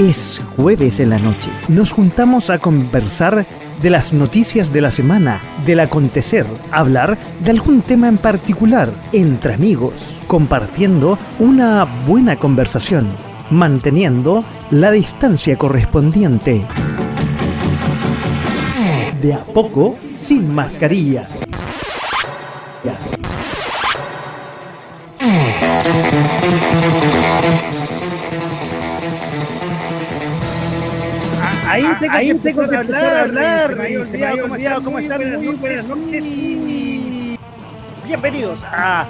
Es jueves en la noche. Nos juntamos a conversar de las noticias de la semana, del acontecer, hablar de algún tema en particular, entre amigos, compartiendo una buena conversación, manteniendo la distancia correspondiente. De a poco, sin mascarilla. Ahí tengo ahí que tengo que empezar a hablar. ¿Cómo están? Muy buenas noches y bienvenidos a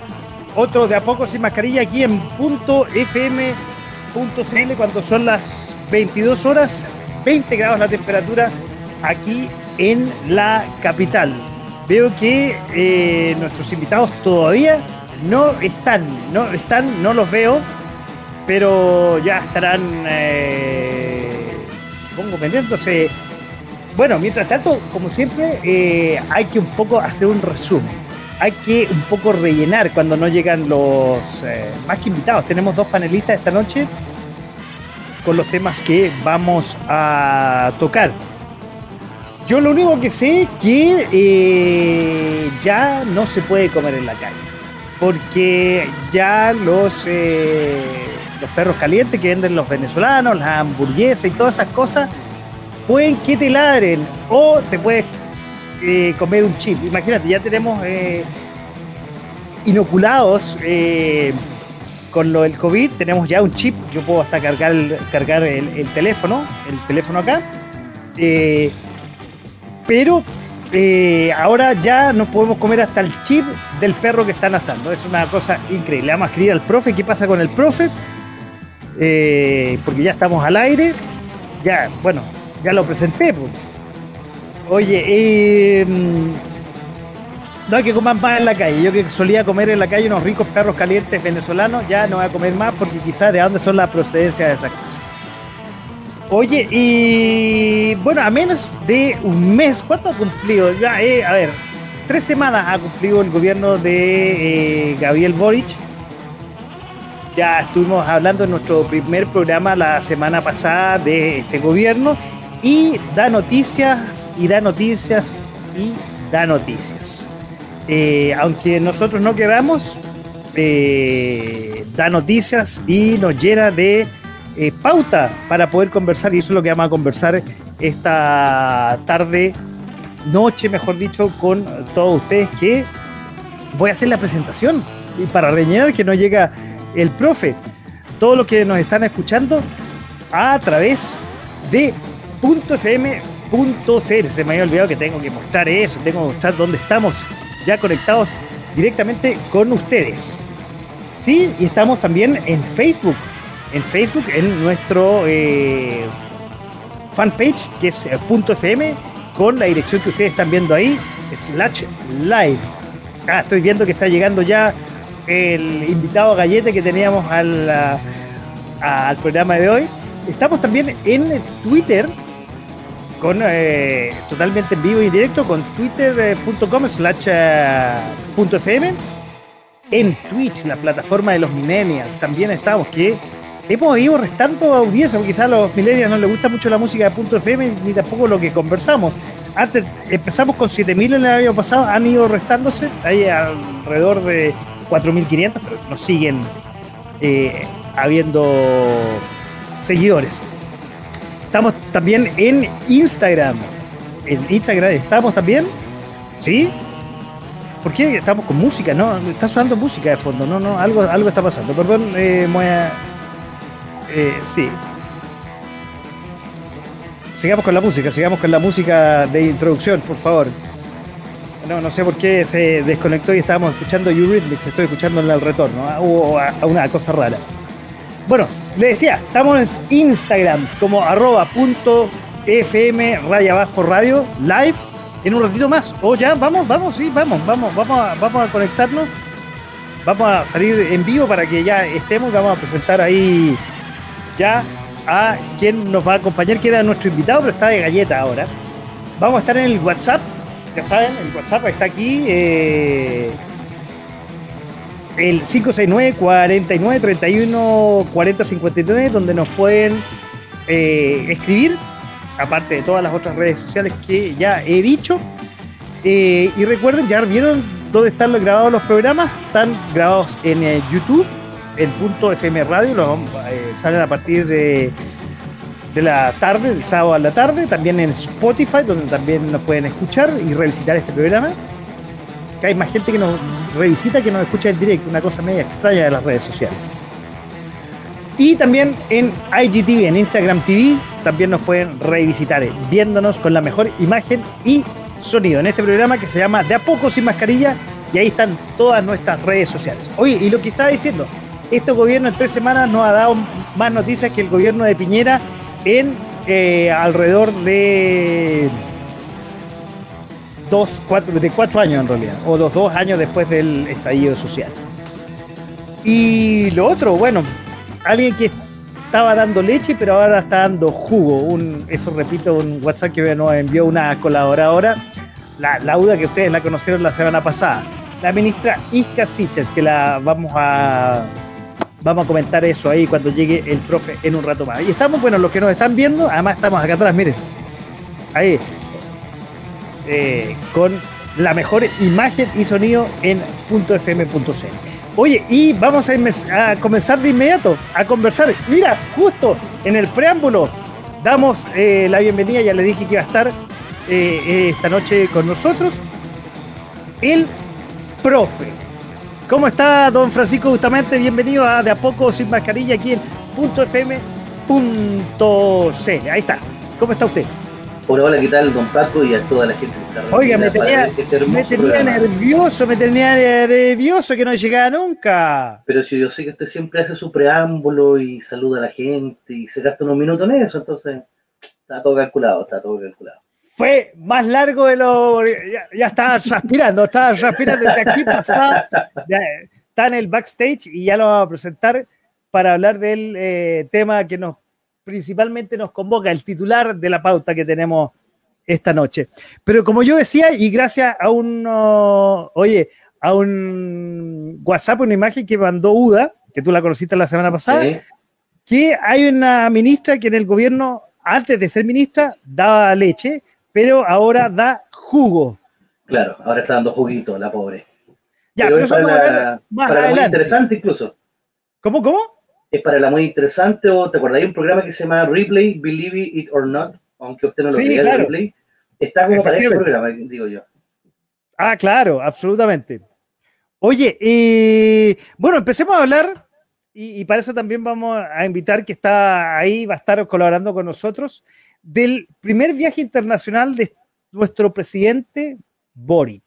otro de a poco sin mascarilla aquí en punto fm.cl cuando son las 22 horas, 20 grados la temperatura aquí en la capital. Veo que eh, nuestros invitados todavía no están, no están, no los veo, pero ya estarán. Eh, pongo pendiente. bueno, mientras tanto, como siempre, eh, hay que un poco hacer un resumen. Hay que un poco rellenar cuando no llegan los eh, más que invitados. Tenemos dos panelistas esta noche con los temas que vamos a tocar. Yo lo único que sé que eh, ya no se puede comer en la calle. Porque ya los los perros calientes que venden los venezolanos, las hamburguesas y todas esas cosas, pueden que te ladren o te puedes eh, comer un chip. Imagínate, ya tenemos eh, inoculados eh, con lo del COVID, tenemos ya un chip, yo puedo hasta cargar cargar el, teléfono, el teléfono acá, pero ahora ya nos podemos comer hasta el chip del perro que están asando. Es una cosa increíble. Vamos a escribir al profe. ¿Qué pasa con el profe? Eh, porque ya estamos al aire. Ya, bueno, ya lo presenté. Pues. Oye, eh, no hay que comer más en la calle. Yo que solía comer en la calle unos ricos perros calientes venezolanos, ya no voy a comer más porque quizás de dónde son las procedencias de esas cosas. Oye, y bueno, a menos de un mes, ¿cuánto ha cumplido? Ya, eh, a ver, tres semanas ha cumplido el gobierno de Gabriel Boric ya estuvimos hablando en nuestro primer programa la semana pasada de este gobierno y da noticias y da noticias y da noticias. Eh, aunque nosotros no queramos, eh, da noticias y nos llena de eh, pauta para poder conversar y eso es lo que vamos a conversar esta tarde, noche mejor dicho, con todos ustedes que voy a hacer la presentación y para rellenar que no llega el profe. Todos los que nos están escuchando a través de .fm.cl. Se me había olvidado que tengo que mostrar eso, tengo que mostrar dónde estamos ya conectados directamente con ustedes. Sí, y estamos también en Facebook. En Facebook, en nuestro eh, fanpage, que es eh, .fm, con la dirección que ustedes están viendo ahí, slash live. Ah, estoy viendo que está llegando ya el invitado Gallete que teníamos al, al programa de hoy. Estamos también en Twitter, con eh, totalmente en vivo y directo, con twitter.com slash eh, fm. En Twitch, la plataforma de los millennials, también estamos, que hemos ido restando audiencia, porque quizás a los millennials no les gusta mucho la música de punto FM ni tampoco lo que conversamos. Antes empezamos con 7000 en el año pasado, han ido restándose, hay alrededor de 4.500, pero nos siguen eh, habiendo seguidores. Estamos también en Instagram. En Instagram estamos también. ¿Sí? ¿Por qué estamos con música? No, está sonando música de fondo. No, no, algo, algo está pasando. Perdón, eh, eh, sí. Sigamos con la música, sigamos con la música de introducción, por favor. No, no sé por qué se desconectó y estábamos escuchando Eurythmics, estoy escuchando el retorno, ¿ah? hubo una cosa rara. Bueno, le decía, estamos en Instagram como arroba punto fm raya radio live en un ratito más. O ya, vamos, vamos, sí, vamos, vamos, vamos a, vamos a conectarnos. Vamos a salir en vivo para que ya estemos. Vamos a presentar ahí ya a quien nos va a acompañar, que era nuestro invitado, pero está de galleta ahora. Vamos a estar en el WhatsApp ya saben, el WhatsApp está aquí. Eh, el 569 49 31 40 59, donde nos pueden eh, escribir, aparte de todas las otras redes sociales que ya he dicho. Eh, y recuerden, ya vieron dónde están grabados los programas. Están grabados en eh, YouTube, en punto FM Radio, los, salen a partir de, de la tarde, el sábado a la tarde. También en Spotify, donde también nos pueden escuchar y revisitar este programa. Que hay más gente que nos revisita que nos escucha en directo, una cosa media extraña de las redes sociales. Y también en IGTV, en Instagram TV, también nos pueden revisitar eh, viéndonos con la mejor imagen y sonido en este programa que se llama De a poco sin mascarilla y ahí están todas nuestras redes sociales. Oye, y lo que estaba diciendo, este gobierno en tres semanas nos ha dado más noticias que el gobierno de Piñera en eh, alrededor de dos, cuatro, de cuatro años en realidad, o los dos años después del estallido social. Y lo otro, bueno, alguien que estaba dando leche, pero ahora está dando jugo. Un, eso repito, un WhatsApp que nos envió una colaboradora, la Lauda, que ustedes la conocieron la semana pasada. La ministra Isca Siches, que la vamos a vamos a comentar eso ahí cuando llegue el profe en un rato más. Y estamos, bueno, los que nos están viendo, además estamos acá atrás, miren. Ahí. Eh, con la mejor imagen y sonido en .fm.cl. Oye, y vamos a, comenzar de inmediato a conversar. Mira, justo en el preámbulo damos eh, la bienvenida, ya le dije que iba a estar eh, esta noche con nosotros, el profe. ¿Cómo está, don Francisco Justamente? Bienvenido a De a poco sin mascarilla aquí en .fm.cl. Ahí está. ¿Cómo está usted? Hola, hola, ¿qué tal, don Paco y a toda la gente que está Oiga, me tenía, este me tenía nervioso, me tenía nervioso que no llegaba nunca. Pero si yo sé que usted siempre hace su preámbulo y saluda a la gente y se gasta unos minutos en eso, entonces está todo calculado, está todo calculado. Fue más largo de lo. Ya, estaba transpirando, estaba transpirando desde aquí pasaba. está en el backstage y ya lo vamos a presentar para hablar del eh, tema que nos principalmente nos convoca, el titular de la pauta que tenemos esta noche. Pero como yo decía, y gracias a un, oye, a un WhatsApp, una imagen que mandó UDA, que tú la conociste la semana pasada, que hay una ministra que en el gobierno, antes de ser ministra, daba leche, pero ahora da jugo. Claro, ahora está dando juguito, la pobre. Ya, pero, eso vamos a ver más adelante. interesante incluso. ¿Cómo, cómo? es para la muy interesante, o te acuerdas, hay un programa que se llama Replay, Believe It or Not, aunque usted no lo sí, Replay, está como para ese programa, digo yo. Ah, claro, absolutamente. Oye, eh, bueno, empecemos a hablar, y, para eso también vamos a invitar que está ahí, va a estar colaborando con nosotros, del primer viaje internacional de nuestro presidente Boric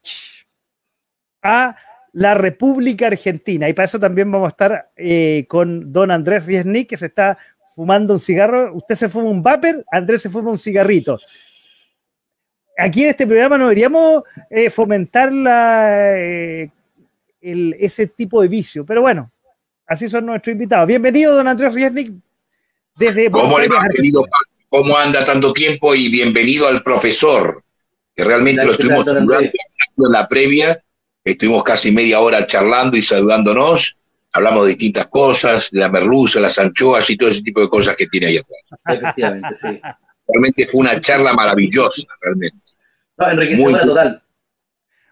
a la República Argentina. Y para eso también vamos a estar eh, con don Andrés Riesnik, que se está fumando un cigarro. Usted se fuma un vapor, Andrés se fuma un cigarrito. Aquí en este programa no deberíamos eh, fomentar la, eh, ese tipo de vicio, pero bueno, así son nuestros invitados. Bienvenido, don Andrés Riesnik, desde... ¿Cómo le va, querido ¿Cómo anda tanto tiempo? Y bienvenido al profesor, que realmente lo estuvimos saludando en la previa Estuvimos casi media hora charlando y saludándonos. Hablamos de distintas cosas, de la merluza, las anchoas y todo ese tipo de cosas que tiene ahí atrás. Efectivamente, sí. Realmente fue una charla maravillosa, realmente. No, enriquecedora total.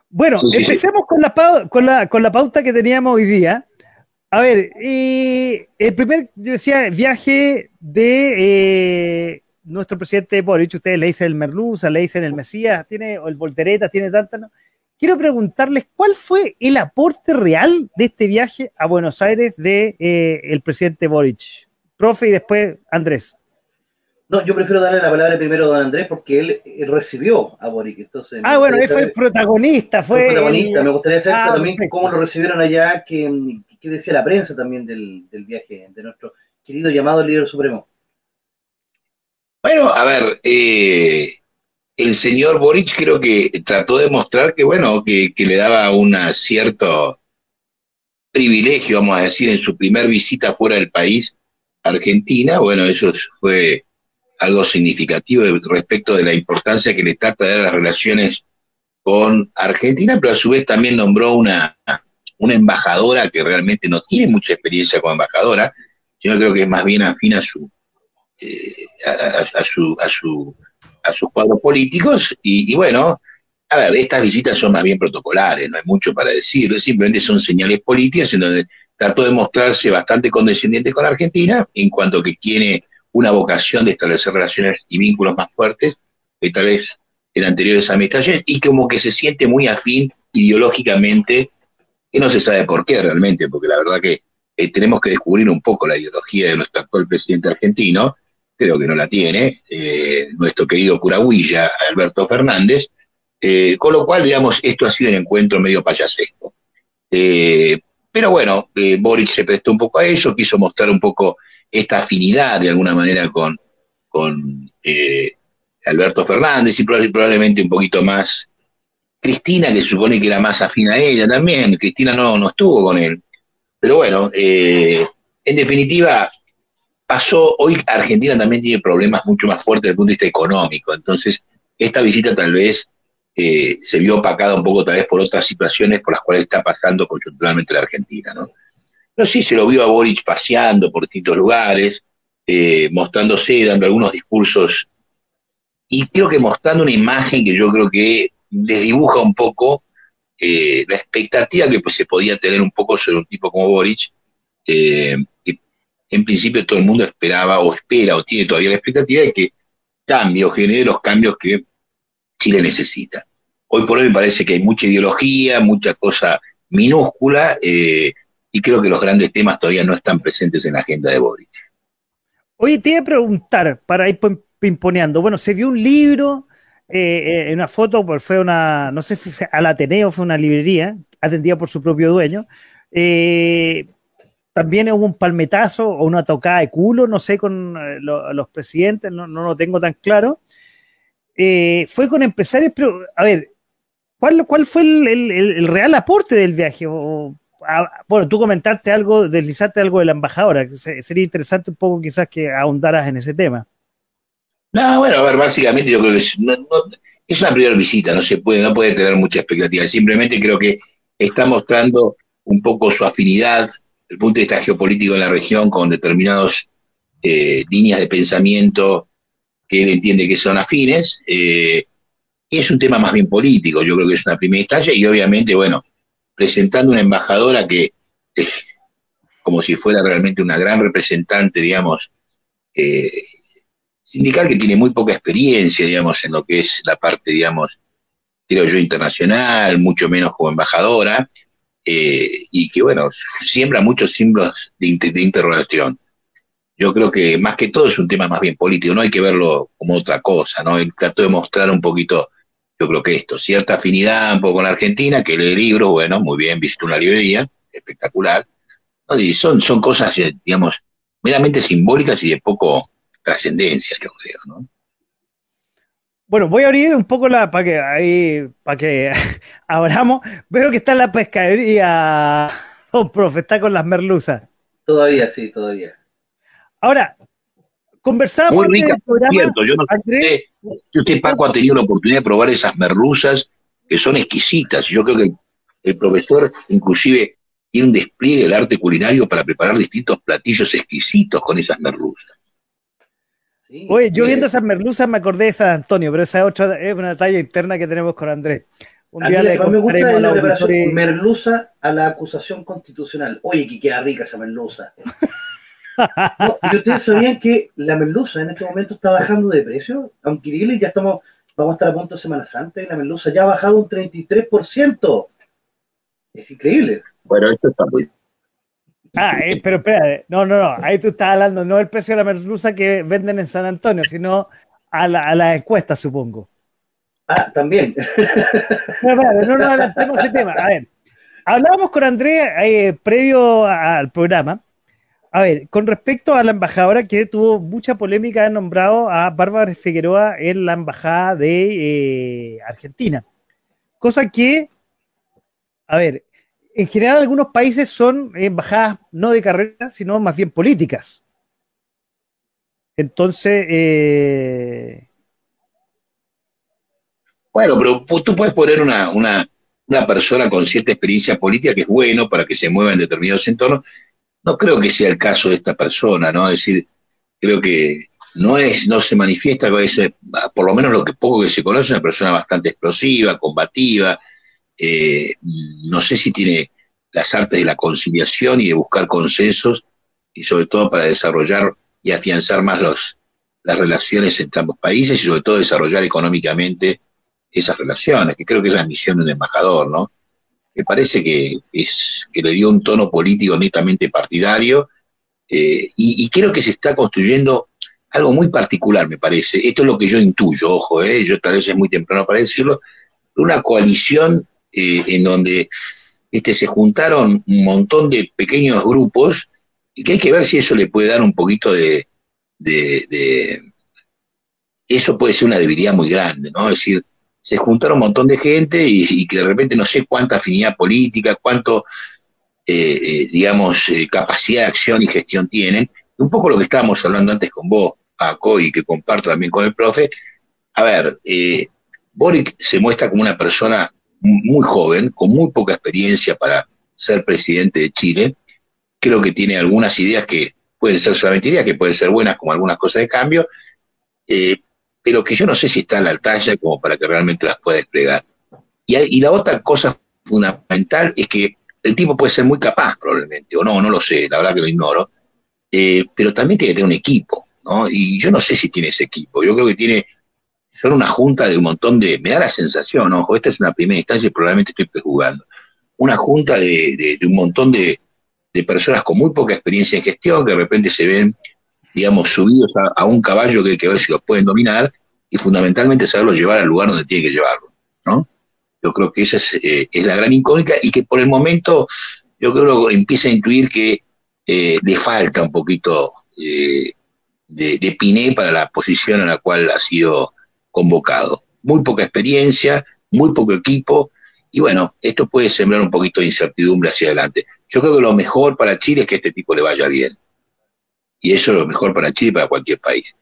Bueno, empecemos Con, la, con, la, con la pauta que teníamos hoy día. A ver, el primer, yo decía, viaje de eh, nuestro presidente Boric, ustedes le dicen el Merluza, le dicen el Mesías, tiene, o el Voltereta, tiene tantas, ¿no? quiero preguntarles cuál fue el aporte real de este viaje a Buenos Aires de eh, el presidente Boric. Profe y después Andrés. No, yo prefiero darle la palabra primero a don Andrés porque él, recibió a Boric. Entonces, ah, bueno, él fue el protagonista. Fue el protagonista. Me gustaría saber ah, también cómo lo recibieron allá, qué, decía la prensa también del, viaje de nuestro querido llamado líder supremo. Bueno, a ver, eh, el señor Boric creo que trató de mostrar que, bueno, que, le daba un cierto privilegio, vamos a decir, en su primer visita fuera del país, Argentina. Bueno, eso fue algo significativo respecto de la importancia que le trata de las relaciones con Argentina, pero a su vez también nombró una, una embajadora que realmente no tiene mucha experiencia como embajadora, sino creo que es más bien afín a su, a, su, a, su, a sus cuadros políticos y, bueno, a ver, estas visitas son más bien protocolares, no hay mucho para decir, simplemente son señales políticas en donde trató de mostrarse bastante condescendiente con Argentina, en cuanto que tiene una vocación de establecer relaciones y vínculos más fuertes que tal vez en anteriores amistades, y como que se siente muy afín ideológicamente, que no se sabe por qué realmente, porque la verdad que eh, tenemos que descubrir un poco la ideología de nuestro actual presidente argentino, creo que no la tiene, eh, nuestro querido curahuilla, Alberto Fernández, eh, con lo cual, digamos, esto ha sido un encuentro medio payasesco. Pero bueno, eh, Boric se prestó un poco a eso, quiso mostrar un poco esta afinidad de alguna manera con, con eh, Alberto Fernández y probablemente un poquito más Cristina, que se supone que era más afín a ella también. Cristina no, no estuvo con él. Pero bueno, eh, en definitiva, pasó, hoy Argentina también tiene problemas mucho más fuertes desde el punto de vista económico. Entonces, esta visita tal vez eh, se vio opacada un poco tal vez por otras situaciones por las cuales está pasando coyunturalmente la Argentina, ¿no? Pero sí se lo vio a Boric paseando por distintos lugares, eh, mostrándose, dando algunos discursos, y creo que mostrando una imagen que yo creo que desdibuja un poco eh, la expectativa que pues, se podía tener un poco sobre un tipo como Boric, que en principio todo el mundo esperaba o espera o tiene todavía la expectativa de que cambie o genere los cambios que Chile necesita. Hoy por hoy me parece que hay mucha ideología, mucha cosa minúscula, eh, y creo que los grandes temas todavía no están presentes en la agenda de Boric. Oye, te iba a preguntar, para ir pimponeando, bueno, se vio un libro, eh, en una foto, pues fue una, no sé, fue al Ateneo, fue una librería, atendida por su propio dueño. Eh, también hubo un palmetazo o una tocada de culo, no sé, con los presidentes, no, no lo tengo tan claro. Eh, fue con empresarios, pero a ver, ¿cuál, cuál fue el, real aporte del viaje? bueno, tú comentaste algo, deslizaste algo de la embajadora, sería interesante un poco quizás que ahondaras en ese tema. No, bueno, a ver, básicamente yo creo que es, es una primera visita, no se puede, no puede tener mucha expectativa, simplemente creo que está mostrando un poco su afinidad el punto de vista geopolítico de la región con determinadas eh, líneas de pensamiento que él entiende que son afines, eh, es un tema más bien político, yo creo que es una primera instancia, y obviamente, bueno, presentando una embajadora que, eh, como si fuera realmente una gran representante, digamos, eh, sindical que tiene muy poca experiencia, digamos, en lo que es la parte, digamos, creo yo, internacional, mucho menos como embajadora, y que, bueno, siembra muchos símbolos de, interrogación yo creo que más que todo es un tema más bien político, no hay que verlo como otra cosa, ¿no? Él trató de mostrar un poquito, yo creo que esto, cierta afinidad un poco con la Argentina, que lee libros, bueno, muy bien, visitó una librería, espectacular, y son, son cosas, eh, digamos, meramente simbólicas y de poco trascendencia, yo creo, ¿no? Bueno, voy a abrir un poco la para que ahí para que abramos. Veo que está en la pescadería, don profe, está con las merluzas. Todavía, sí, todavía. Ahora, conversamos Muy rica, cierto. Yo no sé si usted, Paco, ha tenido la oportunidad de probar esas merluzas que son exquisitas. Yo creo que el, profesor, inclusive, tiene un despliegue del arte culinario para preparar distintos platillos exquisitos con esas merluzas. Oye, yo viendo esas merluzas me acordé de San Antonio, pero esa es otra, es una talla interna que tenemos con Andrés. Un día le me gusta la preparación merluza a la acusación constitucional. Oye, que queda rica esa merluza. y ustedes sabían que la merluza en este momento está bajando de precio, aunque ya estamos, vamos a estar a punto de Semana Santa y la merluza ya ha bajado un 33%. Es increíble. Bueno, eso está muy Ah, eh, pero espera, no, no, no, ahí tú estás hablando no del precio de la merluza que venden en San Antonio, sino a la, a la encuesta, supongo. Ah, también. No, no, no, no adelantemos ese tema. A ver, hablábamos con Andrés eh, previo al programa a ver, con respecto a la embajadora que tuvo mucha polémica, ha nombrado a Bárbara Figueroa en la embajada de eh, Argentina. Cosa que, a ver, en general algunos países son embajadas no de carrera, sino más bien políticas. Entonces, eh... bueno, pero tú puedes poner una, una, una persona con cierta experiencia política que es bueno para que se mueva en determinados entornos no creo que sea el caso de esta persona, ¿no? Es decir, creo que no es, no se manifiesta, por lo menos lo que poco que se conoce, una persona bastante explosiva, combativa, eh, no sé si tiene las artes de la conciliación y de buscar consensos, y sobre todo para desarrollar y afianzar más los, las relaciones entre ambos países y sobre todo desarrollar económicamente esas relaciones, que creo que es la misión de un embajador, ¿no? Me parece que, es, que le dio un tono político netamente partidario eh, y, y, creo que se está construyendo algo muy particular, me parece. Esto es lo que yo intuyo, ojo, eh, yo tal vez es muy temprano para decirlo, una coalición eh, en donde este, se juntaron un montón de pequeños grupos y que hay que ver si eso le puede dar un poquito de, eso puede ser una debilidad muy grande, ¿no? Es decir, se juntaron un montón de gente y, que de repente no sé cuánta afinidad política, cuánto, eh, eh, digamos, capacidad de acción y gestión tienen. Un poco lo que estábamos hablando antes con vos, Paco, y que comparto también con el profe. A ver, Boric se muestra como una persona muy joven, con muy poca experiencia para ser presidente de Chile. Creo que tiene algunas ideas que pueden ser solamente ideas, que pueden ser buenas como algunas cosas de cambio, eh, pero que yo no sé si está a la talla como para que realmente las pueda desplegar. Y, la otra cosa fundamental es que el tipo puede ser muy capaz probablemente, o no, no lo sé, la verdad que lo ignoro, eh, pero también tiene que tener un equipo, ¿no? Y yo no sé si tiene ese equipo, yo creo que tiene son una junta de un montón de, me da la sensación, ojo, esta es una primera instancia y probablemente estoy prejugando, una junta de, un montón de, personas con muy poca experiencia en gestión que de repente se ven, digamos, subidos a, un caballo que hay que ver si los pueden dominar y fundamentalmente saberlo llevar al lugar donde tiene que llevarlo, ¿no? Yo creo que esa es, eh, la gran incógnita y que por el momento yo creo que empieza a intuir que eh, le falta un poquito eh, de, de Piné para la posición en la cual ha sido convocado. Muy poca experiencia, muy poco equipo, y bueno, esto puede sembrar un poquito de incertidumbre hacia adelante. Yo creo que lo mejor para Chile es que este tipo le vaya bien. Y eso es lo mejor para Chile y para cualquier país.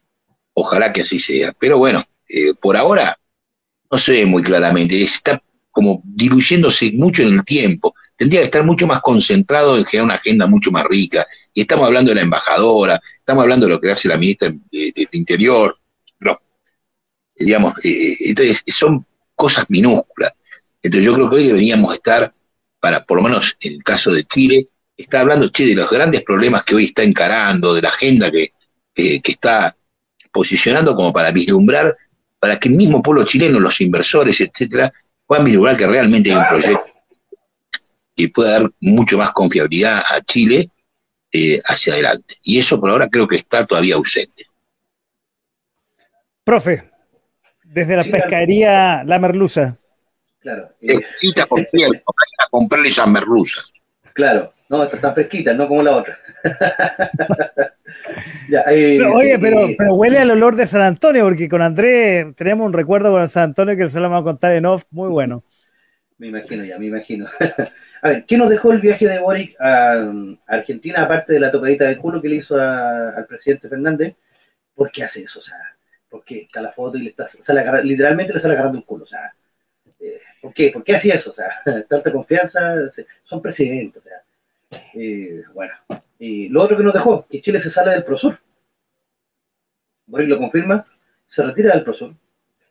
Ojalá que así sea. Pero bueno, eh, por ahora no se ve muy claramente. Está como diluyéndose mucho en el tiempo. Tendría que estar mucho más concentrado en generar una agenda mucho más rica. Y estamos hablando de la embajadora, estamos hablando de lo que hace la ministra de, de Interior, digamos, eh, entonces son cosas minúsculas. Entonces yo creo que hoy deberíamos estar, para por lo menos en el caso de Chile, está hablando Chile de los grandes problemas que hoy está encarando, de la agenda que, que, está posicionando como para vislumbrar, para que el mismo pueblo chileno, los inversores, etcétera, puedan vislumbrar que realmente hay un proyecto que pueda dar mucho más confiabilidad a Chile eh, hacia adelante. Y eso por ahora creo que está todavía ausente. Profe, desde la pescadería La Merluza. Claro. Fresquita con piel, a comprarle esas merluzas. Claro, no, estas están fresquitas, no como la otra. oye, pero, pero, huele al olor de San Antonio, porque con Andrés tenemos un recuerdo con San Antonio que se lo vamos a contar en off, muy bueno. Me imagino ya, me imagino. a ver, ¿qué nos dejó el viaje de Boric a, Argentina, aparte de la tocadita de culo que le hizo al presidente Fernández? ¿Por qué hace eso? O sea, porque está la foto y le está, literalmente le sale agarrando un culo. O sea, eh, ¿por qué? ¿Por qué hacía eso? O sea, tanta confianza, son presidentes. O sea, eh, bueno, y lo otro que nos dejó, que Chile se sale del Prosur. Boris lo confirma, se retira del Prosur,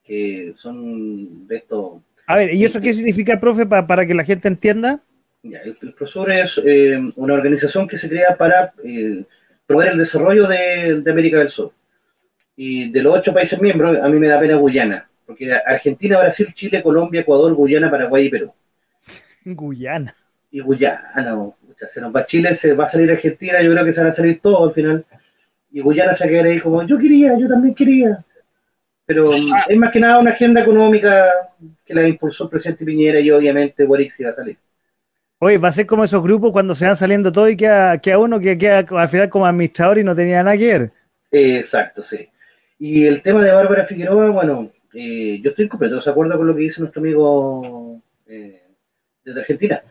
que son de estos... A ver, ¿y eso qué significa, profe, para, que la gente entienda? Ya, el, Prosur es eh, una organización que se crea para promover el desarrollo de América del Sur y de los ocho países miembros, a mí me da pena Guyana, porque Argentina, Brasil, Chile, Colombia, Ecuador, Guyana, Paraguay y Perú. Guyana. Y Guyana, o sea, se nos va Chile, se va a salir Argentina, yo creo que se van a salir todos al final. Y Guyana se va a quedar ahí como, yo quería, yo también quería. Pero ah. es más que nada una agenda económica que la impulsó el presidente Piñera y obviamente Boric se va a salir. Oye, va a ser como esos grupos cuando se van saliendo todo y queda, queda uno que queda al final como administrador y no tenía nada que ver. Exacto, sí. Y el tema de Bárbara Figueroa, bueno, eh, yo estoy completo de acuerdo con lo que dice nuestro amigo eh, desde Argentina,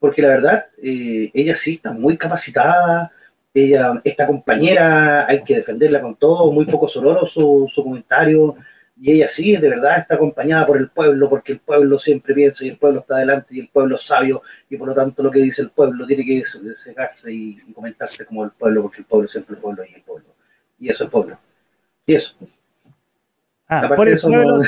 porque la verdad, eh, ella sí está muy capacitada, ella, esta compañera hay que defenderla con todo, muy poco sonoro su, comentario, y ella sí, de verdad está acompañada por el pueblo, porque el pueblo siempre piensa y el pueblo está adelante y el pueblo es sabio, y por lo tanto lo que dice el pueblo tiene que secarse y, comentarse como el pueblo, porque el pueblo siempre el pueblo y el pueblo. Y eso es pueblo. Y eso. Ah, por eso no...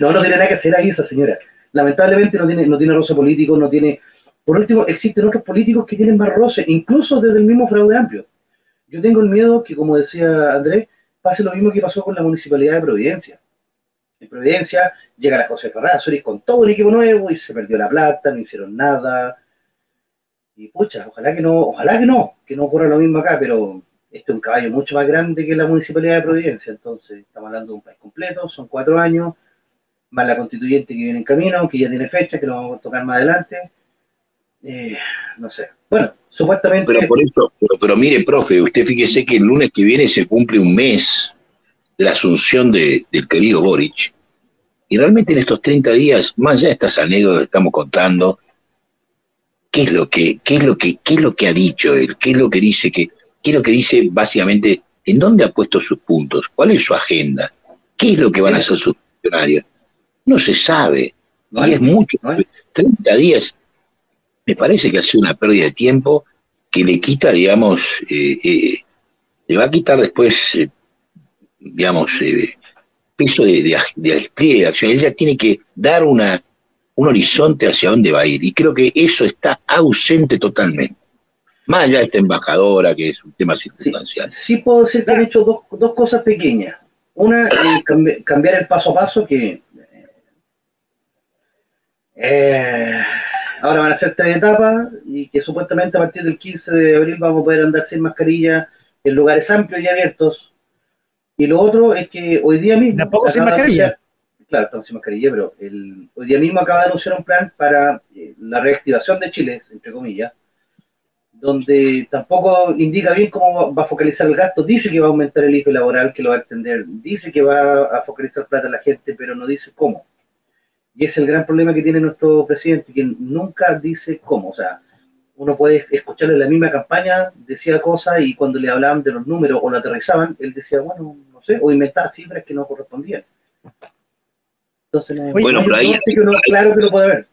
no, no tiene nada que hacer ahí esa señora. Lamentablemente no tiene, no tiene roce político, no tiene. Por último, existen otros políticos que tienen más roce, incluso desde el mismo fraude amplio. Yo tengo el miedo que, como decía Andrés, pase lo mismo que pasó con la municipalidad de Providencia. En Providencia llega la José Ferrazuri con todo el equipo nuevo y se perdió la plata, no hicieron nada. Y pucha, ojalá que no, ojalá que no, que no ocurra lo mismo acá, pero este es un caballo mucho más grande que la municipalidad de Providencia. Entonces, estamos hablando de un país completo, son cuatro años, más la constituyente que viene en camino, que ya tiene fecha, que lo vamos a tocar más adelante. Eh, no sé. Bueno, supuestamente. Pero por eso, pero, mire, profe, usted fíjese que el lunes que viene se cumple un mes de la asunción del querido Boric. Y realmente en estos 30 días, más allá de estas anécdotas que estamos contando, ¿qué es lo que, qué es lo que, qué es lo que ha dicho él? ¿Qué es lo que dice que, lo que dice básicamente, en dónde ha puesto sus puntos? ¿Cuál es su agenda? ¿Qué es lo que van a hacer sus funcionarios? No se sabe. Y es mucho. 30 días me parece que ha sido una pérdida de tiempo que le quita, digamos, eh, eh, le va a quitar después, eh, digamos, peso de, de, de, despliegue de acción. Ella tiene que dar una, un horizonte hacia dónde va a ir. Y creo que eso está ausente totalmente. Más allá de esta embajadora, que es un tema circunstancial. Sí, puedo decir que han hecho dos, dos cosas pequeñas. Una, cambiar el paso a paso, que eh, ahora van a ser tres etapas y que supuestamente a partir del 15 de abril vamos a poder andar sin mascarilla en lugares amplios y abiertos. Y lo otro es que hoy día mismo... ¿Tampoco sin mascarilla? claro, estamos sin mascarilla, pero el, hoy día mismo acaba de anunciar un plan para eh, la reactivación de Chile, entre comillas, donde tampoco indica bien cómo va a focalizar el gasto. Dice que va a aumentar el IFE laboral, que lo va a extender. Dice que va a focalizar plata a la gente, pero no dice cómo. Y es el gran problema que tiene nuestro presidente, que nunca dice cómo. O sea, uno puede escucharle la misma campaña, decía cosas y cuando le hablaban de los números o lo aterrizaban, él decía, bueno, no sé, o inventaba cifras que no correspondían. Entonces, bueno, pero ahí, claro que lo puede ver.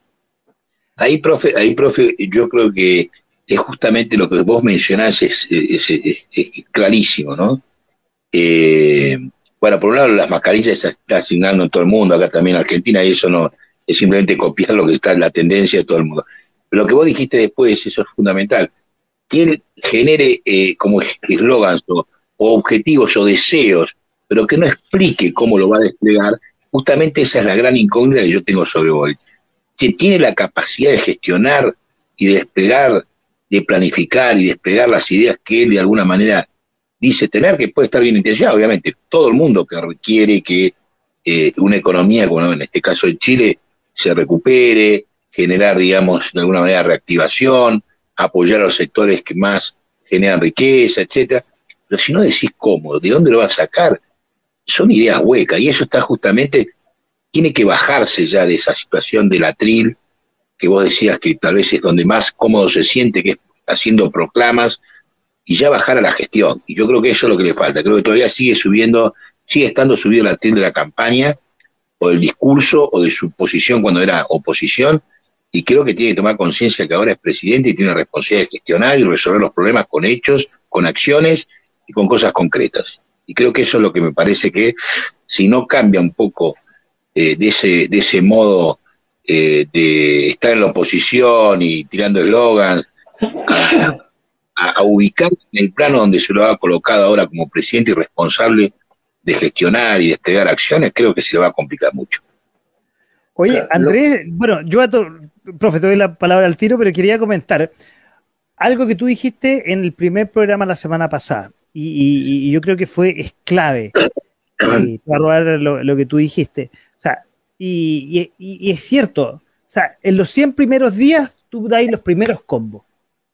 Ahí, profe, ahí, profe, yo creo que es justamente lo que vos mencionás, es, clarísimo, ¿no? Eh, bueno, por un lado, las mascarillas se está asignando en todo el mundo, acá también en Argentina, y eso no es simplemente copiar lo que está en la tendencia de todo el mundo. Lo que vos dijiste después, eso es fundamental. Él genere eh, como eslogans o, objetivos o deseos, pero que no explique cómo lo va a desplegar, justamente esa es la gran incógnita que yo tengo sobre Boric. Que tiene la capacidad de gestionar y de desplegar, de planificar y desplegar las ideas que él de alguna manera dice tener, que puede estar bien intencionado, obviamente, todo el mundo que requiere que eh, una economía, como en este caso en Chile, se recupere, generar, digamos, de alguna manera reactivación, apoyar a los sectores que más generan riqueza, etcétera. Pero si no decís cómo, ¿de dónde lo vas a sacar? Son ideas huecas y eso está justamente, tiene que bajarse ya de esa situación del atril que vos decías que tal vez es donde más cómodo se siente, que es haciendo proclamas, y ya bajar a la gestión. Y yo creo que eso es lo que le falta. Creo que todavía sigue subiendo, sigue estando subido la tienda de la campaña, o del discurso, o de su posición cuando era oposición, y creo que tiene que tomar conciencia que ahora es presidente y tiene la responsabilidad de gestionar y resolver los problemas con hechos, con acciones y con cosas concretas. Y creo que eso es lo que me parece que si no cambia un poco eh, de, ese, de ese modo eh, de estar en la oposición y tirando eslogans, a, ubicar en el plano donde se lo ha colocado ahora como presidente y responsable de gestionar y desplegar acciones, creo que se le va a complicar mucho. Oye, Andrés, bueno, yo a tu, profe, te doy la palabra al tiro, pero quería comentar algo que tú dijiste en el primer programa la semana pasada, y, yo creo que fue es clave. y a robar lo, que tú dijiste. Sea, y, y, es cierto, o sea, en los 100 primeros días tú dais los primeros combos.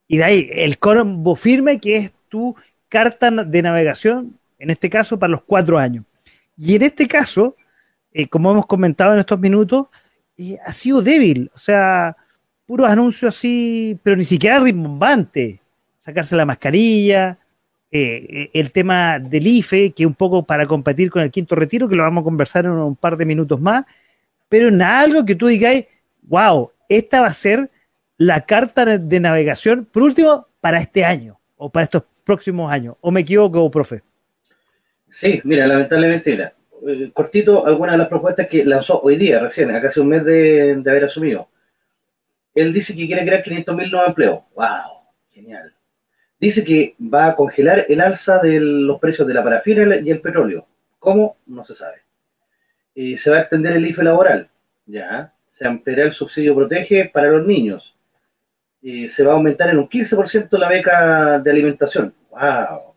Y de ahí el combo firme que es tu carta de navegación, en este caso para los cuatro años. Y en este caso, eh, como hemos comentado en estos minutos, eh, ha sido débil. O sea, puros anuncios así, pero ni siquiera rimbombante. Sacarse la mascarilla, eh, el tema del IFE, que un poco para competir con el quinto retiro, que lo vamos a conversar en un par de minutos más, pero en algo que tú digas, wow, esta va a ser la carta de navegación, por último, para este año o para estos próximos años. ¿O me equivoco, profe? Sí, mira, lamentablemente, mira, eh, cortito, algunas de las propuestas que lanzó hoy día, recién, acá hace un mes de, haber asumido. Él dice que quiere crear 500.000 nuevos empleos. ¡Wow! Genial. Dice que va a congelar el alza de los precios de la parafina y el petróleo. ¿Cómo? No se sabe. Y se va a extender el IFE laboral. Ya. Se ampliará el subsidio protege para los niños. Y se va a aumentar en un 15% la beca de alimentación. ¡Wow!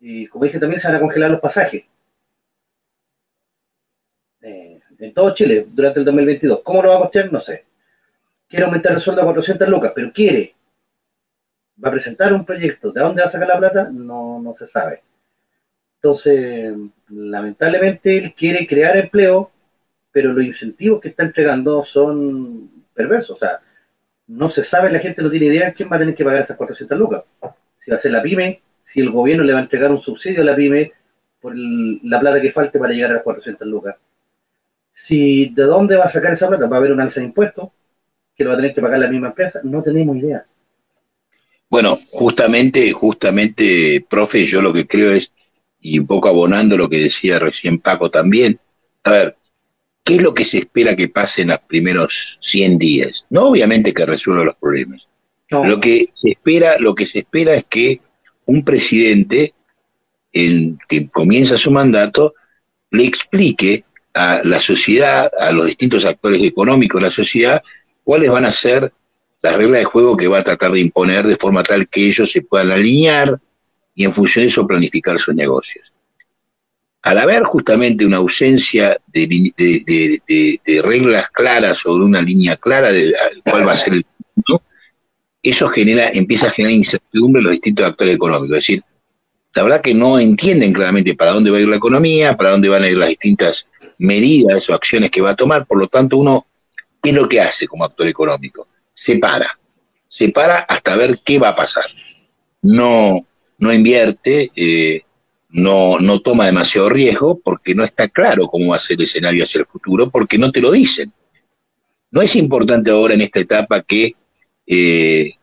Y como dije, también se van a congelar los pasajes. Eh, en todo Chile durante el 2022. ¿Cómo lo va a costear? No sé. Quiere aumentar el sueldo a 400 lucas, pero quiere. Va a presentar un proyecto. ¿De dónde va a sacar la plata? No, no se sabe. Entonces, lamentablemente, él quiere crear empleo, pero los incentivos que está entregando son perversos. O sea, no se sabe, la gente no tiene idea quién va a tener que pagar esas 400 lucas. Si va a ser la pyme, si el gobierno le va a entregar un subsidio a la pyme por la plata que falte para llegar a las 400 lucas. Si de dónde va a sacar esa plata, va a haber un alza de impuestos que lo va a tener que pagar la misma empresa, no tenemos idea. Bueno, justamente, justamente, profe, yo lo que creo es, y un poco abonando lo que decía recién Paco también, a ver, ¿qué es lo que se espera que pase en los primeros 100 días? No obviamente que resuelva los problemas. Lo que se espera, lo que se espera es que un presidente en, que comienza su mandato le explique a la sociedad, a los distintos actores económicos de la sociedad, cuáles van a ser las reglas de juego que va a tratar de imponer de forma tal que ellos se puedan alinear y en función de eso planificar sus negocios. Al haber justamente una ausencia de, reglas claras sobre una línea clara de cuál va a ser el punto, eso genera, empieza a generar incertidumbre en los distintos actores económicos. Es decir, la verdad que no entienden claramente para dónde va a ir la economía, para dónde van a ir las distintas medidas o acciones que va a tomar, por lo tanto uno, ¿qué es lo que hace como actor económico? Se para, se para hasta ver qué va a pasar. No, no invierte, eh, no, no toma demasiado riesgo porque no está claro cómo va a ser el escenario hacia el futuro, porque no te lo dicen. No es importante ahora en esta etapa que eh,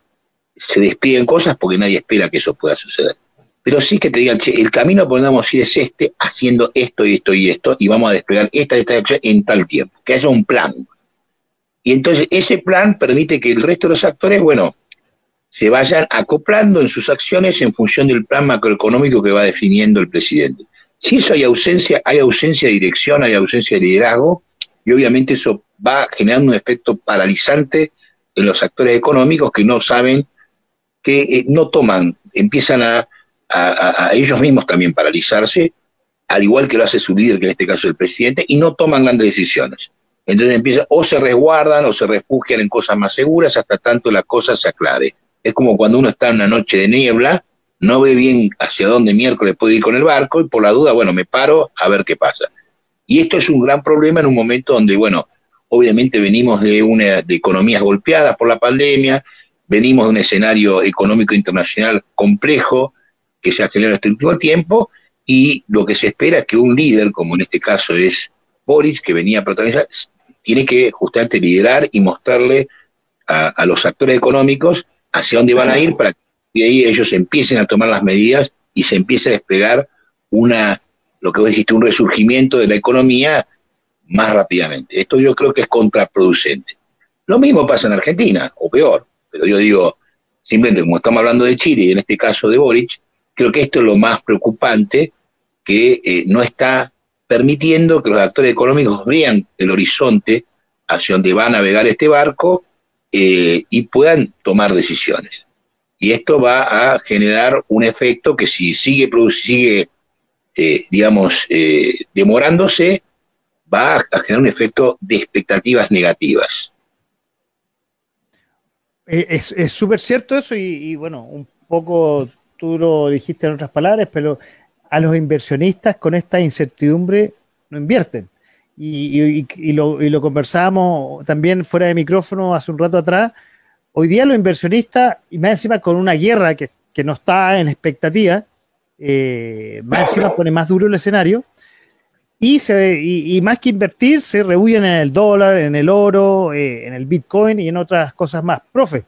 se despiden cosas porque nadie espera que eso pueda suceder. Pero sí que te digan, che, el camino podemos ir es este, haciendo esto y esto y esto, y vamos a despegar esta, esta acción en tal tiempo, que haya un plan. Y entonces ese plan permite que el resto de los actores, bueno, se vayan acoplando en sus acciones en función del plan macroeconómico que va definiendo el presidente. Si eso hay ausencia, hay ausencia de dirección, hay ausencia de liderazgo, y obviamente eso va generando un efecto paralizante en los actores económicos que no saben, que eh, no toman, empiezan a, a, ellos mismos también paralizarse, al igual que lo hace su líder, que en este caso es el presidente, y no toman grandes decisiones. Entonces empiezan, o se resguardan o se refugian en cosas más seguras hasta tanto la cosa se aclare. Es como cuando uno está en una noche de niebla, no ve bien hacia dónde miércoles puede ir con el barco y por la duda, bueno, me paro a ver qué pasa. Y esto es un gran problema en un momento donde, bueno, Obviamente venimos de, una, de economías golpeadas por la pandemia, venimos de un escenario económico internacional complejo que se ha generado este último tiempo y lo que se espera es que un líder, como en este caso es Boris, que venía a protagonizar, tiene que justamente liderar y mostrarle a, los actores económicos hacia dónde van a ir para que de ahí ellos empiecen a tomar las medidas y se empiece a desplegar una, lo que vos dijiste, un resurgimiento de la economía más rápidamente. Esto yo creo que es contraproducente. Lo mismo pasa en Argentina, o peor, pero yo digo, simplemente como estamos hablando de Chile y en este caso de Boric, creo que esto es lo más preocupante, que eh, no está permitiendo que los actores económicos vean el horizonte hacia donde va a navegar este barco eh, y puedan tomar decisiones. Y esto va a generar un efecto que si sigue, sigue eh, digamos, demorándose, va a generar un efecto de expectativas negativas. Eh, es súper cierto eso y, bueno, un poco tú lo dijiste en otras palabras, pero a los inversionistas con esta incertidumbre no invierten. Y, lo, y, lo, conversábamos también fuera de micrófono hace un rato atrás. Hoy día los inversionistas, y más encima con una guerra que, no está en expectativa, eh, más encima pone más duro el escenario, y, se, y, más que invertir, se rehuyen en el dólar, en el oro, eh, en el bitcoin y en otras cosas más. Profe.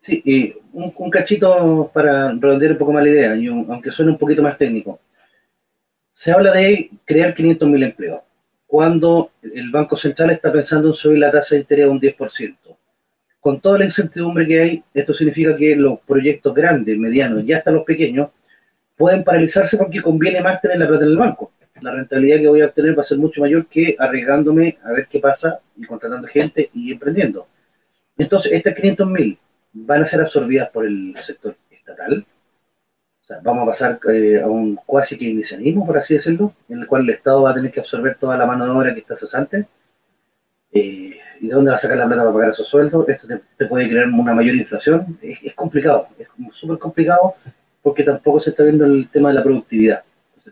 Sí, y un, cachito para redondear un poco más la idea, y aunque suene un poquito más técnico. Se habla de crear 500.000 empleos, cuando el Banco Central está pensando en subir la tasa de interés a un 10%. Con toda la incertidumbre que hay, esto significa que los proyectos grandes, medianos y hasta los pequeños pueden paralizarse porque conviene más tener la plata en el banco. La rentabilidad que voy a obtener va a ser mucho mayor que arriesgándome a ver qué pasa y contratando gente y emprendiendo. Entonces, estas 500.000 van a ser absorbidas por el sector estatal. Vamos a pasar eh, a un cuasi keynesianismo, por así decirlo, en el cual el Estado va a tener que absorber toda la mano de obra que está cesante. Eh, ¿Y de dónde va a sacar la plata para pagar esos sueldos? Esto te, puede crear una mayor inflación. Es, complicado, es súper complicado porque tampoco se está viendo el tema de la productividad.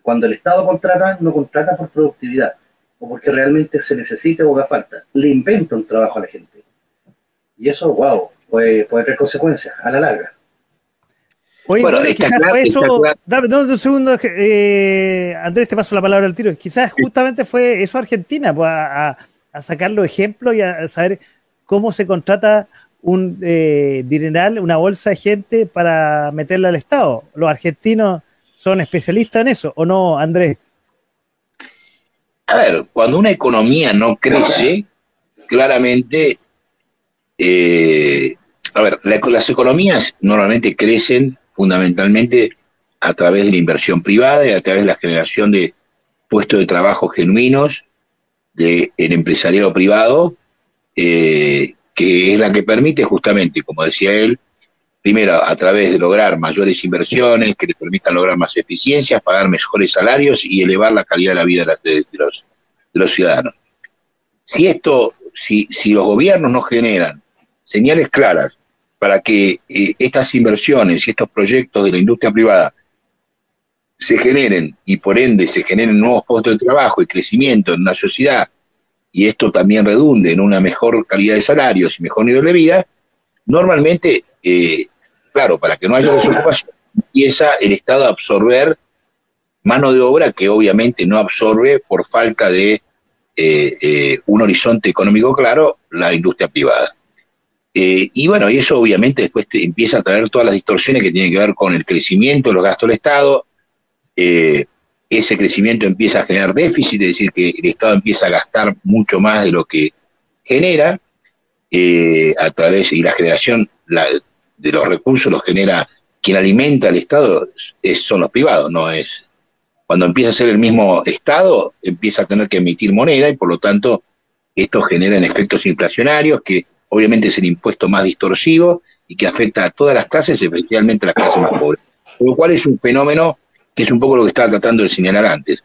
Cuando el Estado contrata, no contrata por productividad o porque realmente se necesita o haga falta. Le inventa un trabajo a la gente. Y eso, wow, puede, puede tener consecuencias a la larga. Oye, bueno, quizás eso. Dame, un segundo, eh, Andrés, te paso la palabra al tiro. Quizás justamente fue eso Argentina, pues, a, sacar los ejemplos y a saber cómo se contrata un eh, dineral, una bolsa de gente para meterla al Estado. ¿Los argentinos son especialistas en eso o no, Andrés? A ver, cuando una economía no crece, claramente eh, a ver, las economías normalmente crecen fundamentalmente a través de la inversión privada y a través de la generación de puestos de trabajo genuinos del empresariado privado, eh, que es la que permite justamente, como decía él, primero a través de lograr mayores inversiones que les permitan lograr más eficiencias, pagar mejores salarios y elevar la calidad de la vida de, los, de los ciudadanos. Si esto, si, si los gobiernos no generan señales claras para que eh, estas inversiones y estos proyectos de la industria privada se generen y por ende se generen nuevos puestos de trabajo y crecimiento en una sociedad y esto también redunde en una mejor calidad de salarios y mejor nivel de vida, normalmente, eh, claro, para que no haya desocupación, empieza el Estado a absorber mano de obra que obviamente no absorbe por falta de eh, un horizonte económico claro la industria privada. Eh, y bueno, y eso obviamente después empieza a traer todas las distorsiones que tienen que ver con el crecimiento los gastos del Estado. Eh, ese crecimiento empieza a generar déficit, es decir, que el Estado empieza a gastar mucho más de lo que genera eh, a través y la generación de los recursos los genera quien alimenta al Estado es, son los privados, no es cuando empieza a ser el mismo Estado empieza a tener que emitir moneda y por lo tanto esto genera efectos inflacionarios que obviamente es el impuesto más distorsivo y que afecta a todas las clases, especialmente a las clases más pobres. Lo cual es un fenómeno que es un poco lo que estaba tratando de señalar antes,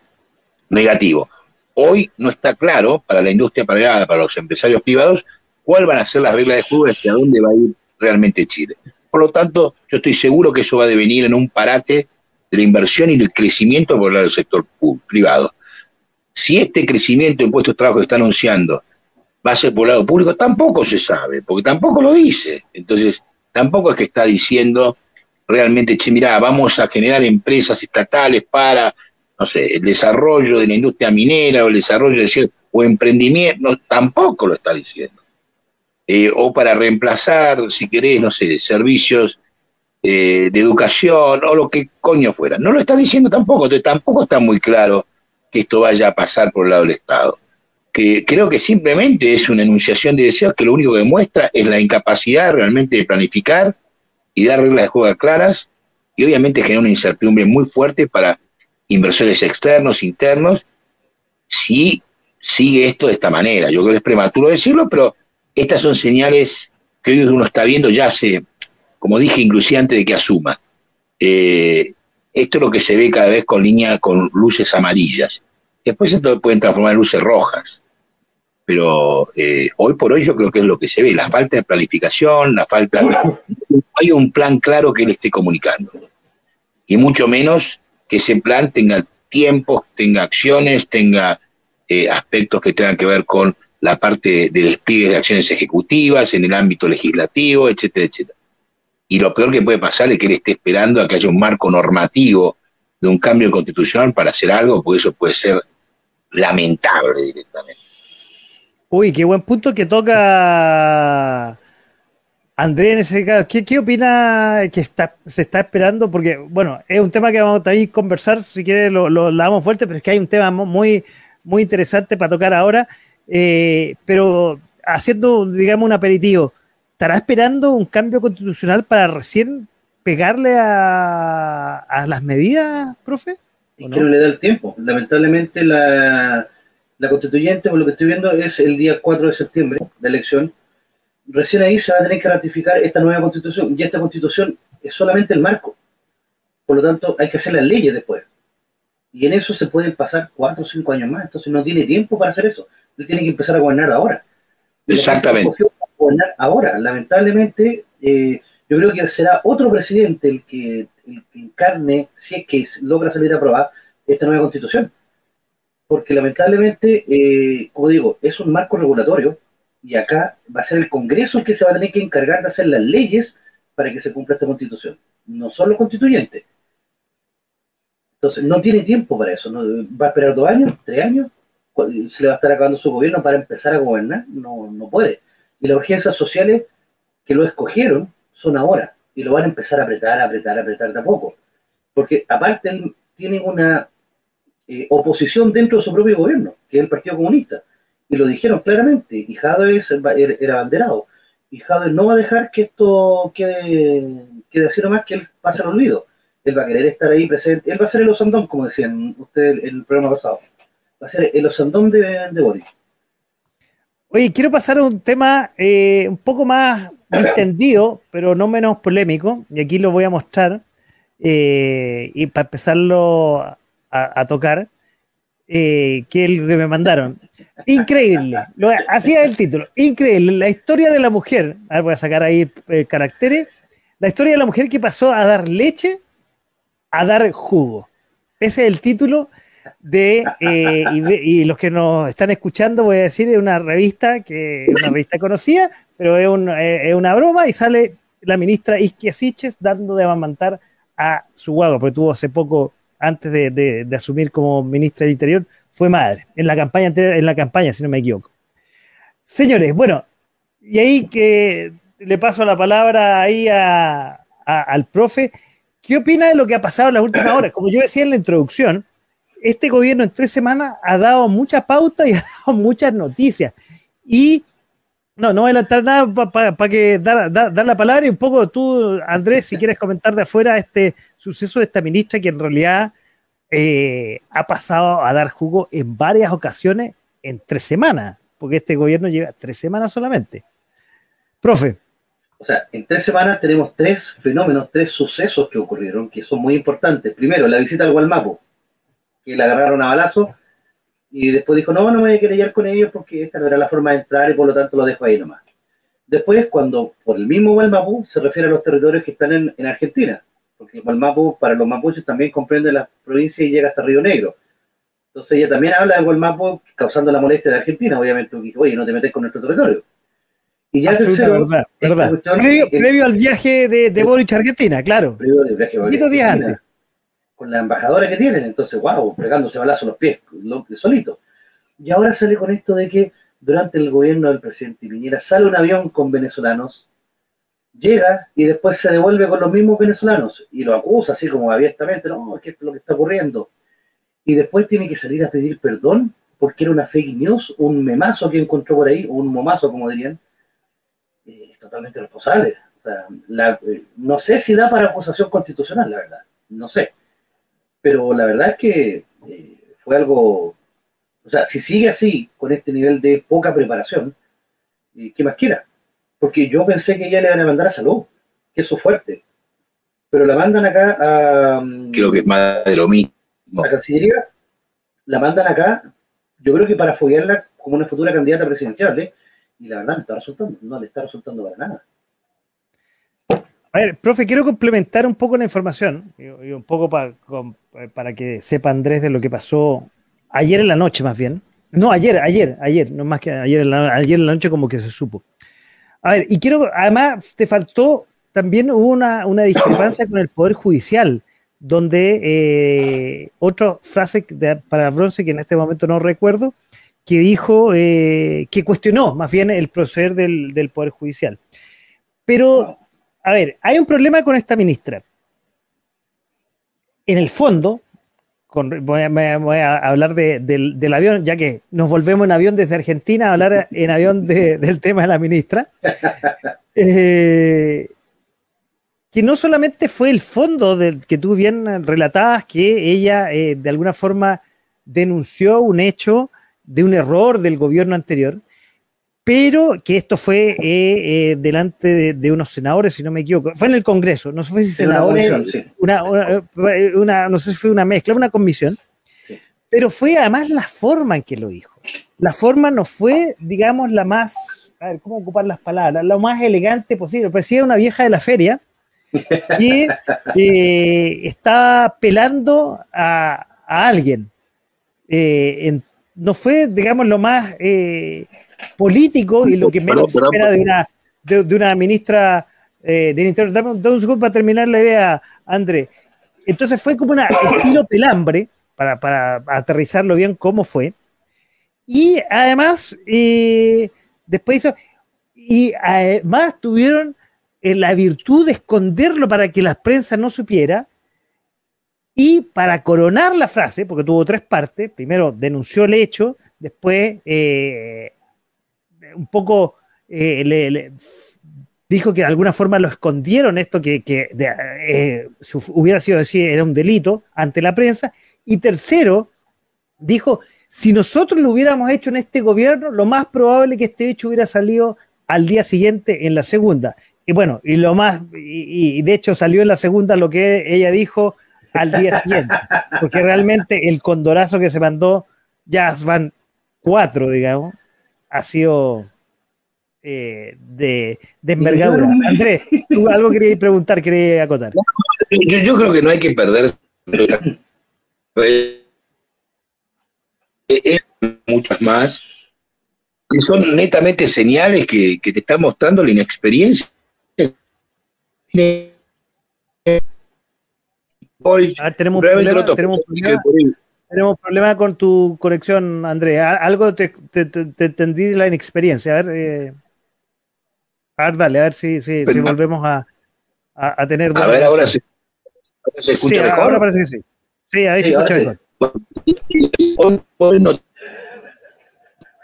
negativo. Hoy no está claro para la industria privada, para los empresarios privados, cuáles van a ser las reglas de juego y hacia dónde va a ir realmente Chile. Por lo tanto, yo estoy seguro que eso va a devenir en un parate de la inversión y del crecimiento por el lado del sector privado. Si este crecimiento en puestos de trabajo que está anunciando va a ser por el lado público, tampoco se sabe, porque tampoco lo dice. Entonces, tampoco es que está diciendo realmente, che, mirá, vamos a generar empresas estatales para, no sé, el desarrollo de la industria minera o el desarrollo de o emprendimiento, tampoco lo está diciendo. Eh, o para reemplazar, si querés, no sé, servicios eh, de educación o lo que coño fuera. No lo está diciendo tampoco, entonces tampoco está muy claro que esto vaya a pasar por el lado del Estado que creo que simplemente es una enunciación de deseos que lo único que demuestra es la incapacidad realmente de planificar y dar reglas de juego claras y obviamente genera una incertidumbre muy fuerte para inversores externos, internos, si sigue esto de esta manera. Yo creo que es prematuro decirlo, pero estas son señales que hoy uno está viendo ya hace, como dije, inclusive antes de que asuma. Eh, esto es lo que se ve cada vez con línea, con luces amarillas. Después esto pueden transformar en luces rojas pero eh, hoy por hoy yo creo que es lo que se ve, la falta de planificación, la falta, no hay un plan claro que él esté comunicando, y mucho menos que ese plan tenga tiempos, tenga acciones, tenga eh, aspectos que tengan que ver con la parte de despliegue de acciones ejecutivas en el ámbito legislativo, etcétera, etcétera. Y lo peor que puede pasar es que él esté esperando a que haya un marco normativo de un cambio constitucional para hacer algo, porque eso puede ser lamentable directamente. Uy, qué buen punto que toca Andrés, en ese caso, ¿qué, opina que se está esperando? Porque, bueno, es un tema que vamos a conversar, si quiere lo, lo, damos fuerte, pero es que hay un tema muy, muy interesante para tocar ahora. Eh, pero haciendo, digamos, un aperitivo, ¿estará esperando un cambio constitucional para recién pegarle a, las medidas, profe? Que no le da el tiempo. Lamentablemente la, la constituyente, por lo que estoy viendo, es el día 4 de septiembre, de elección recién ahí se va a tener que ratificar esta nueva constitución. Y esta constitución es solamente el marco. Por lo tanto, hay que hacer las leyes después. Y en eso se pueden pasar cuatro o cinco años más. Entonces no tiene tiempo para hacer eso. Él tiene que empezar a gobernar ahora. Exactamente. Gobernar ahora. Lamentablemente, eh, yo creo que será otro presidente el que, encarne, si es que logra salir a aprobar, esta nueva constitución. Porque lamentablemente, eh, como digo, es un marco regulatorio y acá va a ser el Congreso el que se va a tener que encargar de hacer las leyes para que se cumpla esta constitución, no son los constituyentes. Entonces, no tiene tiempo para eso, va a esperar dos años, tres años, se le va a estar acabando su gobierno para empezar a gobernar, no, no puede. Y las urgencias sociales que lo escogieron son ahora, y lo van a empezar a apretar, apretar, apretar de a poco. Porque aparte tienen una eh, oposición dentro de su propio gobierno, que es el Partido Comunista y lo dijeron claramente, y Jadwe era abanderado, y no va a dejar que esto quede, quede así nomás, que él pase al olvido. Él va a querer estar ahí presente, él va a ser el osandón, como decían ustedes en el programa pasado, va a ser el osandón de, de Boris. Oye, quiero pasar a un tema eh, un poco más extendido, pero no menos polémico, y aquí lo voy a mostrar, eh, y para empezarlo a, tocar, eh, que el que me mandaron. Increíble. Lo, hacía el título. Increíble. La historia de la mujer. A ver, voy a sacar ahí eh, caracteres. La historia de la mujer que pasó a dar leche a dar jugo. Ese es el título de. Eh, y, los que nos están escuchando, voy a decir, es una revista que es una revista conocida, pero es, una broma y sale la ministra Isquia Siches dando de amamantar a su guagua, porque tuvo hace poco, antes de, de asumir como ministra del Interior, fue madre, en la campaña anterior, en la campaña, si no me equivoco. Señores, bueno, y ahí que le paso la palabra ahí al profe, ¿qué opina de lo que ha pasado en las últimas horas? Como yo decía en la introducción, este gobierno en tres semanas ha dado mucha pauta y ha dado muchas noticias. Y no, no voy a adelantar nada para que dar, dar, la palabra y un poco tú, Andrés, si quieres comentar de afuera este suceso de esta ministra que en realidad eh, ha pasado a dar jugo en varias ocasiones en tres semanas, porque este gobierno lleva tres semanas solamente. Profe. O sea, en tres semanas tenemos tres fenómenos, tres sucesos que ocurrieron, que son muy importantes. Primero, la visita al Gualmapo, que la agarraron a balazo, y después dijo, no, no me voy a querellar con ellos porque esta no era la forma de entrar y por lo tanto lo dejo ahí nomás. Después, cuando por el mismo Gualmapu se refiere a los territorios que están en Argentina, porque el Mapu para los mapuches también comprende la provincia y llega hasta Río Negro. Entonces ella también habla de Gualmapu causando la molestia de Argentina, obviamente, porque oye, no te metes con nuestro territorio. Y ya tercero, verdad, verdad. Previo, al viaje de, de Boric a Argentina, claro. Previo al viaje de antes. Con la embajadora que tienen, entonces, wow, pegándose balazo los pies, solito. Y ahora sale con esto de que durante el gobierno del presidente Piñera sale un avión con venezolanos llega y después se devuelve con los mismos venezolanos y lo acusa así como abiertamente, no, es que esto es lo que está ocurriendo. Y después tiene que salir a pedir perdón porque era una fake news, un memazo que encontró por ahí, o un momazo, como dirían, es totalmente responsable. O sea, eh, no sé si da para acusación constitucional, la verdad, no sé. Pero la verdad es que eh, fue algo, o sea, si sigue así, con este nivel de poca preparación, eh, ¿qué más quiera? porque yo pensé que ella le iban a mandar a salud, que eso es fuerte. Pero la mandan acá a. Mm, creo que es más de lo mismo. La Cancillería la mandan acá, yo creo que para foguearla como una futura candidata presidencial, ¿eh? y la verdad no está resultando, no le está resultando para nada. A ver, profe, quiero complementar un poco la información y, un poco para, para que sepa Andrés de lo que pasó ayer en la noche, más bien. No, ayer, ayer, ayer, no más que ayer ayer en la noche, como que se supo. A ver, y quiero, además, te faltó también hubo una, discrepancia con el Poder Judicial, donde eh, otra frase para Bronce, que en este momento no recuerdo, que dijo, eh, que cuestionó más bien el proceder del, Poder Judicial. Pero, a ver, hay un problema con esta ministra. En el fondo, voy, a, hablar del, avión, ya que nos volvemos en avión desde Argentina a hablar en avión del tema de la ministra. Eh, que no solamente fue el fondo del que tú bien relatabas, que ella eh, de alguna forma denunció un hecho de un error del gobierno anterior, pero que esto fue eh, delante de, unos senadores, si no me equivoco, fue en el Congreso, no sé si senadores, una, no sé si fue una mezcla, una comisión, pero fue además la forma en que lo dijo. La forma no fue, digamos, la más, a ver, ¿cómo ocupar las palabras? Lo más elegante posible. Parecía una vieja de la feria que eh, está pelando a, alguien. Eh, no fue, digamos, lo más eh, político y lo que menos se espera de una, de, una ministra del Interior. Dame, un segundo para terminar la idea, André. Entonces fue como un estilo pelambre, para, para, aterrizarlo bien cómo fue. Y además, después hizo, y además tuvieron la virtud de esconderlo para que la prensa no supiera. Y para coronar la frase, porque tuvo tres partes, primero denunció el hecho, después eh, un poco eh, le, dijo que de alguna forma lo escondieron, esto que, eh, hubiera sido decir era un delito ante la prensa, y tercero, dijo, si nosotros lo hubiéramos hecho en este gobierno, lo más probable que este hecho hubiera salido al día siguiente en la segunda. Y bueno, y lo más, y, de hecho salió en la segunda lo que ella dijo al día siguiente, porque realmente el condorazo que se mandó, ya van cuatro, digamos, ha sido eh, de, de, envergadura. Andrés, tú algo querías preguntar, querías acotar. Yo, yo, creo que no hay que perder muchas más, que son netamente señales que, que te está mostrando la inexperiencia tenemos, problema, tenemos, problema, con tu conexión, Andrés. Algo te, entendí de la inexperiencia. A ver, eh, a ver, dale, a ver si, si, si volvemos a, a, tener. A ver, ahora se, se escucha sí, mejor. Ahora parece que sí. Sí, ahí se escucha mejor.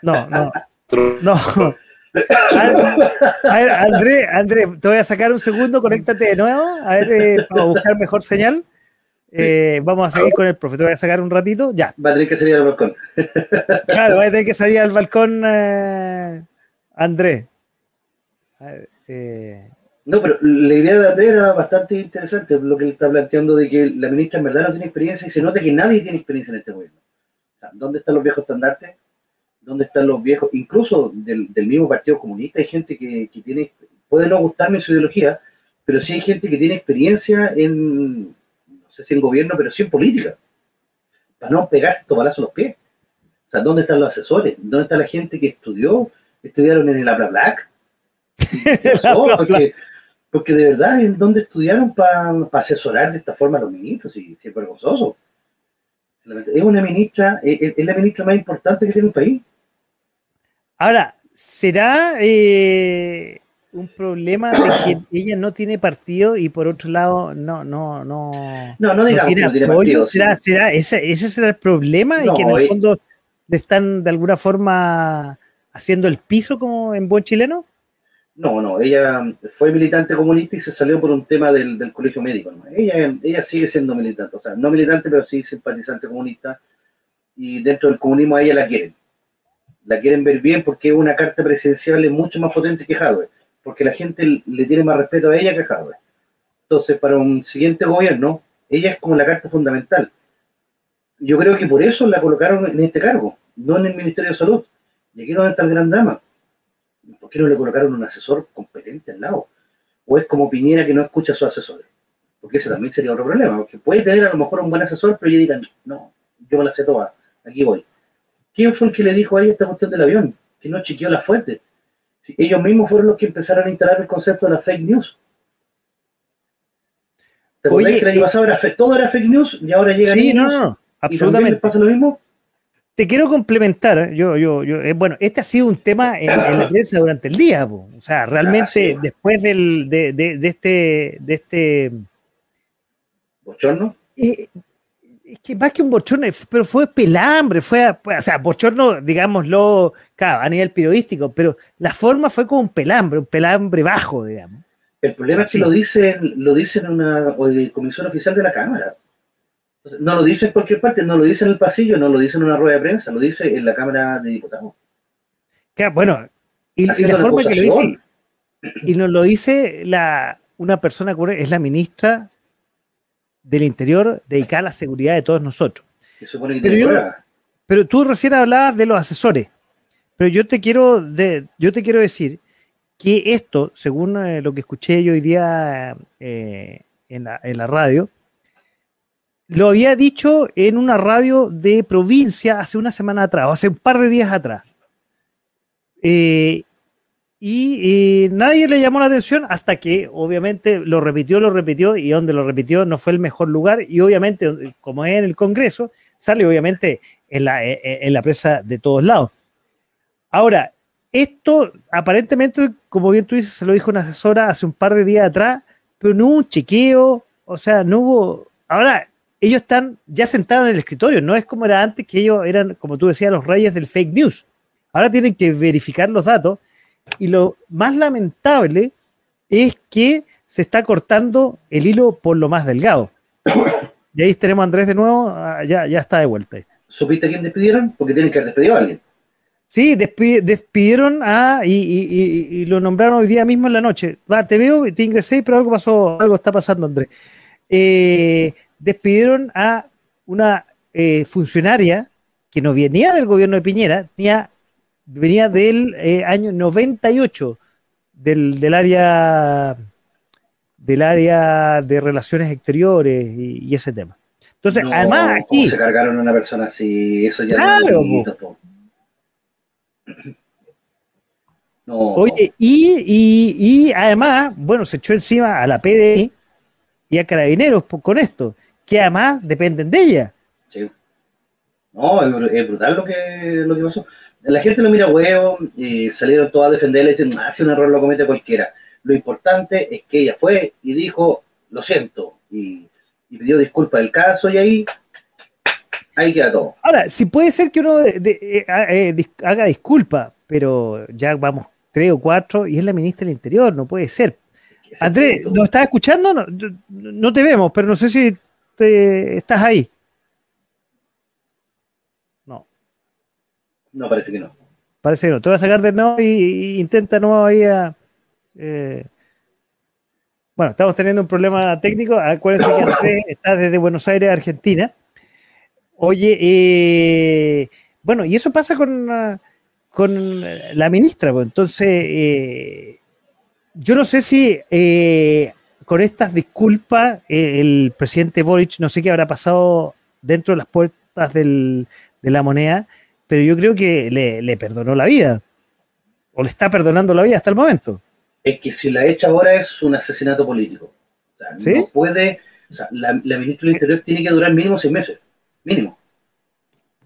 No, no. No. A ver, André, André, te voy a sacar un segundo, conéctate de nuevo, a ver, eh, para buscar mejor señal. Eh, vamos a seguir con el profe, te voy a sacar un ratito, ya. Va a tener que salir al balcón. Claro, va a tener que salir al balcón, eh, André. No, pero la idea de André era bastante interesante, lo que él está planteando de que la ministra en verdad no tiene experiencia y se nota que nadie tiene experiencia en este gobierno. O sea, ¿dónde están los viejos estandartes? dónde están los viejos, incluso del, mismo Partido Comunista, hay gente que, tiene, puede no gustarme su ideología, pero sí hay gente que tiene experiencia en, sé si en gobierno, pero sí en política, para no pegarse estos balazos a los pies. O sea, ¿dónde están los asesores? ¿Dónde está la gente que estudió? ¿Estudiaron en el Abra Black? porque, de verdad, ¿en dónde estudiaron para asesorar de esta forma a los ministros? Y, es vergonzoso. Es una ministra, es la ministra más importante que tiene el país. Ahora, ¿será eh, un problema de que ella no tiene partido y por otro lado no no no no, no, digamos, tiene, apoyo? ¿Será, será ese, ese será el problema y que en el eh. fondo le están de alguna forma haciendo el piso como en buen chileno? No, no, ella fue militante comunista y se salió por un tema del, colegio médico. Ella, ella sigue siendo militante, o sea, no militante, pero sí simpatizante comunista. Y dentro del comunismo a ella la quieren la quieren ver bien porque es una carta presidencial mucho más potente que Hadwe, porque la gente le tiene más respeto a ella que a Hadwe. Entonces, para un siguiente gobierno, ella es como la carta fundamental. Yo creo que por eso la colocaron en este cargo, no en el Ministerio de Salud. Y aquí es donde está el gran drama. ¿Por qué no le colocaron un asesor competente al lado? O es como Piñera que no escucha a sus asesores. Porque ese también sería otro problema. Porque puede tener a lo mejor un buen asesor, pero ellos digan, no, yo me la sé toda, aquí voy. ¿Quién fue el que le dijo a ella esta cuestión del avión? Que no chiqueó la fuente. Ellos mismos fueron los que empezaron a instalar el concepto de la fake news. ¿Te Oye, que el año pasado era todo era fake news y ahora llega Sí, no, no, absolutamente. pasa lo mismo? te quiero complementar, yo, yo, yo, eh, bueno, este ha sido un tema en, la prensa durante el día, o sea, realmente ah, después del, de, de, este, de este bochorno. Eh, es que más que un bochorno, pero fue pelambre, fue, o sea, bochorno, digámoslo, claro, a nivel periodístico, pero la forma fue como un pelambre, un pelambre bajo, digamos. El problema es que lo dicen, lo dicen en una comisión oficial de la Cámara. No lo dice en cualquier parte, no lo dice en el pasillo, no lo dice en una rueda de prensa, lo dice en la Cámara de Diputados. bueno, y, la forma que lo dice, y nos lo dice la, una persona es la ministra del Interior dedicada a la seguridad de todos nosotros. Pero, pero, tú recién hablabas de los asesores, pero yo te quiero, de, yo te quiero decir que esto, según eh, lo que escuché yo hoy día eh, en, la, en la radio, lo había dicho en una radio de provincia hace una semana atrás, o hace un par de días atrás. Eh, y, nadie le llamó la atención hasta que obviamente lo repitió, lo repitió y donde lo repitió no fue el mejor lugar y obviamente como es en el Congreso, sale obviamente en la, e, e, en la prensa de todos lados. Ahora, esto aparentemente, como bien tú dices, se lo dijo una asesora hace un par de días atrás, pero no hubo un chequeo, o sea, no hubo... Ahora, ellos están ya sentados en el escritorio, no es como era antes que ellos eran, como tú decías, los reyes del fake news. Ahora tienen que verificar los datos y lo más lamentable es que se está cortando el hilo por lo más delgado. Y ahí tenemos a Andrés de nuevo, ah, ya, ya está de vuelta. ¿Supiste a quién despidieron? Porque tienen que haber despedido a alguien. Sí, despidieron a, y, lo nombraron hoy día mismo en la noche. Va, te veo, te ingresé, pero algo pasó, algo está pasando, Andrés. Eh, despidieron a una eh, funcionaria que no venía del gobierno de Piñera, venía, venía del eh, año 98 del, del área del área de relaciones exteriores y, ese tema. Entonces, además aquí... se cargaron a una persona así? Eso ya claro, no, Oye, y, y, y, además, bueno, se echó encima a la PDI y a Carabineros con esto que además dependen de ella. Sí. No, es, brutal lo que, lo que pasó. La gente lo mira huevo y salieron todos a defenderle dicen, hace ah, un error lo comete cualquiera. Lo importante es que ella fue y dijo, lo siento, y, pidió disculpas del caso y ahí, ahí queda todo. Ahora, si puede ser que uno eh, eh, haga disculpa, pero ya vamos tres o cuatro y es la ministra del Interior, no puede ser. Andrés, ¿nos estás escuchando? No, no, te vemos, pero no sé si estás ahí. No, parece que no. Parece que no. Te voy a sacar de nuevo y, intenta nuevo ahí a. Eh, bueno, estamos teniendo un problema técnico. Acuérdense que Andrés está desde Buenos Aires, Argentina. Oye, eh, bueno, y eso pasa con, con la ministra. Pues. Entonces, eh, yo no sé si con estas disculpas, el presidente Boric, no sé qué habrá pasado dentro de las puertas de la moneda, pero yo creo que le, perdonó la vida, o le está perdonando la vida hasta el momento. Es que si la echa ahora es un asesinato político. O sea, no puede, o sea, la, ministra del Interior tiene que durar mínimo seis meses, mínimo.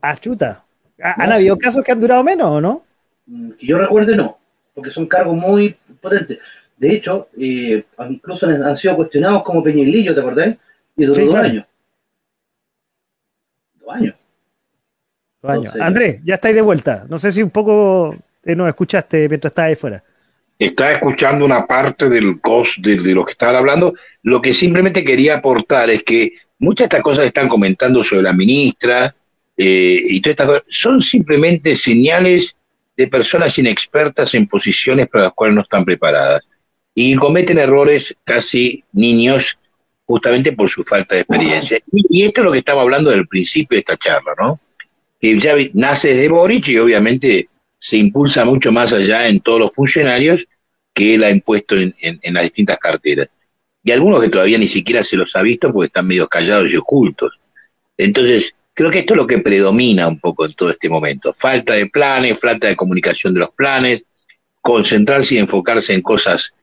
Ah, chuta. ¿Han habido casos que han durado menos o no? Mm, que yo recuerde no, porque son cargos muy potentes. De hecho, eh, incluso han, sido cuestionados como Peñilillo, ¿te acordás? Y duró dos años. Dos años. Andrés, ya estáis de vuelta. No sé si un poco eh, nos escuchaste mientras estabas ahí fuera. Estaba escuchando una parte del cost de, lo que estaban hablando. Lo que simplemente quería aportar es que muchas de estas cosas que están comentando sobre la ministra eh, y todas estas cosas son simplemente señales de personas inexpertas en posiciones para las cuales no están preparadas y cometen errores casi niños justamente por su falta de experiencia. Y, esto es lo que estaba hablando del principio de esta charla, ¿no? Que ya nace de Boric y obviamente se impulsa mucho más allá en todos los funcionarios que él ha impuesto en, las distintas carteras. Y algunos que todavía ni siquiera se los ha visto porque están medio callados y ocultos. Entonces, creo que esto es lo que predomina un poco en todo este momento. Falta de planes, falta de comunicación de los planes, concentrarse y enfocarse en cosas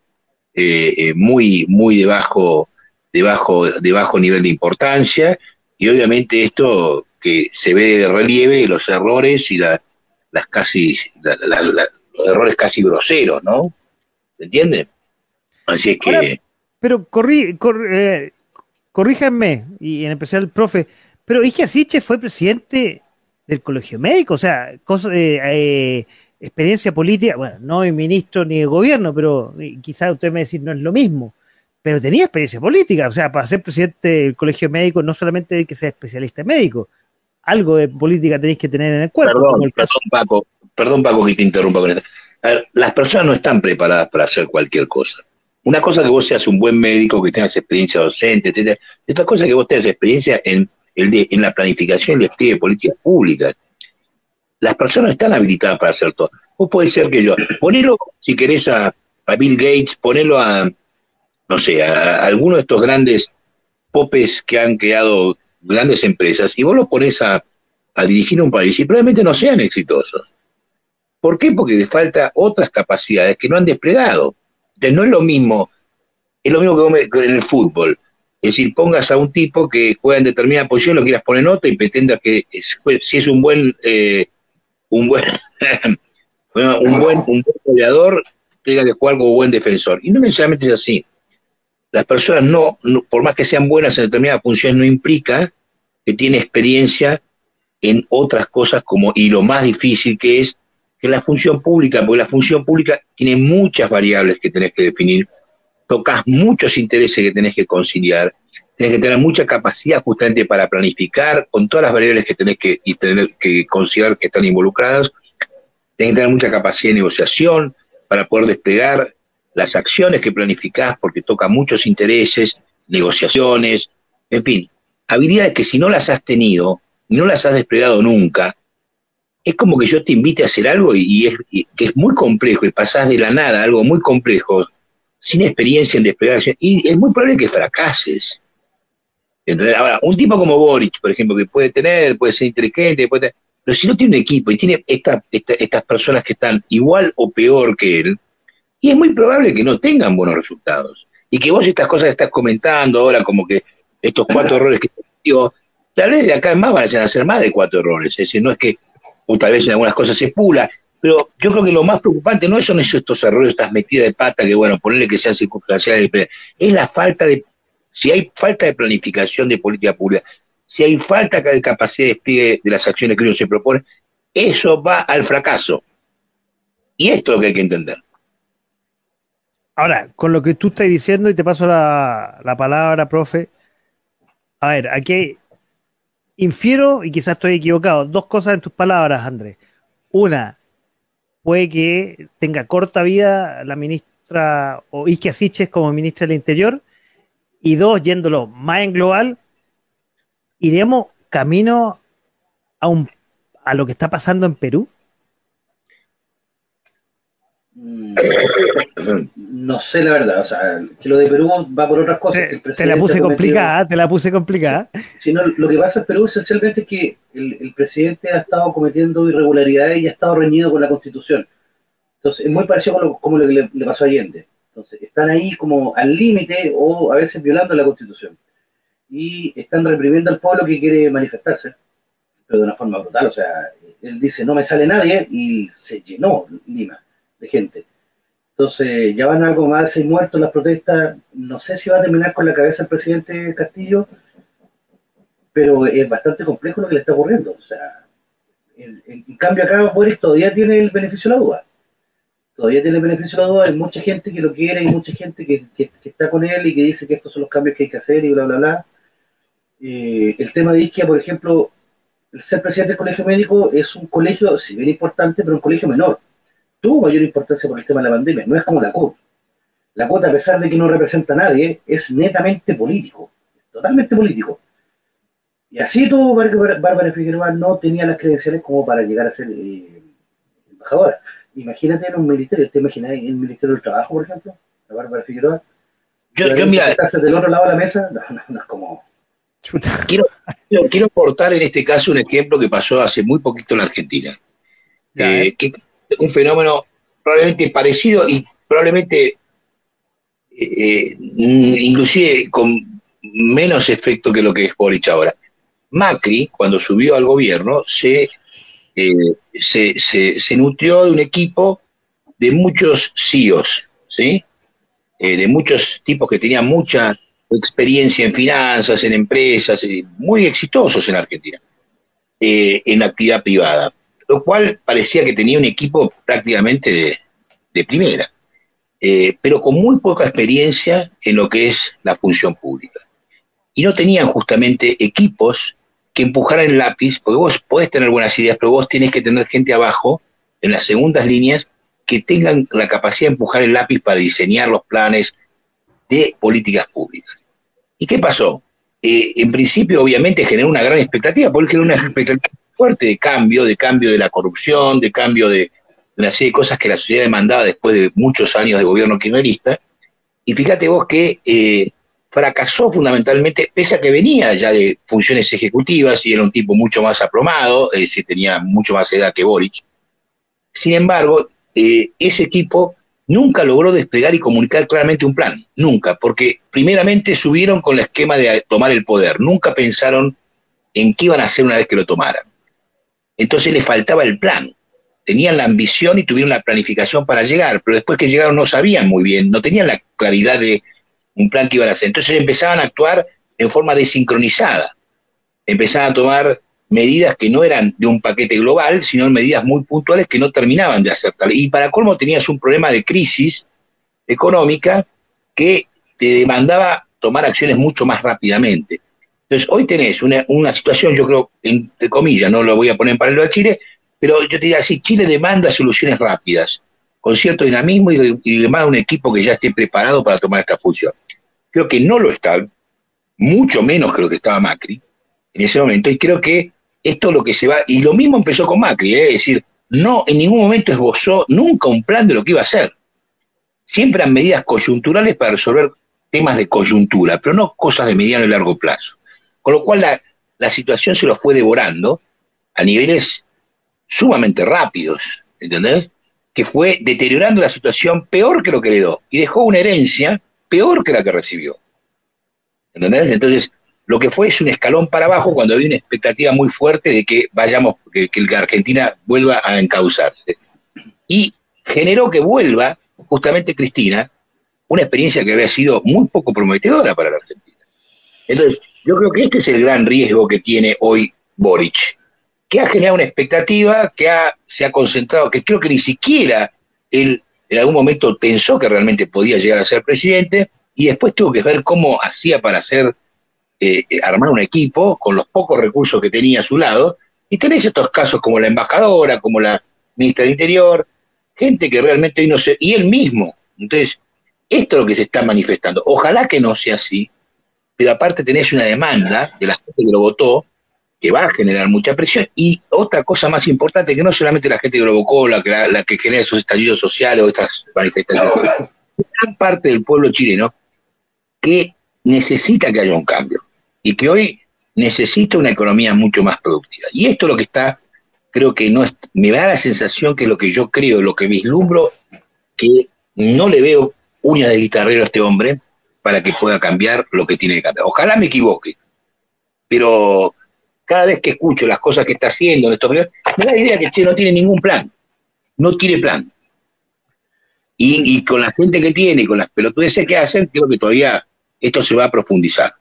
eh, eh, muy, muy de bajo, de, bajo, de bajo nivel de importancia y obviamente esto que se ve de relieve los errores y las casi, los errores casi groseros, ¿no? ¿Se entiende? Así es que... pero corrí, eh, corríjanme, y en especial el profe, pero que Asiche fue presidente del Colegio Médico, o sea, eh, eh, experiencia política, bueno, no es ministro ni de gobierno, pero quizás usted me decir no es lo mismo, pero tenía experiencia política, o sea, para ser presidente del Colegio Médico no solamente hay que ser especialista médico, algo de política tenéis que tener en el cuerpo. Perdón, perdón Paco, perdón Paco que te interrumpa con esto. A ver, las personas no están preparadas para hacer cualquier cosa. Una cosa que vos seas un buen médico, que tengas experiencia docente, etc. Otra cosa que vos tengas experiencia en, el de, en la planificación y el despliegue de políticas públicas. Las personas están habilitadas para hacer todo. Vos podés ser que yo. Ponelo, si querés, a, Bill Gates, ponelo a, no sé, a, alguno de estos grandes popes que han creado grandes empresas y vos los pones a, a dirigir un país y probablemente no sean exitosos. ¿Por qué? Porque les falta otras capacidades que no han desplegado. Entonces no es lo mismo, es lo mismo que en el fútbol. Es decir, pongas a un tipo que juega en determinada posición, lo quieras poner en otra y pretendas que si es un buen eh, un buen un buen un goleador tenga que jugar como buen defensor. Y no necesariamente es así. Las personas no, por más que sean buenas en determinadas funciones, no implica que tiene experiencia en otras cosas como, y lo más difícil que es que la función pública, porque la función pública tiene muchas variables que tenés que definir, tocas muchos intereses que tenés que conciliar, tenés que tener mucha capacidad justamente para planificar con todas las variables que tenés que, y tener que considerar que están involucradas, tenés que tener mucha capacidad de negociación para poder desplegar las acciones que planificás porque toca muchos intereses, negociaciones, en fin, habilidades que si no las has tenido, no las has desplegado nunca, es como que yo te invite a hacer algo y, es, que es muy complejo y pasás de la nada a algo muy complejo sin experiencia en desplegar y es muy probable que fracases. Entonces, ahora, un tipo como Boric, por ejemplo, que puede tener, puede ser inteligente, puede pero si no tiene un equipo y tiene estas personas que están igual o peor que él, y es muy probable que no tengan buenos resultados. Y que vos estas cosas que estás comentando ahora, como que estos cuatro errores que digo, tal vez de acá en más van a ser más de cuatro errores. Es decir, no es que o tal vez en algunas cosas se pula, pero yo creo que lo más preocupante no son estos errores, estas metidas de pata, que bueno, ponerle que sean circunstanciales, es la falta de, si hay falta de planificación de política pública, si hay falta de capacidad de despliegue de las acciones que uno se propone, eso va al fracaso. Y esto es lo que hay que entender. Ahora, con lo que tú estás diciendo, y te paso la, la palabra, profe, a ver, aquí infiero, y quizás estoy equivocado, dos cosas en tus palabras, Andrés. Una, puede que tenga corta vida la ministra o Isque Asiches como ministra del Interior. Y dos, yéndolo más en global, iremos camino a, un, a lo que está pasando en Perú. Mm, no sé la verdad, o sea, que lo de Perú va por otras cosas. Te, la puse complicada, te la puse complicada. Sino lo que pasa en Perú esencialmente es que el, presidente ha estado cometiendo irregularidades y ha estado reñido con la constitución. Entonces, es muy parecido con lo, que le, pasó a Allende. Entonces, están ahí como al límite o a veces violando la constitución. Y están reprimiendo al pueblo que quiere manifestarse, pero de una forma brutal. O sea, él dice, no me sale nadie y se llenó Lima de gente. Entonces, ya van algo más de seis muertos las protestas. No sé si va a terminar con la cabeza el presidente Castillo, pero es bastante complejo lo que le está ocurriendo. O sea, en, cambio acá Boris todavía tiene el beneficio de la duda. Todavía tiene el beneficio de la duda. Hay mucha gente que lo quiere, hay mucha gente que, está con él y que dice que estos son los cambios que hay que hacer y bla, bla, bla. Eh, el tema de Isquia, por ejemplo, el ser presidente del colegio médico es un colegio, si bien importante, pero un colegio menor tuvo mayor importancia por el tema de la pandemia, no es como la CUT. La CUT, a pesar de que no representa a nadie, es netamente político, totalmente político. Y así todo Bárbara Figueroa no tenía las credenciales como para llegar a ser eh, embajadora. Imagínate en un ministerio, ¿te imaginas en el Ministerio del Trabajo, por ejemplo? La Bárbara Figueroa. Yo, yo mira. del otro lado de la mesa, no, es como. Quiero, quiero, aportar en este caso un ejemplo que pasó hace muy poquito en Argentina. Eh, que un fenómeno probablemente parecido y probablemente eh, inclusive con menos efecto que lo que es Boric ahora. Macri, cuando subió al gobierno, se, eh, se, se, nutrió de un equipo de muchos CEOs, ¿sí? Eh, de muchos tipos que tenían mucha experiencia en finanzas, en empresas, muy exitosos en Argentina, en actividad privada, lo cual parecía que tenía un equipo prácticamente de, primera. Eh, pero con muy poca experiencia en lo que es la función pública. Y no tenían justamente equipos que empujaran el lápiz, porque vos podés tener buenas ideas, pero vos tenés que tener gente abajo, en las segundas líneas, que tengan la capacidad de empujar el lápiz para diseñar los planes de políticas públicas. ¿Y qué pasó? Eh, en principio, obviamente, generó una gran expectativa, porque era una expectativa fuerte de cambio, de cambio de la corrupción, de cambio de, una serie de cosas que la sociedad demandaba después de muchos años de gobierno kirchnerista. Y fíjate vos que eh, fracasó fundamentalmente, pese a que venía ya de funciones ejecutivas y era un tipo mucho más aplomado, es decir, tenía mucho más edad que Boric. Sin embargo, eh, ese equipo nunca logró desplegar y comunicar claramente un plan, nunca, porque primeramente subieron con el esquema de tomar el poder, nunca pensaron en qué iban a hacer una vez que lo tomaran. Entonces le faltaba el plan tenían la ambición y tuvieron la planificación para llegar, pero después que llegaron no sabían muy bien, no tenían la claridad de un plan que iban a hacer. Entonces empezaban a actuar en forma desincronizada, empezaban a tomar medidas que no eran de un paquete global, sino medidas muy puntuales que no terminaban de hacer tal. Y para colmo tenías un problema de crisis económica que te demandaba tomar acciones mucho más rápidamente. Entonces, hoy tenés una, una situación, yo creo, entre comillas, no lo voy a poner en paralelo a Chile, pero yo te diría así, Chile demanda soluciones rápidas, con cierto dinamismo y, demanda un equipo que ya esté preparado para tomar esta función. Creo que no lo está, mucho menos que lo que estaba Macri en ese momento, y creo que esto es lo que se va, y lo mismo empezó con Macri, ¿eh? es decir, no en ningún momento esbozó nunca un plan de lo que iba a hacer. Siempre han medidas coyunturales para resolver temas de coyuntura, pero no cosas de mediano y largo plazo. Con lo cual la, la situación se lo fue devorando a niveles sumamente rápidos, ¿entendés? Que fue deteriorando la situación peor que lo que heredó y dejó una herencia peor que la que recibió. ¿Entendés? Entonces, lo que fue es un escalón para abajo cuando había una expectativa muy fuerte de que vayamos, que, que Argentina vuelva a encauzarse. Y generó que vuelva, justamente Cristina, una experiencia que había sido muy poco prometedora para la Argentina. Entonces, yo creo que este es el gran riesgo que tiene hoy Boric que ha generado una expectativa, que se ha concentrado, que creo que ni siquiera él en algún momento pensó que realmente podía llegar a ser presidente, y después tuvo que ver cómo hacía para hacer, eh, eh, armar un equipo con los pocos recursos que tenía a su lado, y tenéis estos casos como la embajadora, como la ministra del Interior, gente que realmente hoy no sé, y él mismo. Entonces, esto es lo que se está manifestando. Ojalá que no sea así, pero aparte tenés una demanda de la gente que lo votó, que va a generar mucha presión. Y otra cosa más importante, que no solamente la gente que lo evocó, la, la, que genera esos estallidos sociales o estas manifestaciones, gran parte del pueblo chileno que necesita que haya un cambio y que hoy necesita una economía mucho más productiva. Y esto es lo que está, creo que no es, me da la sensación que lo que yo creo, lo que vislumbro, que no le veo uña de guitarrero a este hombre para que pueda cambiar lo que tiene que cambiar. Ojalá me equivoque, pero cada vez que escucho las cosas que está haciendo en estos me da la idea que Che no tiene ningún plan. No tiene plan. Y, con la gente que tiene, con las pelotudeces que hacen, creo que todavía esto se va a profundizar.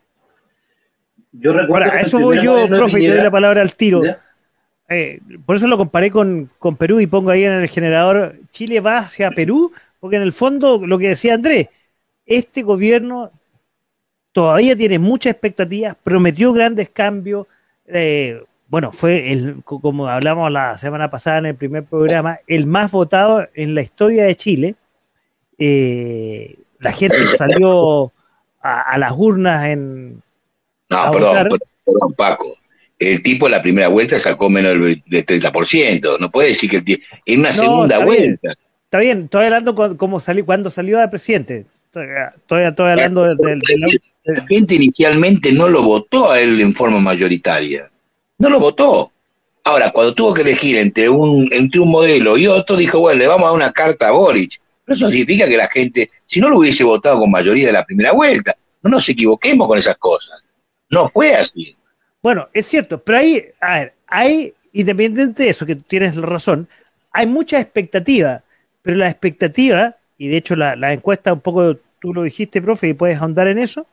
Yo recuerdo. a eso voy yo, profe, y te doy la palabra al tiro. Eh, por eso lo comparé con, con, Perú y pongo ahí en el generador, Chile va hacia Perú, porque en el fondo, lo que decía Andrés, este gobierno todavía tiene muchas expectativas, prometió grandes cambios, eh, bueno, fue el, como hablamos la semana pasada en el primer programa, el más votado en la historia de Chile. Eh, la gente salió a, las urnas en. No, perdón, perdón, Paco. El tipo en la primera vuelta sacó menos del, 30%. No puede decir que el en una segunda vuelta. Está bien, estoy hablando como salió, cuando salió de presidente. Estoy, estoy, hablando del la gente inicialmente no lo votó a él en forma mayoritaria. No lo votó. Ahora, cuando tuvo que elegir entre un, entre un modelo y otro, dijo, bueno, le vamos a dar una carta a Boric. Pero eso significa que la gente, si no lo hubiese votado con mayoría de la primera vuelta, no nos equivoquemos con esas cosas. No fue así. Bueno, es cierto, pero ahí, a ver, hay, independiente de eso, que tienes la razón, hay mucha expectativa, pero la expectativa, y de hecho la, la encuesta un poco, tú lo dijiste, profe, y puedes ahondar en eso,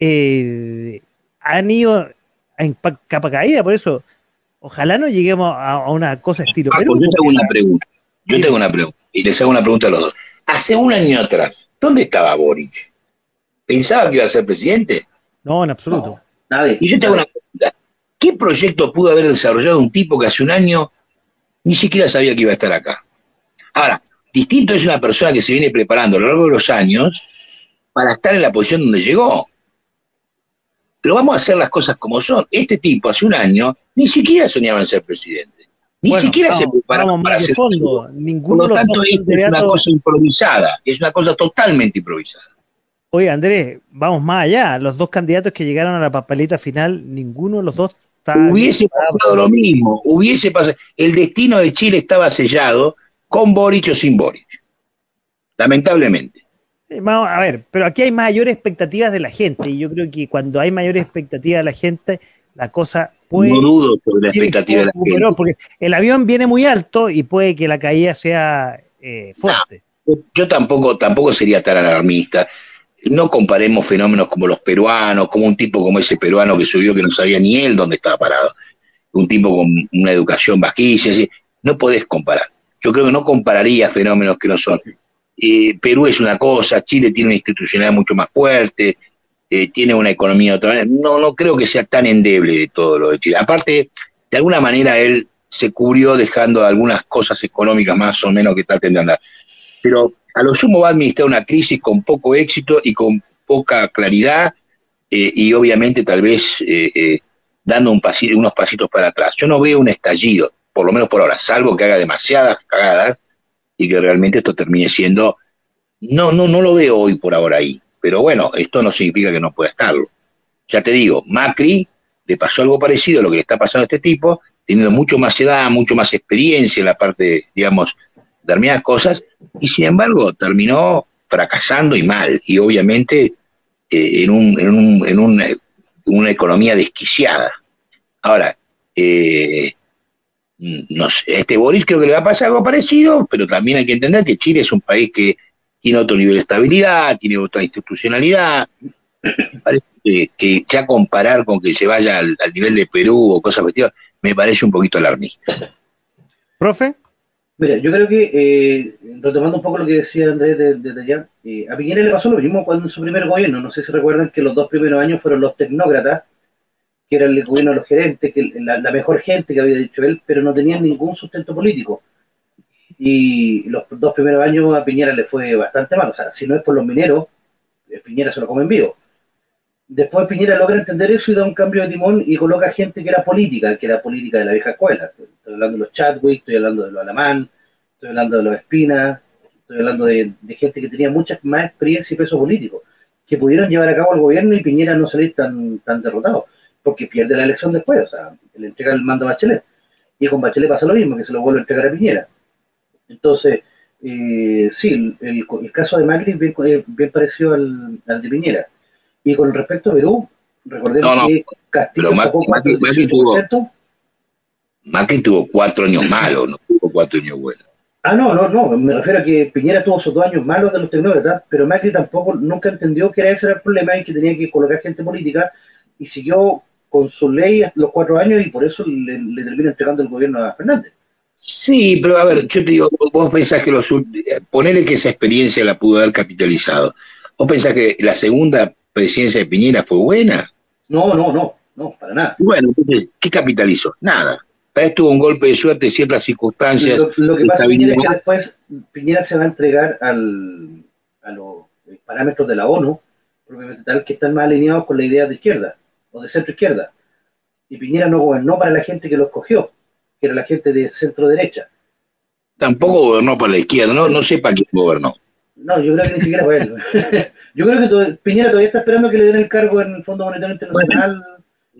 eh, han ido en capa caída, por eso ojalá no lleguemos a, una cosa estilo Yo tengo una pregunta, yo tengo una pregunta, y les hago una pregunta a los dos. Hace un año atrás, ¿dónde estaba Boric? ¿Pensaba que iba a ser presidente? No, en absoluto. nadie. Y yo tengo una pregunta. ¿Qué proyecto pudo haber desarrollado un tipo que hace un año ni siquiera sabía que iba a estar acá? Ahora, distinto es una persona que se viene preparando a lo largo de los años para estar en la posición donde llegó. Pero vamos a hacer las cosas como son. Este tipo hace un año ni siquiera soñaba en ser presidente. Ni siquiera se preparaba para ser fondo. Ninguno Por lo tanto, esto es una cosa improvisada. Es una cosa totalmente improvisada. Oye, Andrés, vamos más allá. Los dos candidatos que llegaron a la papelita final, ninguno de los dos Hubiese pasado lo mismo. Hubiese pasado. El destino de Chile estaba sellado con Boric o sin Boric. Lamentablemente. Vamos a ver, pero aquí hay mayores expectativas de la gente y yo creo que cuando hay mayores expectativas de la gente, la cosa puede... No dudo sobre la expectativa de la gente. Porque el avión viene muy alto y puede que la caída sea eh, fuerte. yo tampoco, tampoco sería tan alarmista. No comparemos fenómenos como los peruanos, como un tipo como ese peruano que subió que no sabía ni él dónde estaba parado. Un tipo con una educación vasquilla, no podés comparar. Yo creo que no compararía fenómenos que no son eh, Perú es una cosa, Chile tiene una institucionalidad mucho más fuerte, eh, tiene una economía otra No, no creo que sea tan endeble de todo lo de Chile. Aparte, de alguna manera él se cubrió dejando algunas cosas económicas más o menos que traten de andar. Pero a lo sumo va a administrar una crisis con poco éxito y con poca claridad eh, y obviamente tal vez dando un unos pasitos para atrás. Yo no veo un estallido, por lo menos por ahora, salvo que haga demasiadas cagadas y que realmente esto termine siendo, no, no, no lo veo hoy por ahora ahí, pero bueno, esto no significa que no pueda estarlo. Ya te digo, Macri le pasó algo parecido a lo que le está pasando a este tipo, teniendo mucho más edad, mucho más experiencia en la parte, digamos, de determinadas cosas, y sin embargo terminó fracasando y mal, y obviamente eh, en, un, en, un, en una, una economía desquiciada. Ahora, eh, no sé, este Boris creo que le va a pasar algo parecido, pero también hay que entender que Chile es un país que tiene otro nivel de estabilidad, tiene otra institucionalidad. Parece que, ya comparar con que se vaya al, nivel de Perú o cosas festivas, me parece un poquito alarmista. ¿Profe? Mira, yo creo que, eh, retomando un poco lo que decía Andrés desde allá, eh, a Piñera le pasó lo mismo cuando en su primer gobierno, no sé si recuerdan que los dos primeros años fueron los tecnócratas, que era el gobierno de los gerentes, que la, mejor gente que había dicho él, pero no tenían ningún sustento político. Y los dos primeros años a Piñera le fue bastante mal. O sea, si no es por los mineros, eh, Piñera se lo come en vivo. Después Piñera logra entender eso y da un cambio de timón y coloca gente que era política, que era política de la vieja escuela. Estoy hablando de los Chadwick, estoy hablando de los Alamán, estoy hablando de los Espinas, estoy hablando de, de, gente que tenía mucha más experiencia y peso político, que pudieron llevar a cabo el gobierno y Piñera no salir tan, tan derrotado porque pierde la elección después, o sea, le entrega el mando a Bachelet. Y con Bachelet pasa lo mismo, que se lo vuelve a entregar a Piñera. Entonces, eh, sí, el, caso de Macri bien, eh, bien parecido al, de Piñera. Y con respecto a Perú, recordemos que Castillo sacó Macri, Macri, tuvo, Macri tuvo cuatro años malos, no tuvo cuatro años buenos. Ah, no, no, no, me refiero a que Piñera tuvo esos dos años malos de los tecnócratas, pero Macri tampoco nunca entendió que era ese el problema y que tenía que colocar gente política y siguió con su ley los cuatro años y por eso le, le termina entregando el gobierno a Fernández. Sí, pero a ver, yo te digo, vos pensás que los ponele que esa experiencia la pudo haber capitalizado. ¿Vos pensás que la segunda presidencia de Piñera fue buena? No, no, no, no, para nada. Bueno, entonces, ¿qué capitalizó? Nada. Tal vez tuvo un golpe de suerte en ciertas circunstancias. Lo, que pasa es que después Piñera se va a entregar al, a los parámetros de la ONU, propiamente tal, que están más alineados con la idea de izquierda o de centro izquierda. Y Piñera no gobernó para la gente que lo escogió, que era la gente de centro derecha. Tampoco gobernó para la izquierda, no, no sé para quién gobernó. No, yo creo que ni siquiera fue él. yo creo que Piñera todavía está esperando que le den el cargo en el Fondo Monetario Internacional.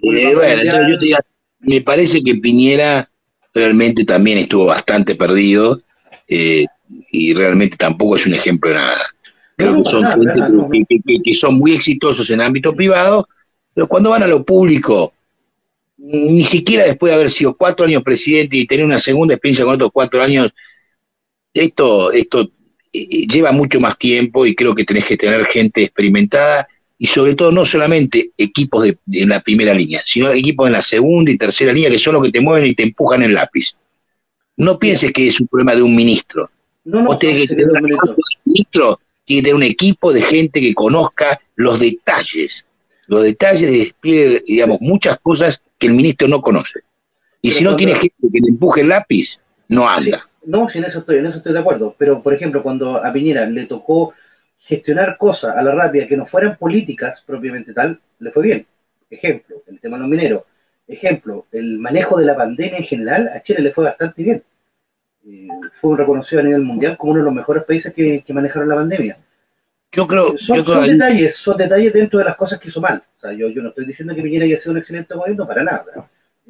Bueno, eh, yo te digo, me parece que Piñera realmente también estuvo bastante perdido eh, y realmente tampoco es un ejemplo de nada. Creo que son gente que, son muy exitosos en ámbito privado, pero cuando van a lo público, ni siquiera después de haber sido cuatro años presidente y tener una segunda experiencia con otros cuatro años, esto, esto eh, eh, lleva mucho más tiempo y creo que tenés que tener gente experimentada y sobre todo no solamente equipos de, en la primera línea, sino equipos en la segunda y tercera línea que son los que te mueven y te empujan el lápiz. No pienses que es un problema de un ministro. No, no, que tener un ministro, tiene que tener un equipo de gente que conozca los detalles, los detalles de despliegue, digamos, muchas cosas que el ministro no conoce. Y si no tiene gente que le empuje el lápiz, no anda. no, en eso estoy, en eso estoy de acuerdo. Pero, por ejemplo, cuando a Piñera le tocó gestionar cosas a la rápida que no fueran políticas propiamente tal, le fue bien. Ejemplo, el tema de los mineros. Ejemplo, el manejo de la pandemia en general, a Chile le fue bastante bien. Eh, fue reconocido a nivel mundial como uno de los mejores países que, manejaron la pandemia. Yo creo, son, son detalles, son detalles dentro de las cosas que hizo mal. O sea, yo, yo no estoy diciendo que Piñera haya sido un excelente gobierno para nada.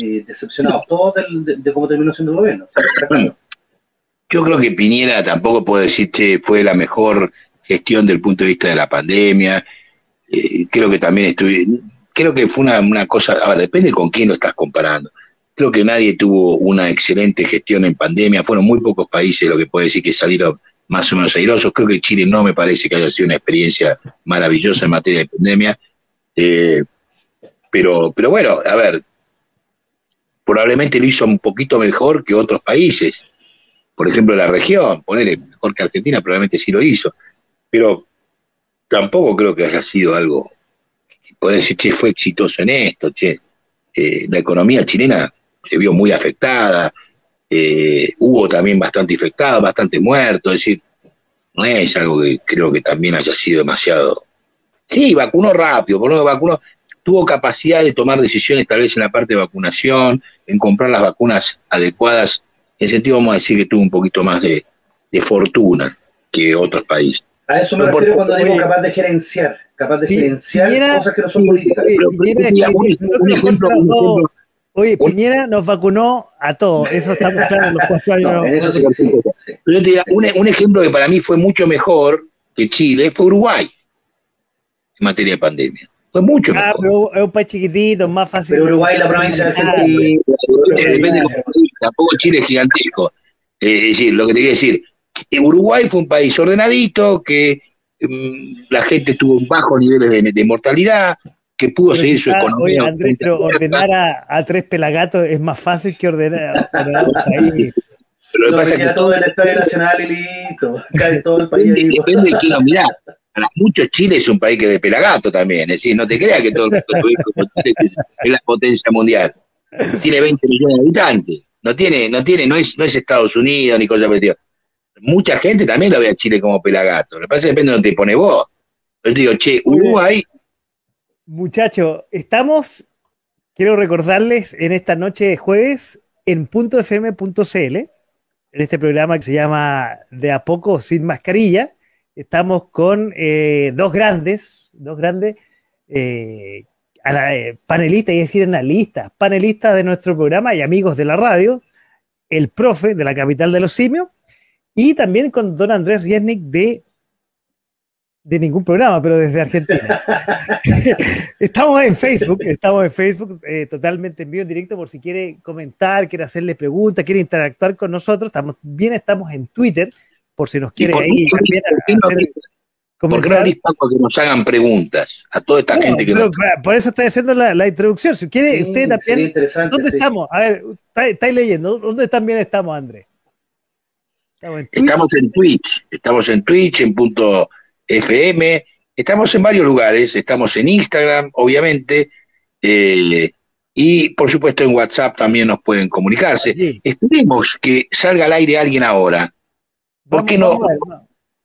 Eh, decepcionados todos de, cómo terminó siendo el gobierno. yo creo que Piñera tampoco puede decir que fue la mejor gestión del punto de vista de la pandemia. Eh, creo que también estuve, creo que fue una, una cosa, ahora depende con quién lo estás comparando. Creo que nadie tuvo una excelente gestión en pandemia, fueron muy pocos países lo que puede decir que salieron más o menos airosos. Creo que Chile no me parece que haya sido una experiencia maravillosa en materia de pandemia. Eh, pero, pero bueno, a ver, probablemente lo hizo un poquito mejor que otros países. Por ejemplo, la región, ponerle mejor que Argentina, probablemente sí lo hizo pero tampoco creo que haya sido algo que puede decir, che, fue exitoso en esto, che. Eh, la economía chilena se vio muy afectada, eh, hubo también bastante infectados, bastante muertos, es decir, no es algo que creo que también haya sido demasiado. Sí, vacunó rápido, por lo vacunó, tuvo capacidad de tomar decisiones tal vez en la parte de vacunación, en comprar las vacunas adecuadas, en ese sentido vamos a decir que tuvo un poquito más de fortuna que otros países. A eso me refiero cuando digo capaz de gerenciar, capaz de gerenciar cosas que no son políticas. Oye, Piñera nos vacunó a todos, eso está claro en los cuatro años. Yo te diga, un, ejemplo que para mí fue mucho mejor que Chile fue Uruguay en materia de pandemia. Fue mucho ah, pero es un país chiquitito, más fácil. Pero Uruguay la provincia de Argentina. Depende tampoco Chile es gigantesco. Eh, es decir, lo que te quiero decir, Uruguay fue un país ordenadito, que mm, la gente tuvo bajos niveles de, mortalidad, que pudo seguir su economía. Oye, Andrés, pero ordenar a, tres pelagatos es más fácil que ordenar, a un país. Pero lo que pasa es que todo el Estadio Nacional y listo, cae todo el país. Depende, de quién lo mirá. Para muchos Chile es un país que es de pelagato también, es decir, no te creas que todo el mundo es la potencia mundial. Tiene 20 millones de habitantes, no tiene, no tiene, no es, no es Estados Unidos ni cosa parecida mucha gente también lo ve a Chile como pelagato. Lo que pasa es que depende de donde te pone vos. Yo digo, che, Uruguay. Muchachos, estamos, quiero recordarles, en esta noche de jueves en puntofm.cl, en este programa que se llama De a poco sin mascarilla. Estamos con eh, dos grandes, dos grandes eh, eh, panelistas, y decir analistas, panelistas de nuestro programa y amigos de la radio, el profe de la capital de los simios y también con don Andrés Riesnik de, de ningún programa, pero desde Argentina. estamos en Facebook, estamos en Facebook eh, totalmente en vivo, en directo, por si quiere comentar, quiere hacerle preguntas, quiere interactuar con nosotros. Estamos, bien estamos en Twitter, por si nos quiere ahí también ¿Por qué no que nos hagan preguntas a toda esta gente que Por eso estoy haciendo la, introducción. Si quiere, usted también. ¿Dónde estamos? A ver, estáis leyendo. ¿Dónde también estamos, Andrés? Estamos en Twitch, estamos en Twitch, en punto FM, estamos en varios lugares, estamos en Instagram, obviamente, eh, y por supuesto en WhatsApp también nos pueden comunicarse. Esperemos que salga al aire alguien ahora. ¿Por qué no?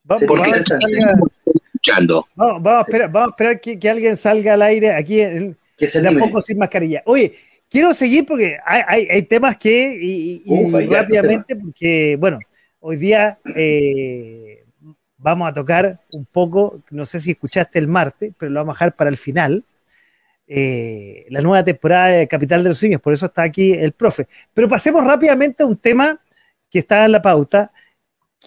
Vamos, Porque estamos escuchando. Vamos, a esperar, vamos a esperar que, alguien salga al aire aquí en, de poco sin mascarilla. Oye, quiero seguir porque hay, temas que, y, rápidamente, porque, bueno, Hoy día eh, vamos a tocar un poco, no sé si escuchaste el martes, pero lo vamos a dejar para el final, eh, la nueva temporada de Capital de los Simios, por eso está aquí el profe. Pero pasemos rápidamente a un tema que está en la pauta,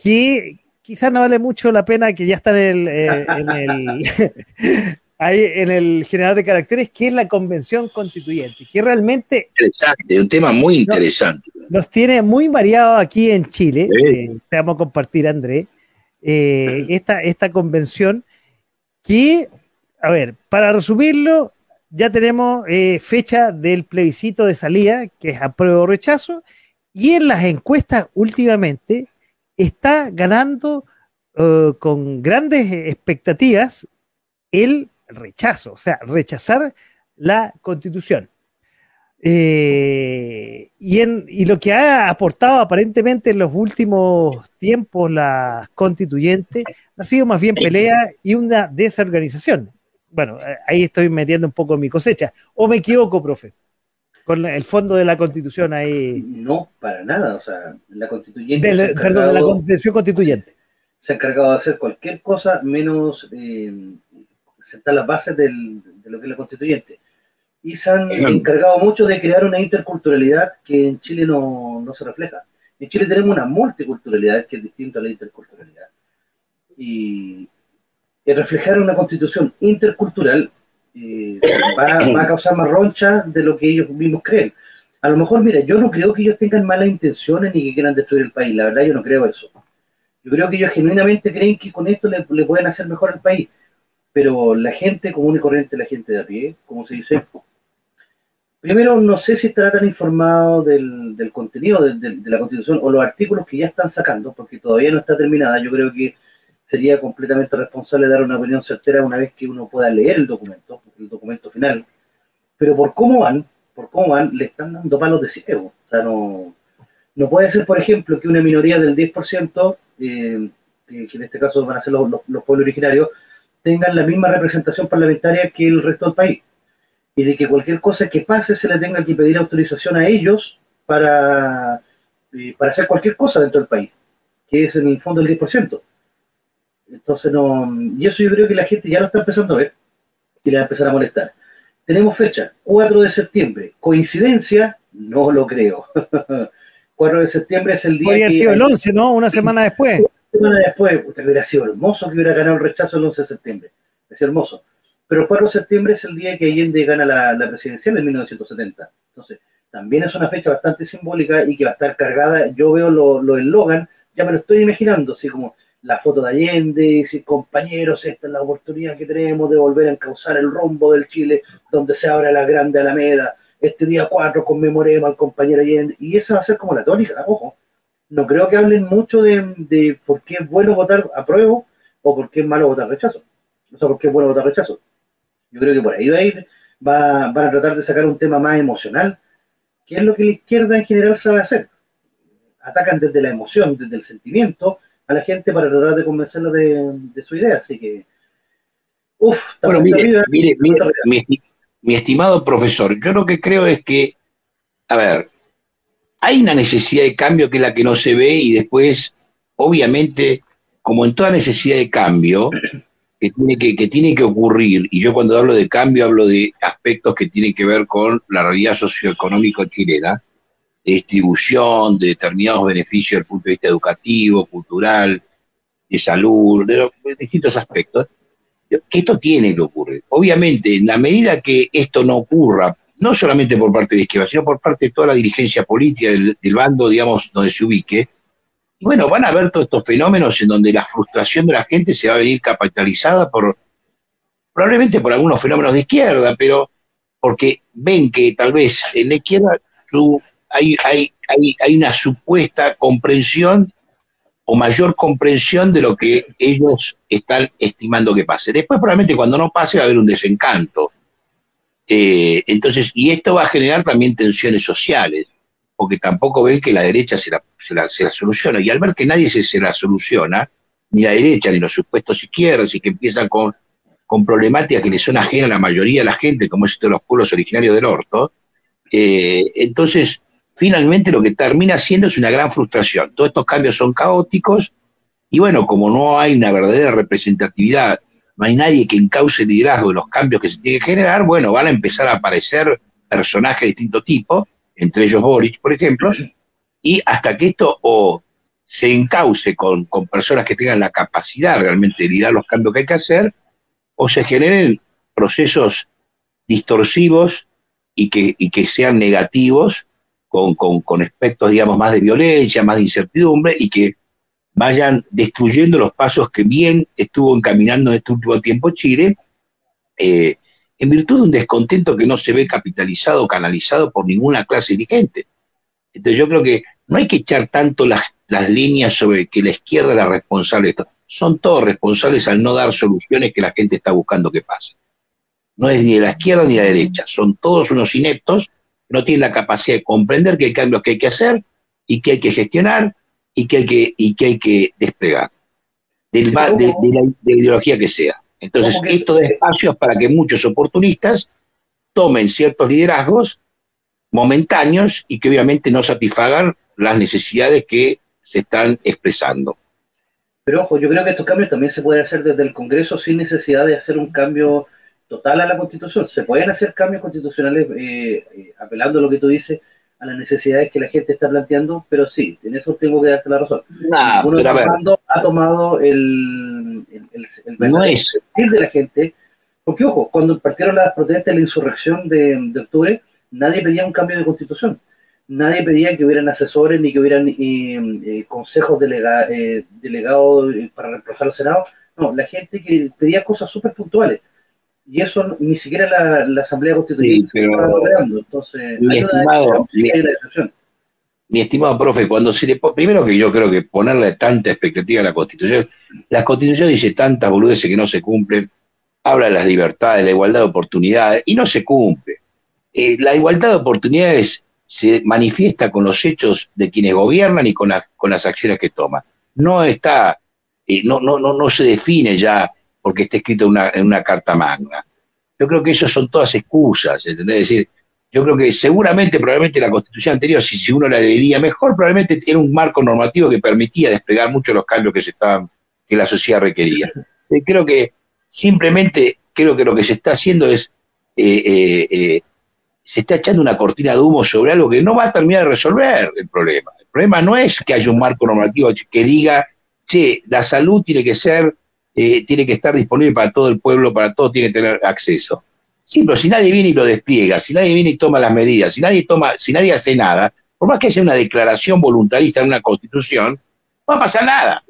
que quizás no vale mucho la pena, que ya está en el, eh, ahí en el general de caracteres, que es la convención constituyente, que realmente... Interesante, un tema muy interesante. Nos, tiene muy mareados aquí en Chile, eh, te vamos a compartir, André, eh, esta, esta convención que, a ver, para resumirlo, ya tenemos eh, fecha del plebiscito de salida, que es apruebo o rechazo, y en las encuestas últimamente está ganando con grandes expectativas el rechazo, o sea, rechazar la constitución. Eh, y, en, y lo que ha aportado aparentemente en los últimos tiempos la constituyente ha sido más bien pelea y una desorganización. Bueno, eh, ahí estoy metiendo un poco mi cosecha. ¿O me equivoco, profe? Con el fondo de la constitución ahí. No, para nada. O sea, la constituyente. perdón, de la constitución constituyente. Se ha encargado de hacer cualquier cosa menos eh, sentar las bases de lo que es la constituyente. Y se han encargado mucho de crear una interculturalidad que en Chile no, se refleja. En Chile tenemos una multiculturalidad que es distinta a la interculturalidad. Y, reflejar una constitución intercultural eh, va, a causar más roncha de lo que ellos mismos creen. A lo mejor, mira, yo no creo que ellos tengan malas intenciones ni que quieran destruir el país. La verdad, yo no creo eso. Yo creo que ellos genuinamente creen que con esto le, le pueden hacer mejor al país pero la gente común y corriente, la gente de a pie, como se dice, primero no sé si estará tan informado del, contenido de, la Constitución o los artículos que ya están sacando, porque todavía no está terminada. Yo creo que sería completamente responsable dar una opinión certera una vez que uno pueda leer el documento, el documento final. Pero por cómo van, por cómo van, le están dando palos de ciego. O sea, no, no puede ser, por ejemplo, que una minoría del 10%, eh, que en este caso van a ser los pueblos originarios, tengan la misma representación parlamentaria que el resto del país. Y de que cualquier cosa que pase se le tenga que pedir autorización a ellos para, eh, para hacer cualquier cosa dentro del país, que es en el fondo el 10%. Entonces, no, y eso yo creo que la gente ya lo está empezando a ver y le va a empezar a molestar. Tenemos fecha, 4 de septiembre. ¿Coincidencia? No lo creo. 4 de septiembre es el día. Podría haber sido el 11, ¿no? Una semana después semana después, usted hubiera sido hermoso que hubiera ganado el rechazo el 11 de septiembre. Es hermoso. Pero el 4 de septiembre es el día que Allende gana la, presidencial en 1970. Entonces, también es una fecha bastante simbólica y que va a estar cargada. Yo veo lo, lo Logan, ya me lo estoy imaginando, así como la foto de Allende, y compañeros, esta es la oportunidad que tenemos de volver a encauzar el rumbo del Chile, donde se abre la grande Alameda. Este día 4 conmemoremos al compañero Allende. Y esa va a ser como la tónica, ojo no creo que hablen mucho de, por qué es bueno votar apruebo o por qué es malo votar rechazo. O sea, por qué es bueno votar rechazo. Yo creo que por ahí va a ir, va, van a tratar de sacar un tema más emocional, que es lo que la izquierda en general sabe hacer. Atacan desde la emoción, desde el sentimiento a la gente para tratar de convencerla de, su idea. Así que, uff, bueno, mire, mire, mi, mi estimado profesor, yo lo que creo es que, a ver, hay una necesidad de cambio que es la que no se ve y después, obviamente, como en toda necesidad de cambio, que tiene que, que tiene que ocurrir, y yo cuando hablo de cambio hablo de aspectos que tienen que ver con la realidad socioeconómica chilena, de distribución de determinados beneficios desde el punto de vista educativo, cultural, de salud, de, distintos aspectos, que esto tiene que ocurrir. Obviamente, en la medida que esto no ocurra no solamente por parte de izquierda, sino por parte de toda la dirigencia política del, bando, digamos, donde se ubique. Y bueno, van a ver todos estos fenómenos en donde la frustración de la gente se va a venir capitalizada por, probablemente por algunos fenómenos de izquierda, pero porque ven que tal vez en la izquierda su, hay, hay, hay, hay una supuesta comprensión o mayor comprensión de lo que ellos están estimando que pase. Después probablemente cuando no pase va a haber un desencanto eh, entonces, y esto va a generar también tensiones sociales, porque tampoco ven que la derecha se la, se la, se la soluciona. Y al ver que nadie se, la soluciona, ni la derecha ni los supuestos izquierdos, y que empiezan con, con problemáticas que le son ajenas a la mayoría de la gente, como es esto de los pueblos originarios del orto, eh, entonces finalmente lo que termina siendo es una gran frustración. Todos estos cambios son caóticos, y bueno, como no hay una verdadera representatividad no hay nadie que encauce el liderazgo de los cambios que se tienen que generar, bueno, van a empezar a aparecer personajes de distinto tipo, entre ellos Boric, por ejemplo, y hasta que esto o se encauce con, con personas que tengan la capacidad realmente de liderar los cambios que hay que hacer, o se generen procesos distorsivos y que, y que sean negativos, con, con, con, aspectos, digamos, más de violencia, más de incertidumbre, y que vayan destruyendo los pasos que bien estuvo encaminando en este último tiempo Chile, eh, en virtud de un descontento que no se ve capitalizado o canalizado por ninguna clase dirigente. Entonces yo creo que no hay que echar tanto las, las líneas sobre que la izquierda es la responsable de esto. Son todos responsables al no dar soluciones que la gente está buscando que pasen. No es ni de la izquierda ni de la derecha, son todos unos ineptos que no tienen la capacidad de comprender que hay cambios que hay que hacer y que hay que gestionar y que hay que, y que, hay que desplegar, de, la, ideología que sea. Entonces, esto da espacios para que muchos oportunistas tomen ciertos liderazgos momentáneos y que obviamente no satisfagan las necesidades que se están expresando. Pero ojo, yo creo que estos cambios también se pueden hacer desde el Congreso sin necesidad de hacer un cambio total a la Constitución. Se pueden hacer cambios constitucionales eh, eh, apelando a lo que tú dices, a las necesidades que la gente está planteando, pero sí, en eso tengo que darte la razón. Uno ha tomado el, el, el, de la gente, porque ojo, cuando partieron las protestas de la insurrección de, octubre, nadie pedía un cambio de constitución. Nadie pedía que hubieran asesores ni que hubieran eh, eh, consejos delega, eh, delegados para reemplazar al Senado. No, la gente que pedía cosas súper puntuales y eso ni siquiera la, la Asamblea Constituyente sí, estaba logrando. Entonces, mi estimado, mi, mi, estimado profe, cuando se le primero que yo creo que ponerle tanta expectativa a la Constitución, la Constitución dice tantas boludeces que no se cumplen, habla de las libertades, de la igualdad de oportunidades, y no se cumple. Eh, la igualdad de oportunidades se manifiesta con los hechos de quienes gobiernan y con, con las acciones que toman. No está, eh, no, no, no, no se define ya porque está escrito en una carta magna. Yo creo que eso son todas excusas, ¿entendés? Es decir, yo creo que seguramente, probablemente la constitución anterior, si, si uno la leería mejor, probablemente tiene un marco normativo que permitía desplegar muchos de los cambios que se estaban, que la sociedad requería. Eh, creo que simplemente, creo que lo que se está haciendo es, eh, eh, se está echando una cortina de humo sobre algo que no va a terminar de resolver el problema. El problema no es que haya un marco normativo que diga, che, la salud tiene que ser eh, tiene que estar disponible para todo el pueblo, para todos tiene que tener acceso. Sí, pero si nadie viene y lo despliega, si nadie viene y toma las medidas, si nadie toma, si nadie hace nada, por más que haya una declaración voluntarista en una constitución, no va a pasar nada.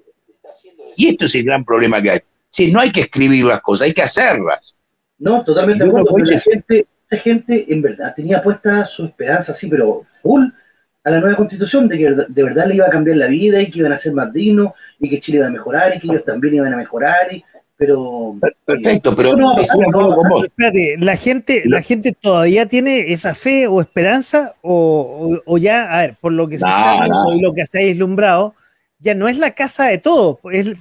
Y esto es el gran problema que hay. Sí, no hay que escribir las cosas, hay que hacerlas. No, totalmente de acuerdo. la gente, la gente en verdad tenía puesta su esperanza, sí, pero full a la nueva constitución, de que de verdad le iba a cambiar la vida y que iban a ser más dignos y que Chile iba a mejorar y que ellos también iban a mejorar. Y, pero perfecto, pero no Espérate, la gente, la gente todavía tiene esa fe o esperanza o, o, ya, a ver, por lo que se está viendo y lo que se ha deslumbrado, ya no es la casa de todos, es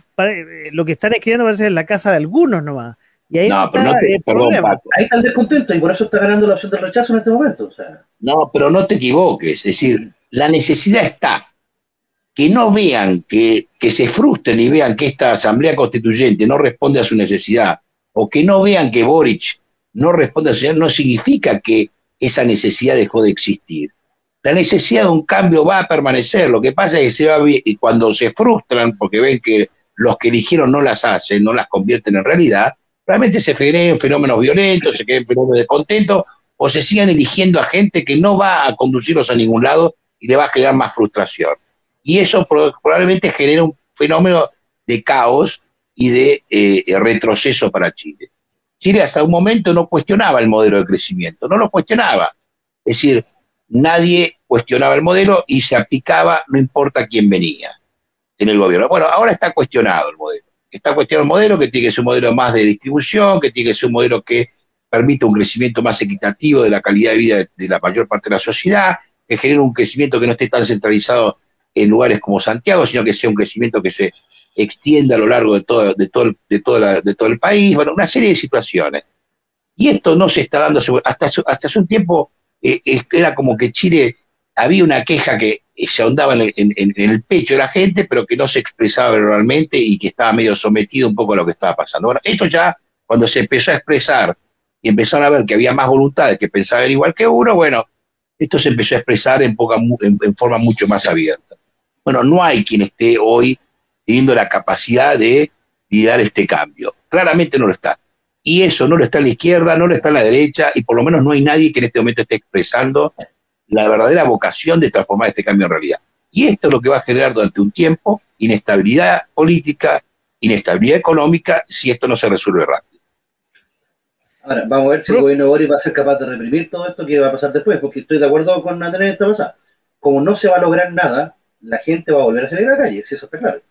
lo que están escribiendo parece que es la casa de algunos nomás. Y ahí no, pero no te, perdón, Ahí está el descontento y por eso está ganando la opción del rechazo en este momento. O sea. No, pero no te equivoques, es decir, la necesidad está. Que no vean, que, se frustren y vean que esta Asamblea Constituyente no responde a su necesidad, o que no vean que Boric no responde a su necesidad, no significa que esa necesidad dejó de existir. La necesidad de un cambio va a permanecer. Lo que pasa es que se va y cuando se frustran porque ven que los que eligieron no las hacen, no las convierten en realidad, realmente se generen fenómenos violentos, se queden fenómenos de contento, o se sigan eligiendo a gente que no va a conducirlos a ningún lado y le va a generar más frustración. Y eso probablemente genera un fenómeno de caos y de eh, retroceso para Chile. Chile hasta un momento no cuestionaba el modelo de crecimiento, no lo cuestionaba. Es decir, nadie cuestionaba el modelo y se aplicaba no importa quién venía en el gobierno. Bueno, ahora está cuestionado el modelo. Está cuestionado el modelo que tiene que ser un modelo más de distribución, que tiene que ser un modelo que permita un crecimiento más equitativo de la calidad de vida de la mayor parte de la sociedad, que genere un crecimiento que no esté tan centralizado en lugares como Santiago, sino que sea un crecimiento que se extienda a lo largo de todo, de todo, de de todo el país, bueno, una serie de situaciones. Y esto no se está dando, hasta, hasta hace un tiempo eh, era como que Chile había una queja que se ahondaba en el, pecho de la gente, pero que no se expresaba verbalmente y que estaba medio sometido un poco a lo que estaba pasando. Bueno, esto ya, cuando se empezó a expresar y empezaron a ver que había más voluntades que pensaban igual que uno, bueno, esto se empezó a expresar en, poca, en, forma mucho más abierta. Bueno, no hay quien esté hoy teniendo la capacidad de liderar este cambio. Claramente no lo está. y eso no lo está en la izquierda, no lo está en la derecha, y por lo menos no hay nadie que en este momento esté expresando la verdadera vocación de transformar este cambio en realidad. Y esto es lo que va a generar durante un tiempo inestabilidad política, inestabilidad económica, si esto no se resuelve rápido. Ahora, vamos a ver si el gobierno de Boris va a ser capaz de reprimir todo esto que va a pasar después, porque estoy de acuerdo con Andrés en esta cosa. Como no se va a lograr nada, la gente va a volver a salir a la calle, si eso está claro.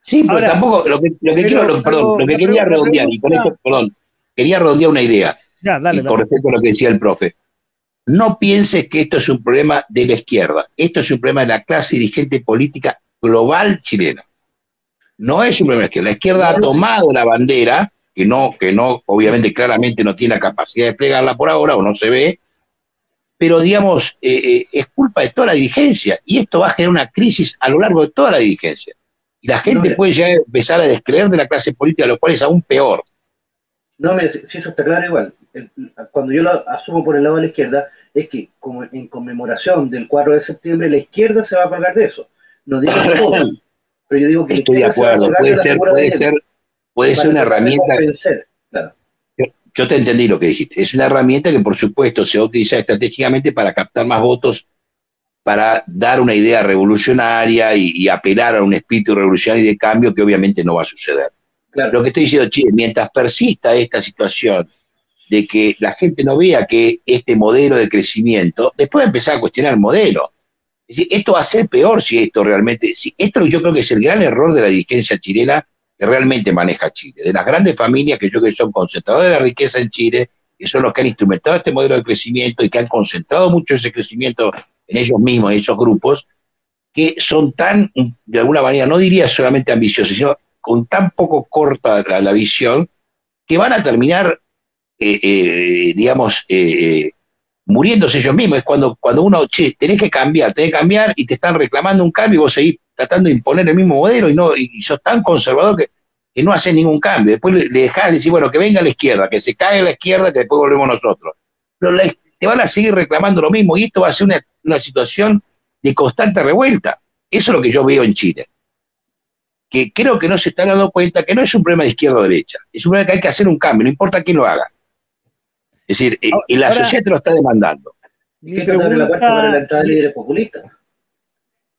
Sí, pero tampoco, lo que, lo que quiero, perdón, lo que quería redondear, y con esto, perdón, quería redondear una idea, y con respecto a lo que decía el profe. No pienses que esto es un problema de la izquierda, esto es un problema de la clase dirigente política global chilena. No es un problema de la izquierda. La izquierda ha tomado la bandera, que no, que no, obviamente claramente no tiene la capacidad de plegarla por ahora o no se ve, pero digamos, eh, eh, es culpa de toda la dirigencia y esto va a generar una crisis a lo largo de toda la dirigencia. Y la gente puede ya empezar a descreer de la clase política, lo cual es aún peor. No, mira, si, eso está claro igual. cuando yo lo asumo por el lado de la izquierda, es que como en conmemoración del 4 de septiembre, la izquierda se va a colgar de eso. No digo todo, pero yo digo que... Estoy de acuerdo, puede ser, puede ser, puede ser una herramienta... Yo, te entendí lo que dijiste. Es una herramienta que, por supuesto, se va a utilizar estratégicamente para captar más votos para dar una idea revolucionaria y, apelar a un espíritu revolucionario y de cambio que obviamente no va a suceder. Lo que estoy diciendo, Chile, mientras persista esta situación de que la gente no vea que este modelo de crecimiento, después de empezar a cuestionar el modelo. esto va a ser peor si esto realmente, si esto yo creo que es el gran error de la dirigencia chilena que realmente maneja Chile, de las grandes familias que yo creo que son concentradoras de la riqueza en Chile, que son los que han instrumentado este modelo de crecimiento y que han concentrado mucho ese crecimiento en ellos mismos, en esos grupos, que son tan, de alguna manera, no diría solamente ambiciosos, sino con tan poco corta la, visión, que van a terminar, eh, eh, digamos, eh, muriéndose ellos mismos. Es cuando, cuando uno, che, tenés que cambiar, tenés que cambiar y te están reclamando un cambio y vos seguís tratando de imponer el mismo modelo y, no, y sos tan conservador que, no haces ningún cambio. Después le, dejás de decir, bueno, que venga a la izquierda, que se caiga la izquierda y después volvemos nosotros. Pero te van a seguir reclamando lo mismo y esto va a ser una una situación de constante revuelta. Eso es lo que yo veo en Chile. Que creo que no se están dando cuenta que no es un problema de izquierda o derecha, es un problema que hay que hacer un cambio, no importa quién lo haga. Es decir, eh, y la sociedad te lo está demandando. Mi pregunta,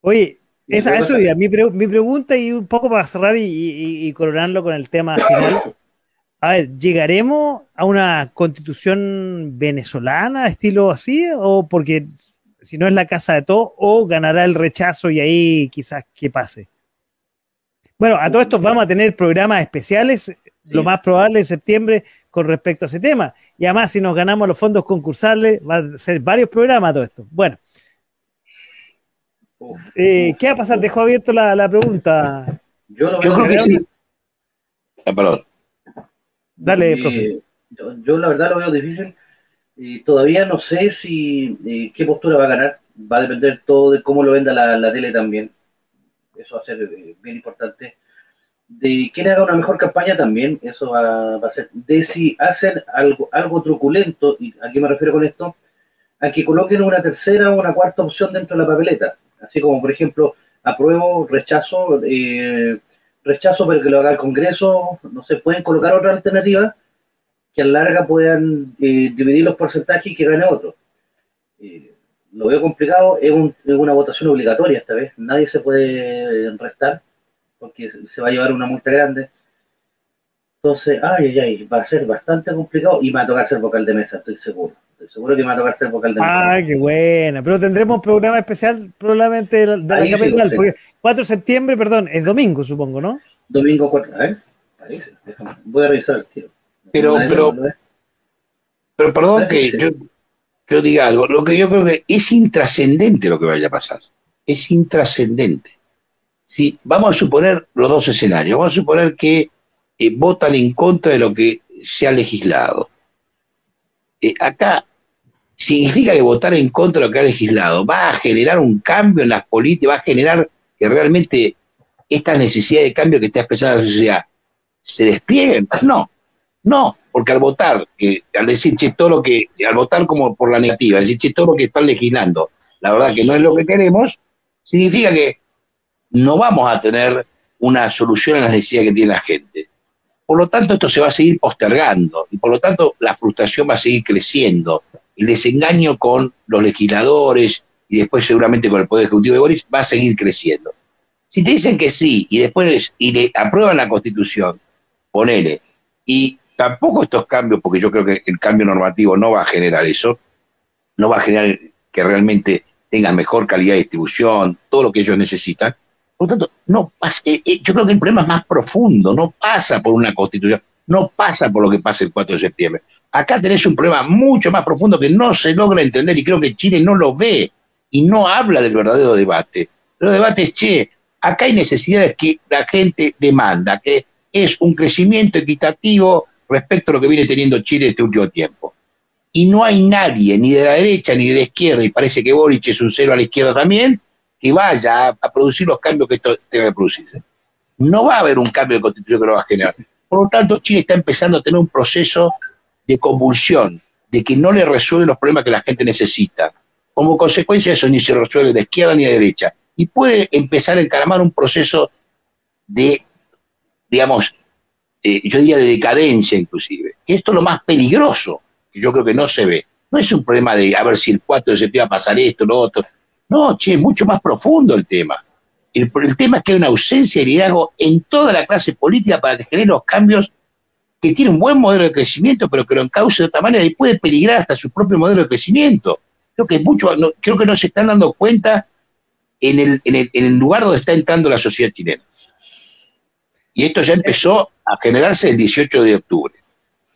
Oye, esa, eso, mi, mi, pregunta y un poco para cerrar y, y, coronarlo con el tema final. A ver, ¿llegaremos a una constitución venezolana, estilo así? ¿O porque si no es la casa de todo, o ganará el rechazo y ahí quizás que pase. Bueno, a todo esto vamos a tener programas especiales, lo más probable en septiembre, con respecto a ese tema. Y además, si nos ganamos los fondos concursables, va a ser varios programas todo esto. Bueno, eh, ¿qué va a pasar? Dejo abierto la, pregunta. Yo, creo que sí. Ah, perdón. Dale, profe. yo, la verdad lo veo difícil todavía no sé si eh, qué postura va a ganar. Va a depender todo de cómo lo venda la, tele también. Eso va a ser eh, bien importante. De quién haga una mejor campaña también. Eso va, a ser. De si hacen algo, algo truculento, y a qué me refiero con esto, a que coloquen una tercera o una cuarta opción dentro de la papeleta. Así como, por ejemplo, apruebo, rechazo, eh, rechazo, pero que lo haga el Congreso. No se pueden colocar otra alternativa que a larga puedan eh, dividir los porcentajes y que gane otro. Eh, lo veo complicado, es, una votación obligatoria esta vez, nadie se puede restar porque se va a llevar una multa grande. Entonces, ay, ay, ay, va a ser bastante complicado y va a tocar ser vocal de mesa, estoy seguro. Estoy seguro que me va a tocar ser vocal de. Ah, qué buena. Pero tendremos programa especial probablemente de la, capital, porque 4 de septiembre, perdón, es domingo, supongo, ¿no? Domingo 4, a ver, parece, voy a revisar el tiro. Pero, pero, pero perdón que yo, diga algo. Lo que yo creo que es intrascendente lo que vaya a pasar. Es intrascendente. Si vamos a suponer los dos escenarios, vamos a suponer que eh, votan en contra de lo que se ha legislado. Eh, acá significa que votar en contra de lo que ha legislado va a generar un cambio en las políticas, va a generar que realmente esta necesidad de cambio que está expresada la sociedad se desplieguen. No, no, porque al votar, al decir che, todo lo que, al votar como por la negativa, decir che, todo lo que están legislando, la verdad que no es lo que queremos, significa que no vamos a tener una solución a las necesidades que tiene la gente. Por lo tanto, esto se va a seguir postergando y por lo tanto la frustración va a seguir creciendo. El desengaño con los legisladores y después seguramente con el Poder Ejecutivo de Boris va a seguir creciendo. Si te dicen que sí y después y le aprueban la Constitución, ponele, y tampoco estos cambios, porque yo creo que el cambio normativo no va a generar eso, no va a generar que realmente tengan mejor calidad de distribución, todo lo que ellos necesitan. Por lo tanto, no pasa, eh, eh, yo creo que el problema es más profundo, no pasa por una constitución, no pasa por lo que pasa el 4 de septiembre. Acá tenés un problema mucho más profundo que no se logra entender y creo que Chile no lo ve y no habla del verdadero debate. El debate es, che, acá hay necesidades que la gente demanda, que es un crecimiento equitativo respecto a lo que viene teniendo Chile este último tiempo. Y no hay nadie, ni de la derecha ni de la izquierda, y parece que Boric es un cero a la izquierda también, que vaya a, producir los cambios que esto que producirse. No va a haber un cambio de constitución que lo va a generar. Por lo tanto, Chile está empezando a tener un proceso de convulsión, de que no le resuelve los problemas que la gente necesita. Como consecuencia de eso, ni se resuelve de izquierda ni de derecha. Y puede empezar a encaramar un proceso de digamos, eh, yo diría de decadencia inclusive. Esto es lo más peligroso, que yo creo que no se ve. No es un problema de a ver si el 4 de septiembre va a pasar esto, lo otro. No, che, es mucho más profundo el tema. El, el, tema es que hay una ausencia de liderazgo en toda la clase política para que genere los cambios que tiene un buen modelo de crecimiento, pero que lo encauce de otra manera y puede peligrar hasta su propio modelo de crecimiento. Creo que, mucho, no, creo que no se están dando cuenta en el, en, el, en el lugar donde está entrando la sociedad chilena. Y esto ya empezó a generarse el 18 de octubre.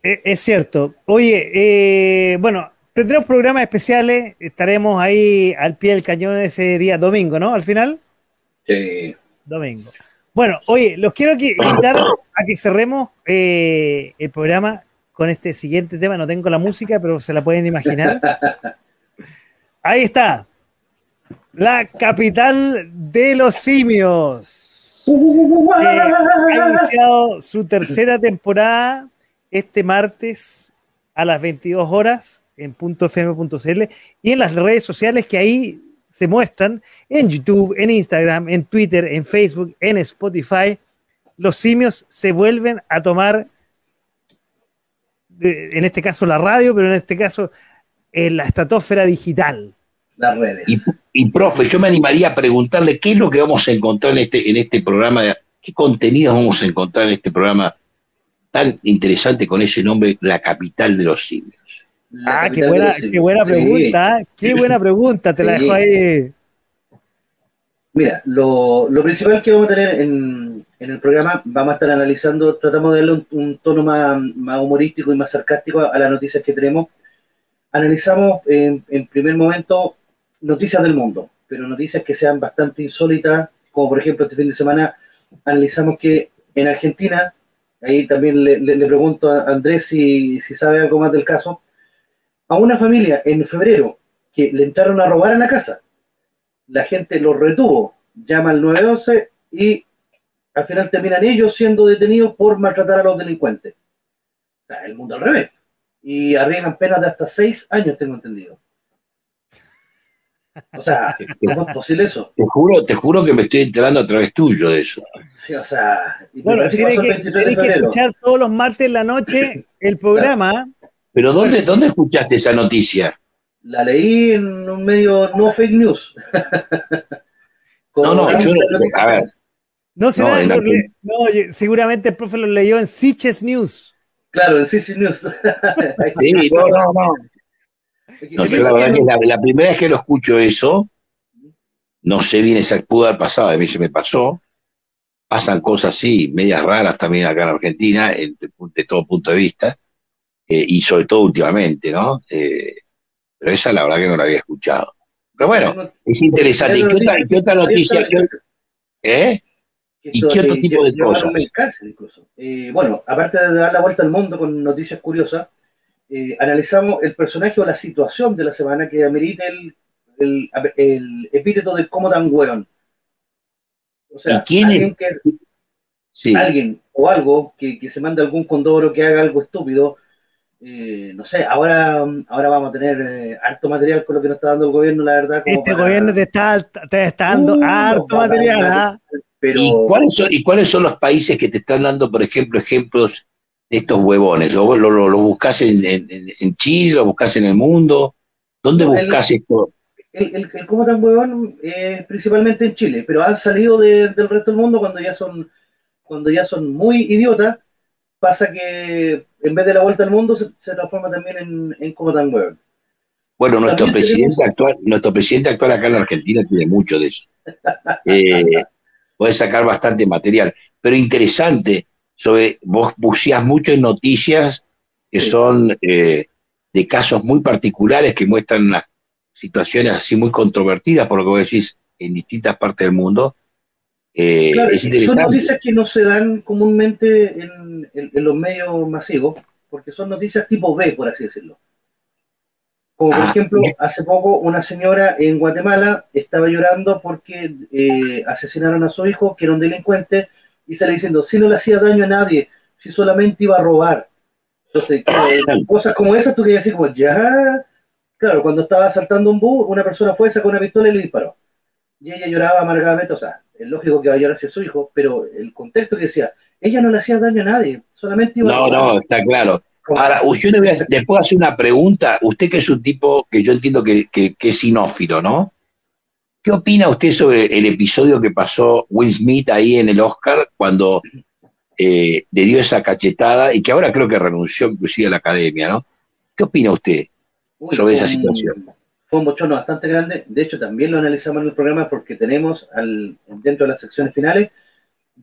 Eh, es cierto. Oye, eh, bueno, tendremos programas especiales, estaremos ahí al pie del cañón ese día domingo, ¿no? Al final. Sí. Domingo. Bueno, oye, los quiero invitar a que cerremos eh, el programa con este siguiente tema. No tengo la música, pero se la pueden imaginar. Ahí está. La capital de los simios ha iniciado su tercera temporada este martes a las 22 horas en .fm.cl y en las redes sociales que ahí se muestran en YouTube, en Instagram, en Twitter, en Facebook, en Spotify. Los simios se vuelven a tomar, en este caso la radio, pero en este caso en la estratosfera digital las redes. Y, profe, yo me animaría a preguntarle qué es lo que vamos a encontrar en este, en este programa, qué contenidos vamos a encontrar en este programa tan interesante con ese nombre, La Capital de los Simios. Ah, qué buena, qué buena pregunta, qué buena pregunta, te la dejo ahí. Mira, lo, principal que vamos a tener en, el programa, vamos a estar analizando, tratamos de darle un, tono más, más, humorístico y más sarcástico a, las noticias que tenemos. Analizamos en, en primer momento noticias del mundo, pero noticias que sean bastante insólitas, como por ejemplo este fin de semana analizamos que en Argentina, ahí también le, pregunto a Andrés si, si, sabe algo más del caso, a una familia en febrero que le entraron a robar a la casa, la gente los retuvo, llama al 911 y al final terminan ellos siendo detenidos por maltratar a los delincuentes. O sea, el mundo al revés. Y arriesgan penas de hasta seis años, tengo entendido. O sea, ¿cómo es posible eso? Te juro, te juro que me estoy enterando a través tuyo de eso. Sí, o sea, bueno, tienes que, que escuchar todos los martes en la noche el programa. Pero ¿dónde, ¿dónde escuchaste esa noticia? La leí en un medio no fake news. no, no, yo no, a ver. No, se no, no, seguramente el profe lo leyó en Siches News. Claro, en Siches News. sí, no, no, no. No, yo la verdad que la, primera vez que lo escucho eso, no sé bien esa pudo haber pasado, a mí se me pasó. Pasan cosas así, medias raras también acá en Argentina, de, todo punto de vista, eh, y sobre todo últimamente, ¿no? Eh, pero esa la verdad que no la había escuchado. Pero bueno, es interesante. ¿Y qué otra, noticia? ¿Eh? ¿Y qué otro tipo de cosas? Eh, bueno, aparte de dar la vuelta al mundo con noticias curiosas, eh, analizamos el personaje o la situación de la semana que amerita el, el, el epíteto de como tan weón. O sea, alguien, alguien o algo que, que, se mande algún condoro que haga algo estúpido. Eh, no sé, ahora, ahora vamos a tener eh, harto material con lo que nos está dando el gobierno, la verdad. este gobierno te está, te está dando uh, harto material. ¿ah? Pero... ¿Y, cuáles son, ¿Y cuáles son los países que te están dando, por ejemplo, ejemplos de estos huevones? ¿Lo, lo, lo, buscas en, en, Chile, lo buscas en el mundo? ¿Dónde buscas esto? El, el, el, cómo tan huevón es principalmente en Chile, pero han salido del resto del mundo cuando ya son cuando ya son muy idiotas, pasa que en vez de la vuelta al mundo se, transforma también en, en como tan huevón. Bueno, nuestro presidente actual, nuestro presidente actual acá en la Argentina tiene mucho de eso. Eh, puede sacar bastante material. Pero interesante, sobre, vos buceás mucho en noticias que son eh, de casos muy particulares que muestran las situaciones así muy controvertidas, por lo que vos decís, en distintas partes del mundo. Eh, son noticias que no se dan comúnmente en, los medios masivos, porque son noticias tipo B, por así decirlo. Como por ah, ejemplo, hace poco una señora en Guatemala estaba llorando porque eh, asesinaron a su hijo, que era un delincuente, y sale diciendo, si no le hacía daño a nadie, si solamente iba a robar. Entonces, cosas como esas tú querías decir como, ya, claro, cuando estaba asaltando un bus, una persona fue, sacó una pistola y le disparó. Y ella lloraba amargadamente, o sea, es lógico que va a llorar hacia su hijo, pero el contexto que decía, ella no le hacía daño a nadie, solamente iba no, a... No, no, está claro. Ahora, yo le, voy a, puedo hacer una pregunta. Usted que es un tipo que yo entiendo que, es sinófilo, ¿no? ¿Qué opina usted sobre el episodio que pasó Will Smith ahí en el Oscar cuando eh, le dio esa cachetada y que ahora creo que renunció inclusive a la academia, ¿no? ¿Qué opina usted sobre esa situación? Fue un bochorno bastante grande. De hecho, también lo analizamos en el programa porque tenemos al, dentro de las secciones finales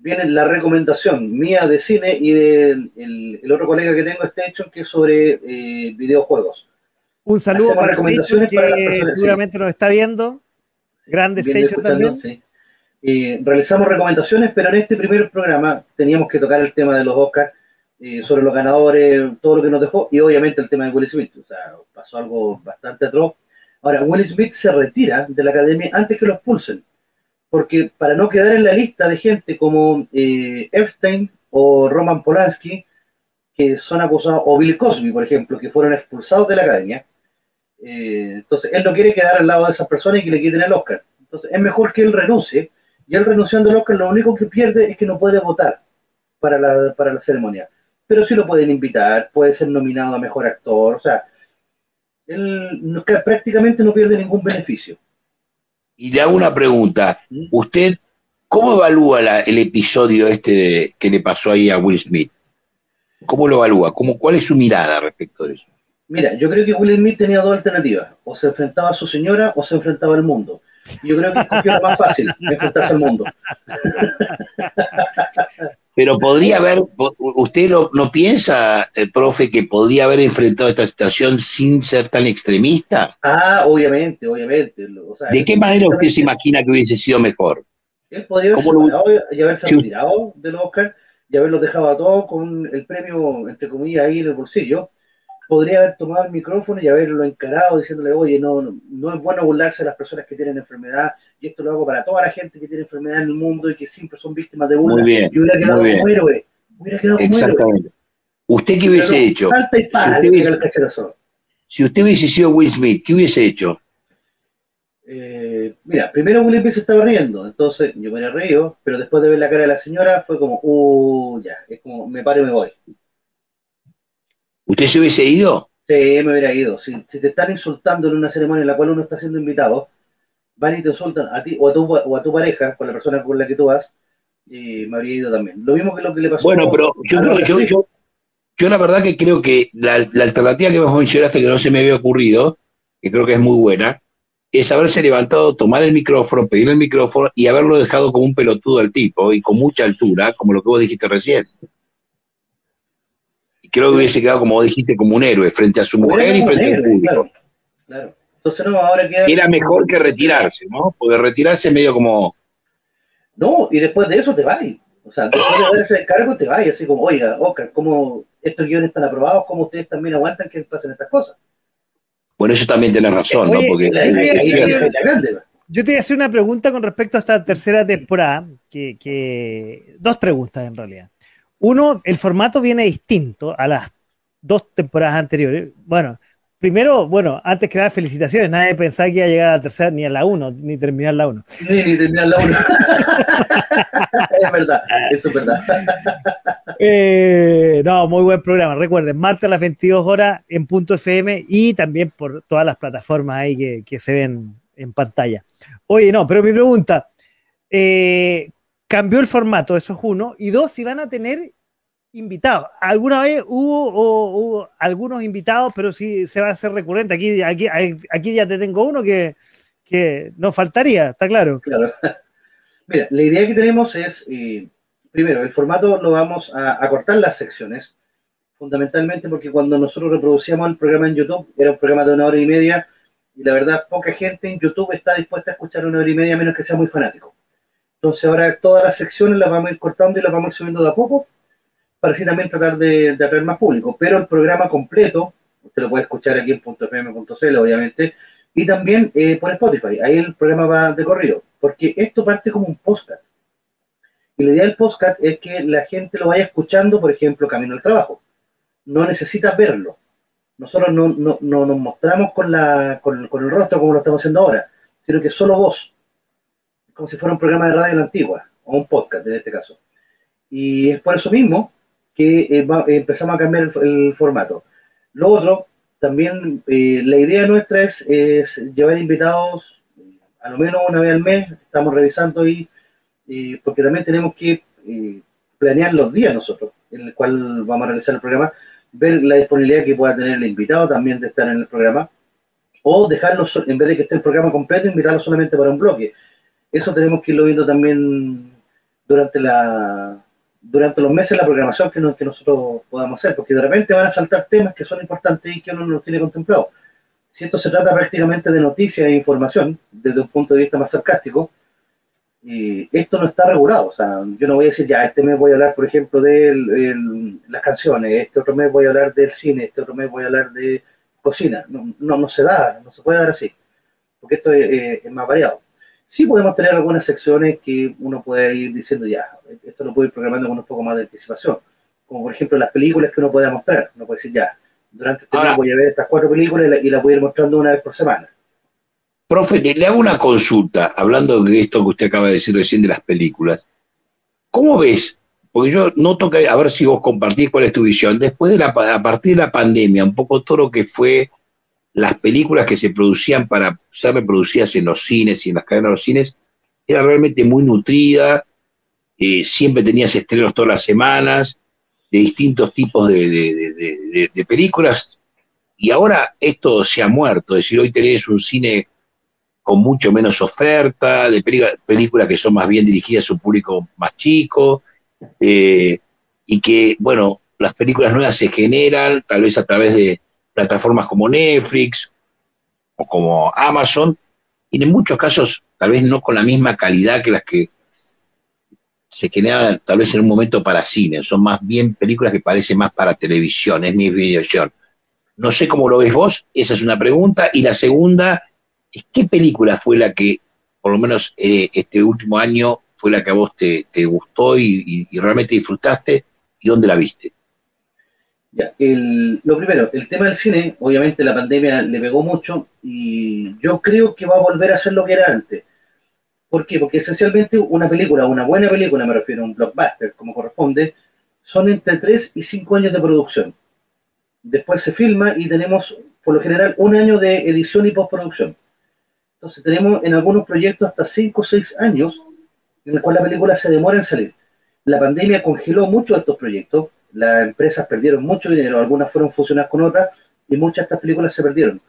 viene la recomendación mía de cine y del el, otro colega que tengo, este hecho, que es sobre eh, videojuegos. Un saludo para recomendaciones que seguramente nos está viendo. Grande Station también. Eh, realizamos recomendaciones, pero en este primer programa teníamos que tocar el tema de los Oscars, eh, sobre los ganadores, todo lo que nos dejó, y obviamente el tema de Will Smith. O sea, pasó algo bastante atroz. Ahora, Will Smith se retira de la academia antes que los pulsen porque para no quedar en la lista de gente como eh, Epstein o Roman Polanski, que son acusados, o Bill Cosby, por ejemplo, que fueron expulsados de la academia, eh, entonces él no quiere quedar al lado de esas personas y que le quiten el Oscar. Entonces es mejor que él renuncie, y él renunciando al Oscar lo único que pierde es que no puede votar para la, para la ceremonia. Pero sí lo pueden invitar, puede ser nominado a mejor actor, o sea, él prácticamente no pierde ningún beneficio. Y le hago una pregunta. ¿Usted cómo evalúa el episodio este que le pasó ahí a Will Smith? ¿Cómo lo evalúa? ¿Cómo, ¿Cuál es su mirada respecto de eso? Mira, yo creo que Will Smith tenía dos alternativas. O se enfrentaba a su señora o se enfrentaba al mundo. Yo creo que es lo más fácil, enfrentarse al mundo. Pero podría haber, usted no, piensa, el eh, profe, que podría haber enfrentado esta situación sin ser tan extremista. Ah, obviamente, obviamente. ¿De qué manera usted se imagina que hubiese sido mejor? Él podría haberse y haberse retirado del Oscar y haberlo dejado a todos con el premio, entre comillas, ahí en el bolsillo. Podría haber tomado el micrófono y haberlo encarado diciéndole, oye, no, no es bueno burlarse de las personas que tienen enfermedad, y esto lo hago para toda la gente que tiene enfermedad en el mundo y que siempre son víctimas de bullying. Muy y hubiera quedado como héroe. Hubiera quedado Exactamente. ¿Usted qué hubiese hecho? si, usted hubiese, sido Will Smith, ¿qué hubiese hecho? Eh, mira, primero Will Smith se estaba riendo, entonces yo me reído, pero después de ver la cara de la señora fue como, uh, ya, es como, me paro y me voy. ¿Usted se hubiese ido? Sí, me hubiera ido. Si, si, te están insultando en una ceremonia en la cual uno está siendo invitado, van y te insultan a ti o a tu, o a tu pareja, con la persona con la que tú vas, y me habría ido también. Lo mismo que lo que le pasó. Bueno, pero yo creo yo, yo, yo, la verdad que creo que la, alternativa que vos mencionaste que no se me había ocurrido, que creo que es muy buena, es haberse levantado, tomar el micrófono, pedir el micrófono y haberlo dejado como un pelotudo al tipo y con mucha altura, como lo que vos dijiste recién. Y creo que hubiese quedado, como vos dijiste, como un héroe frente a su mujer y frente al público. Claro, claro. Entonces, no, ahora queda... Era mejor que retirarse, ¿no? Porque retirarse medio como... No, y después de eso te vas. O sea, después de darse el cargo te vas, así como, oiga, Oscar, ¿cómo estos guiones están aprobados? ¿Cómo ustedes también aguantan que pasen estas cosas? Por eso también tienes razón, ¿no? Porque yo te voy a hacer una pregunta con respecto a esta tercera temporada, que, que, dos preguntas en realidad. Uno, el formato viene distinto a las dos temporadas anteriores. Bueno, primero, bueno, antes que nada, felicitaciones. Nadie pensaba que iba a llegar a la tercera, ni a la uno, ni terminar la uno. Ni, ni terminar la uno. es verdad, eso es verdad. Eh, no, muy buen programa. Recuerden, martes a las 22 horas en punto FM y también por todas las plataformas ahí que, que se ven en pantalla. Oye, no, pero mi pregunta, eh, cambió el formato, eso es uno, y dos, si van a tener invitados. Alguna vez hubo, algunos invitados, pero sí se va a hacer recurrente. Aquí, aquí, ya te tengo uno que, que no faltaría, está claro. Claro. Mira, la idea que tenemos es, eh, primero, el formato lo vamos a, cortar las secciones, fundamentalmente porque cuando nosotros reproducíamos el programa en YouTube, era un programa de una hora y media, y la verdad, poca gente en YouTube está dispuesta a escuchar una hora y media, menos que sea muy fanático. Entonces ahora todas las secciones las vamos a ir cortando y las vamos a ir subiendo de a poco, para así también tratar de, de atraer más público. Pero el programa completo, usted lo puede escuchar aquí en .fm.cl, obviamente, y también eh, por Spotify. Ahí el programa va de corrido, porque esto parte como un podcast. Y la idea del podcast es que la gente lo vaya escuchando, por ejemplo, camino al trabajo. No necesitas verlo. Nosotros no, no, no nos mostramos con, la, con, con, el rostro como lo estamos haciendo ahora, sino que solo vos. Como si fuera un programa de radio en la antigua, o un podcast en este caso. Y es por eso mismo que eh, empezamos a cambiar el, formato. Lo otro, también eh, la idea nuestra es, llevar invitados a lo menos una vez al mes, estamos revisando y porque también tenemos que eh, planear los días nosotros, en el cual vamos a realizar el programa, ver la disponibilidad que pueda tener el invitado también de estar en el programa, o dejarlo, en vez de que esté el programa completo, invitarlo solamente para un bloque. Eso tenemos que irlo viendo también durante la, durante los meses la programación que, nosotros podamos hacer, porque de repente van a saltar temas que son importantes y que uno no tiene contemplado. Si esto se trata prácticamente de noticias e información, desde un punto de vista más sarcástico, y esto no está regulado. O sea, yo no voy a decir, ya, este mes voy a hablar, por ejemplo, de las canciones, este otro mes voy a hablar del cine, este otro mes voy a hablar de cocina. No, no, se da, no se puede dar así, porque esto es más variado. Sí podemos tener algunas secciones que uno puede ir diciendo ya, esto lo puedo ir programando con un poco más de anticipación, como por ejemplo las películas que uno puede mostrar, uno puede decir ya, durante este mes voy a ver estas cuatro películas y, las voy a ir mostrando una vez por semana. Profe, le hago una consulta, hablando de esto que usted acaba de decir recién de las películas. ¿Cómo ves? Porque yo noto que, a ver si vos compartís cuál es tu visión, después de la, a partir de la pandemia, un poco todo lo que fue las películas que se producían para ser reproducidas en los cines y en las cadenas de los cines era realmente muy nutrida, eh, siempre tenías estrenos todas las semanas, de distintos tipos de, películas, y ahora esto se ha muerto, es decir, hoy tenés un cine con mucho menos oferta, de películas que son más bien dirigidas a un público más chico, eh, y que, bueno, las películas nuevas se generan tal vez a través de plataformas como Netflix o como Amazon, y en muchos casos tal vez no con la misma calidad que las que se generan tal vez en un momento para cine, son más bien películas que parecen más para televisión, es mi visión. No sé cómo lo ves vos, esa es una pregunta, y la segunda es qué película fue la que, por lo menos eh, este último año, fue la que a vos te, gustó y realmente disfrutaste, y dónde la viste lo primero, el tema del cine, obviamente la pandemia le pegó mucho y yo creo que va a volver a ser lo que era antes. ¿Por qué? Porque esencialmente una película, una buena película, me refiero a un blockbuster, como corresponde, son entre 3 y 5 años de producción. Después se filma y tenemos, por lo general, un año de edición y postproducción. Entonces tenemos en algunos proyectos hasta 5 o 6 años en el cual la película se demora en salir. La pandemia congeló mucho estos proyectos, las empresas perdieron mucho dinero, algunas fueron fusionadas con otras y muchas de estas películas se perdieron.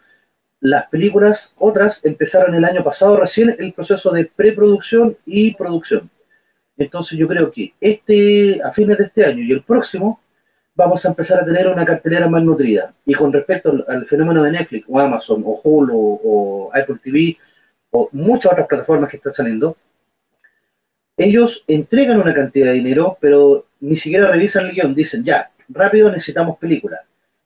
Las películas, otras, empezaron el año pasado recién el proceso de preproducción y producción. Entonces yo creo que este, a fines de este año y el próximo, vamos a empezar a tener una cartelera más nutrida. Y con respecto al, fenómeno de Netflix, o Amazon, o Hulu, o Apple TV, o muchas otras plataformas que están saliendo, ellos entregan una cantidad de dinero, pero ni siquiera revisan el guion, dicen ya, rápido necesitamos películas.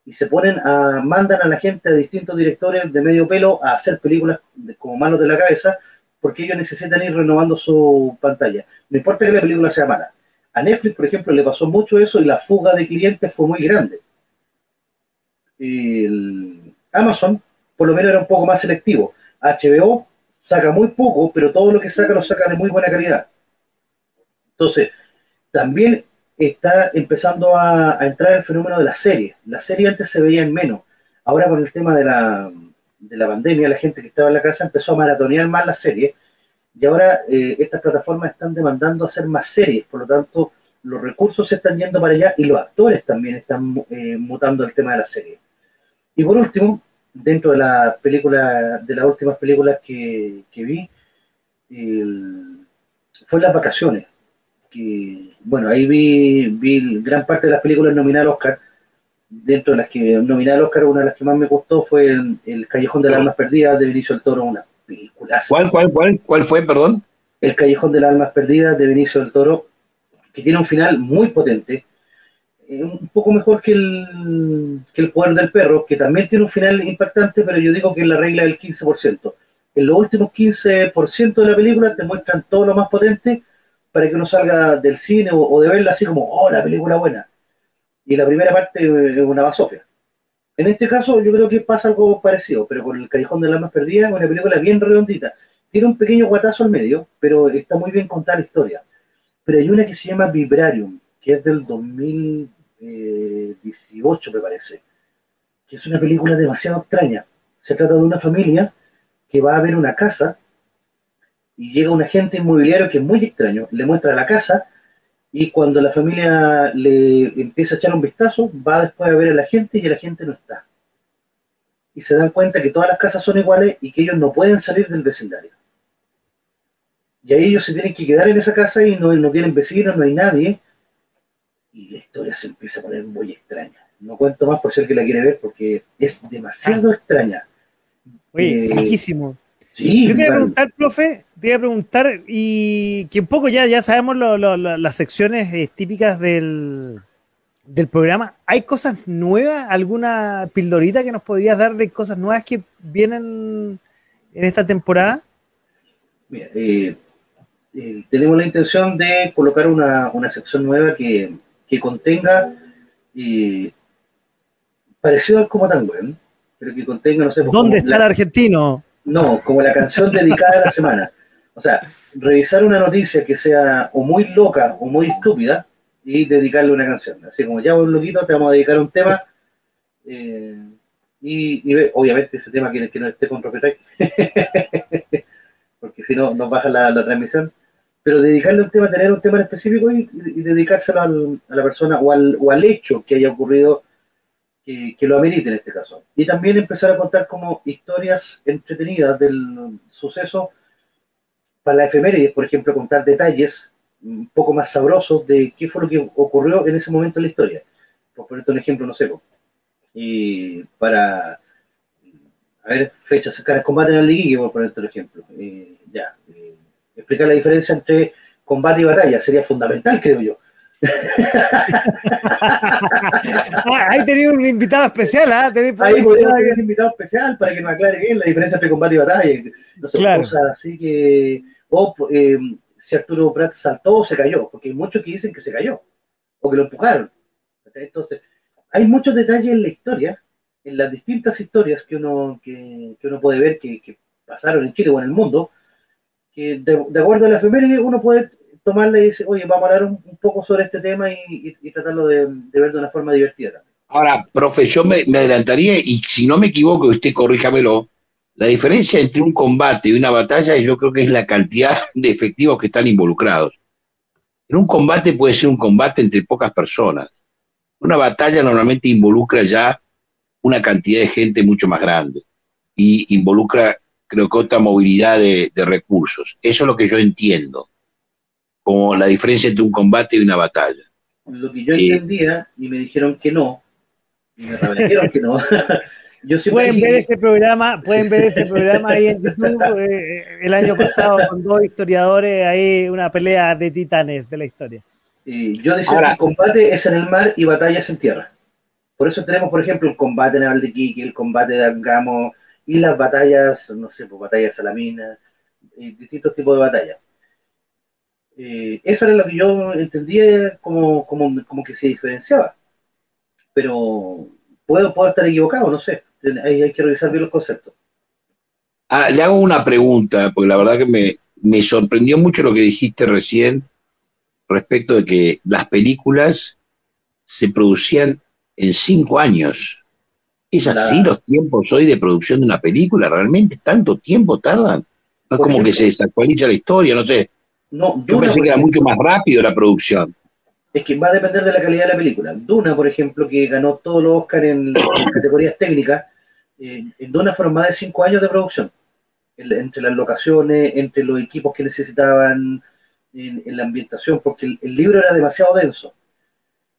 Y se ponen a, mandan a la gente, a distintos directores de medio pelo, a hacer películas como manos de la cabeza, porque ellos necesitan ir renovando su pantalla. No importa que la película sea mala. A Netflix, por ejemplo, le pasó mucho eso y la fuga de clientes fue muy grande. Amazon, por lo menos, era un poco más selectivo. HBO saca muy poco, pero todo lo que saca lo saca de muy buena calidad. Entonces, también está empezando a, entrar el fenómeno de la serie. La serie antes se veía en menos. Ahora con el tema de la, de la pandemia, la gente que estaba en la casa empezó a maratonear más la serie y ahora eh, estas plataformas están demandando hacer más series, por lo tanto los recursos se están yendo para allá y los actores también están eh, mutando el tema de la serie. Y por último, dentro de la película, de las últimas películas que, vi, fue Las Vacaciones. Que, bueno, ahí vi, vi gran parte de las películas nominadas al Oscar. Dentro de las que nominadas al Oscar, una de las que más me gustó fue El, Callejón de las Almas Perdidas de Benicio del Toro, una película. ¿Cuál, cuál, cuál, cuál fue, perdón? El Callejón de las Almas Perdidas de Benicio del Toro, que tiene un final muy potente, eh, un poco mejor que el, que el Poder del Perro, que también tiene un final impactante, pero yo digo que es la regla del 15%. En los últimos 15% de la película te muestran todo lo más potente para que uno salga del cine o, de verla así como, oh, la película buena. Y la primera parte es una basofia. En este caso yo creo que pasa algo parecido, pero con el Callejón de las Almas Perdidas, una película bien redondita. Tiene un pequeño guatazo al medio, pero está muy bien contada la historia pero hay una que se llama Vibrarium, que es del 2018, me parece, que es una película demasiado extraña. Se trata de una familia que va a ver una casa y llega un agente inmobiliario que es muy extraño, le muestra la casa y cuando la familia le empieza a echar un vistazo, va después a ver a la gente y el agente no está. Y se dan cuenta que todas las casas son iguales y que ellos no pueden salir del vecindario. Y ahí ellos se tienen que quedar en esa casa y no, no tienen vecinos, no hay nadie. Y la historia se empieza a poner muy extraña. No cuento más por ser que la quiere ver porque es demasiado extraña. Oye, eh, Sí, Yo te iba a preguntar, profe, te iba a preguntar, y que un poco ya, ya sabemos las secciones eh, típicas del, del programa. ¿Hay cosas nuevas? ¿Alguna pildorita que nos podrías dar de cosas nuevas que vienen en esta temporada? Mira, eh, eh, tenemos la intención de colocar una, sección nueva que, contenga, eh, parecido al como tan bueno, pero que contenga, no sé... Pues, ¿Dónde está el argentino? No, como la canción dedicada a la semana. O sea, revisar una noticia que sea o muy loca o muy estúpida y dedicarle una canción. Así como ya un loquito, te vamos a dedicar un tema eh, y, obviamente ese tema que, que no esté con propietario, porque si no nos baja la transmisión pero dedicarle un tema, tener un tema en específico y, dedicárselo a la persona o al, o al, hecho que haya ocurrido que, lo amerite en este caso. Y también empezar a contar como historias entretenidas del suceso para la efeméride, por ejemplo, contar detalles un poco más sabrosos de qué fue lo que ocurrió en ese momento en la historia. Por ponerte un ejemplo, no sé, y para, a ver, fechas cercanas, combate en la liguilla, por ponerte un ejemplo. ya, explicar la diferencia entre combate y batalla. Sería fundamental, creo yo. Ah, ahí tenía un invitado especial, ¿ah? Ahí podría haber un invitado especial para que nos aclare bien la diferencia entre combate y batalla. No sé, cosas así que. O eh, si Arturo Prat saltó o se cayó, porque hay muchos que dicen que se cayó o que lo empujaron. Entonces, hay muchos detalles en la historia, en las distintas historias que uno, que, uno puede ver que, que pasaron en Chile o en el mundo, de, acuerdo a la efeméride uno puede tomarle y decir, oye, vamos a hablar un, poco sobre este tema y, tratarlo de, ver de una forma divertida Ahora, profe, yo me, adelantaría y si no me equivoco, usted corríjamelo, la diferencia entre un combate y una batalla yo creo que es la cantidad de efectivos que están involucrados. En un combate puede ser un combate entre pocas personas. Una batalla normalmente involucra ya una cantidad de gente mucho más grande y involucra creo que otra movilidad de, recursos. Eso es lo que yo entiendo, como la diferencia entre un combate y una batalla. Lo que yo entendía, y me dijeron que no, y me dijeron que no. pueden ver ese programa, pueden ver ese programa ahí en YouTube eh, el año pasado con dos historiadores, ahí una pelea de titanes de la historia. yo decía que el combate es en el mar y batallas en tierra. Por eso tenemos, por ejemplo, el combate naval de Kiki, el combate de Angamo, y las batallas, no sé, pues batallas salaminas, y distintos tipos de batallas. Eh, eso era lo que yo entendía como, que se diferenciaba. Pero puedo, puedo estar equivocado, no sé. Hay que revisar bien los conceptos. Ah, le hago una pregunta, porque la verdad que me, me sorprendió mucho lo que dijiste recién respecto de que las películas se producían en cinco años. ¿Es así los tiempos hoy de producción de una película? ¿Realmente tanto tiempo tardan? No es como que se desactualiza la historia, no sé. No, Yo pensé que era mucho más rápido la producción. Es que va a depender de la calidad de la película. Duna, por ejemplo, que ganó todos los Oscars en, categorías técnicas, eh, en Duna fueron más de cinco años de producción. entre las locaciones, entre los equipos que necesitaban, en, la ambientación, porque el, libro era demasiado denso.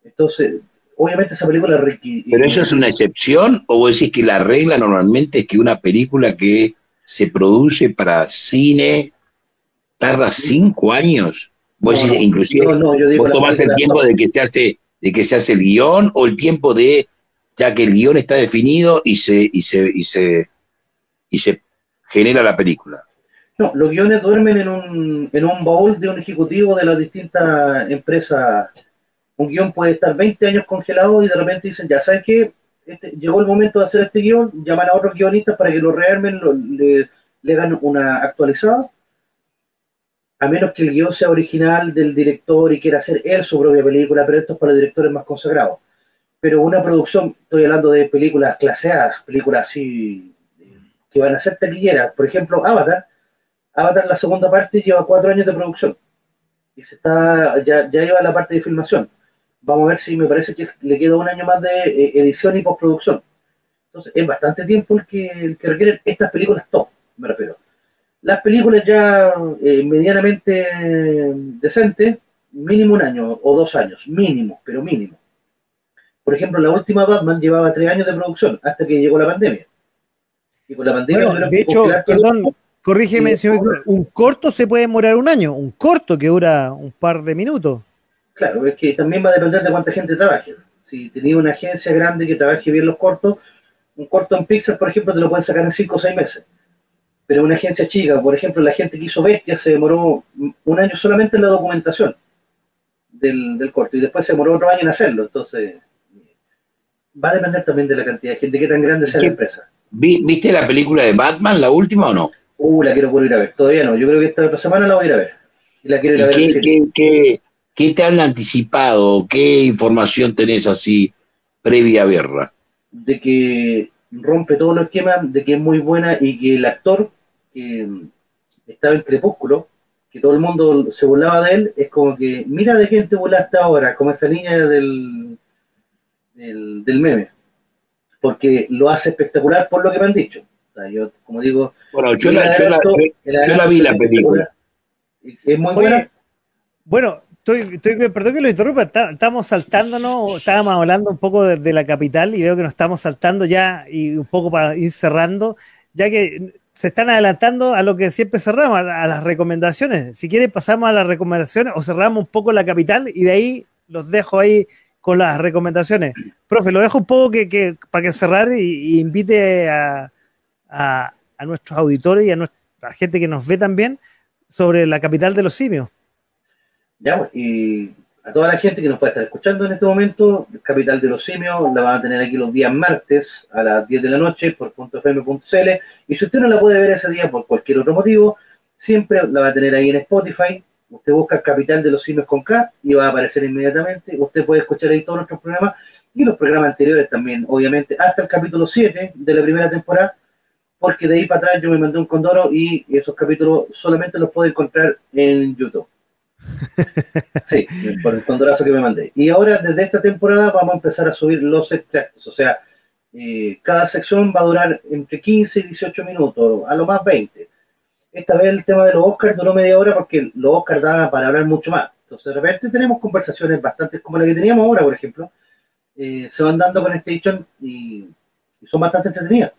Entonces, obviamente esa película... ¿Pero eso es una excepción o vos decís que la regla normalmente es que una película que se produce para cine tarda cinco años? Vos decís, inclusive, vos tomás el tiempo de que se hace de que se hace el guion o el tiempo de ya que el guion está definido y se y se y se y se genera la película. No, los guiones duermen en un, en un baúl de un ejecutivo de las distintas empresas. Un guion puede estar 20 años congelado y de repente dicen, ya sabes que este, llegó el momento de hacer este guion, llaman a otros guionistas para que lo rearmen, le, le dan una actualizada. A menos que el guion sea original del director y quiera hacer él su propia película, pero esto es para directores más consagrados. Pero una producción, estoy hablando de películas claseadas, películas así que van a ser taquilleras. Por ejemplo, Avatar Avatar, la segunda parte, lleva cuatro años de producción. Y se está, ya, lleva la parte de filmación. Vamos a ver si me parece que le queda un año más de eh, edición y postproducción. Entonces, es bastante tiempo el que, el que requieren estas películas top, me refiero. Las películas ya eh, medianamente decentes, mínimo un año o dos años, mínimo, pero mínimo. Por ejemplo, la última Batman llevaba tres años de producción hasta que llegó la pandemia. Y con la pandemia... de hecho, perdón, Corrígeme, un corto se puede demorar un año, un corto que dura un par de minutos. Claro, es que también va a depender de cuánta gente trabaje. Si tenía una agencia grande que trabaje bien los cortos, un corto en Pixar, por ejemplo, te lo pueden sacar en 5 o 6 meses. Pero una agencia chica, por ejemplo, la gente que hizo Bestia se demoró un año solamente en la documentación del, corto y después se demoró otro año en hacerlo. Entonces, va a depender también de la cantidad de gente, qué tan grande sea la empresa. ¿Viste la película de Batman, la última o no? Uh, la quiero por ir a ver. Todavía no. Yo creo que esta semana la voy a ir a ver. la quiero ir a ver. ¿Qué, qué, te han anticipado? ¿Qué información tenés así previa a verla? De que rompe todos los esquemas, de que es muy buena y que el actor que estaba en Crepúsculo, que todo el mundo se burlaba de él, es como que, mira de quién te burlaste ahora, como esa niña del, del, del meme. Porque lo hace espectacular por lo que me han dicho yo, como digo. Bueno, yo la, vi la película. Es muy buena. bueno, estoy, perdón que lo interrumpa, estamos saltándonos, estábamos hablando un poco de, la capital y veo que nos estamos saltando ya y un poco para ir cerrando, ya que se están adelantando a lo que siempre cerramos, a, las recomendaciones. Si quieren pasamos a las recomendaciones o cerramos un poco la capital y de ahí los dejo ahí con las recomendaciones. Profe, lo dejo un poco que, para que cerrar y invite a, a, nuestros auditores y a nuestra gente que nos ve también sobre la capital de los simios. Ya, pues, y a toda la gente que nos puede estar escuchando en este momento, Capital de los Simios la van a tener aquí los días martes a las 10 de la noche por .fm.cl y si usted no la puede ver ese día por cualquier otro motivo, siempre la va a tener ahí en Spotify. Usted busca Capital de los Simios con K y va a aparecer inmediatamente. Usted puede escuchar ahí todos nuestros programas y los programas anteriores también, obviamente, hasta el capítulo 7 de la primera temporada porque de ahí para atrás yo me mandé un condoro y esos capítulos solamente los puedo encontrar en YouTube. Sí, por el condorazo que me mandé. Y ahora, desde esta temporada, vamos a empezar a subir los extractos. O sea, eh, cada sección va a durar entre 15 y 18 minutos, a lo más 20. Esta vez el tema de los Oscars duró media hora porque los Oscars daban para hablar mucho más. Entonces, de repente tenemos conversaciones bastante como la que teníamos ahora, por ejemplo. Eh, se van dando con Station y, y son bastante entretenidas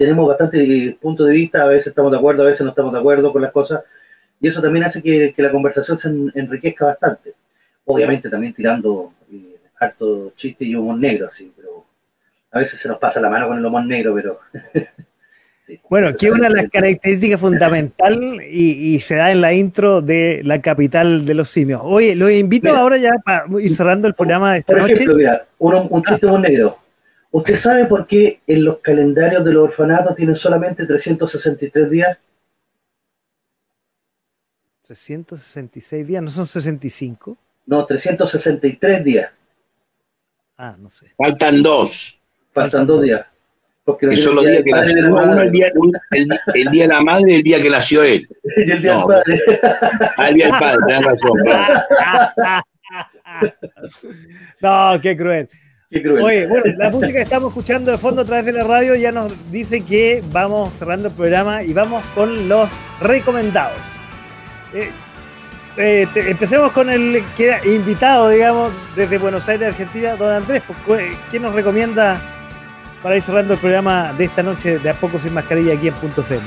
tenemos bastante eh, punto de vista, a veces estamos de acuerdo, a veces no estamos de acuerdo con las cosas, y eso también hace que, la conversación se enriquezca bastante. Obviamente también tirando eh, harto chiste y humor negro, así, pero a veces se nos pasa la mano con el humor negro, pero... bueno, que una de las características fundamentales y, se da en la intro de la capital de los simios. Oye, los invito ahora ya para ir cerrando el programa de esta por ejemplo, Mira, un, un chiste humor negro ¿Usted sabe por qué en los calendarios de los orfanatos tienen solamente 363 días? 366 días, ¿no son 65? No, 363 días. Ah, no sé. Faltan dos. Faltan dos días. Porque Eso los días que nació. Uno, el, día, el, día de la madre y el día que nació él. y el día del padre. Ah, el día del padre, tenés razón. no, qué cruel. Qué cruel. Oye, bueno, la música que estamos escuchando de fondo a través de la radio ya nos dice que vamos cerrando el programa y vamos con los recomendados. Eh, eh, empecemos con el que era invitado, digamos, desde Buenos Aires, Argentina, don Andrés. Pues, ¿Qué nos recomienda para ir cerrando el programa de esta noche de A Poco Sin Mascarilla aquí en Punto Cero?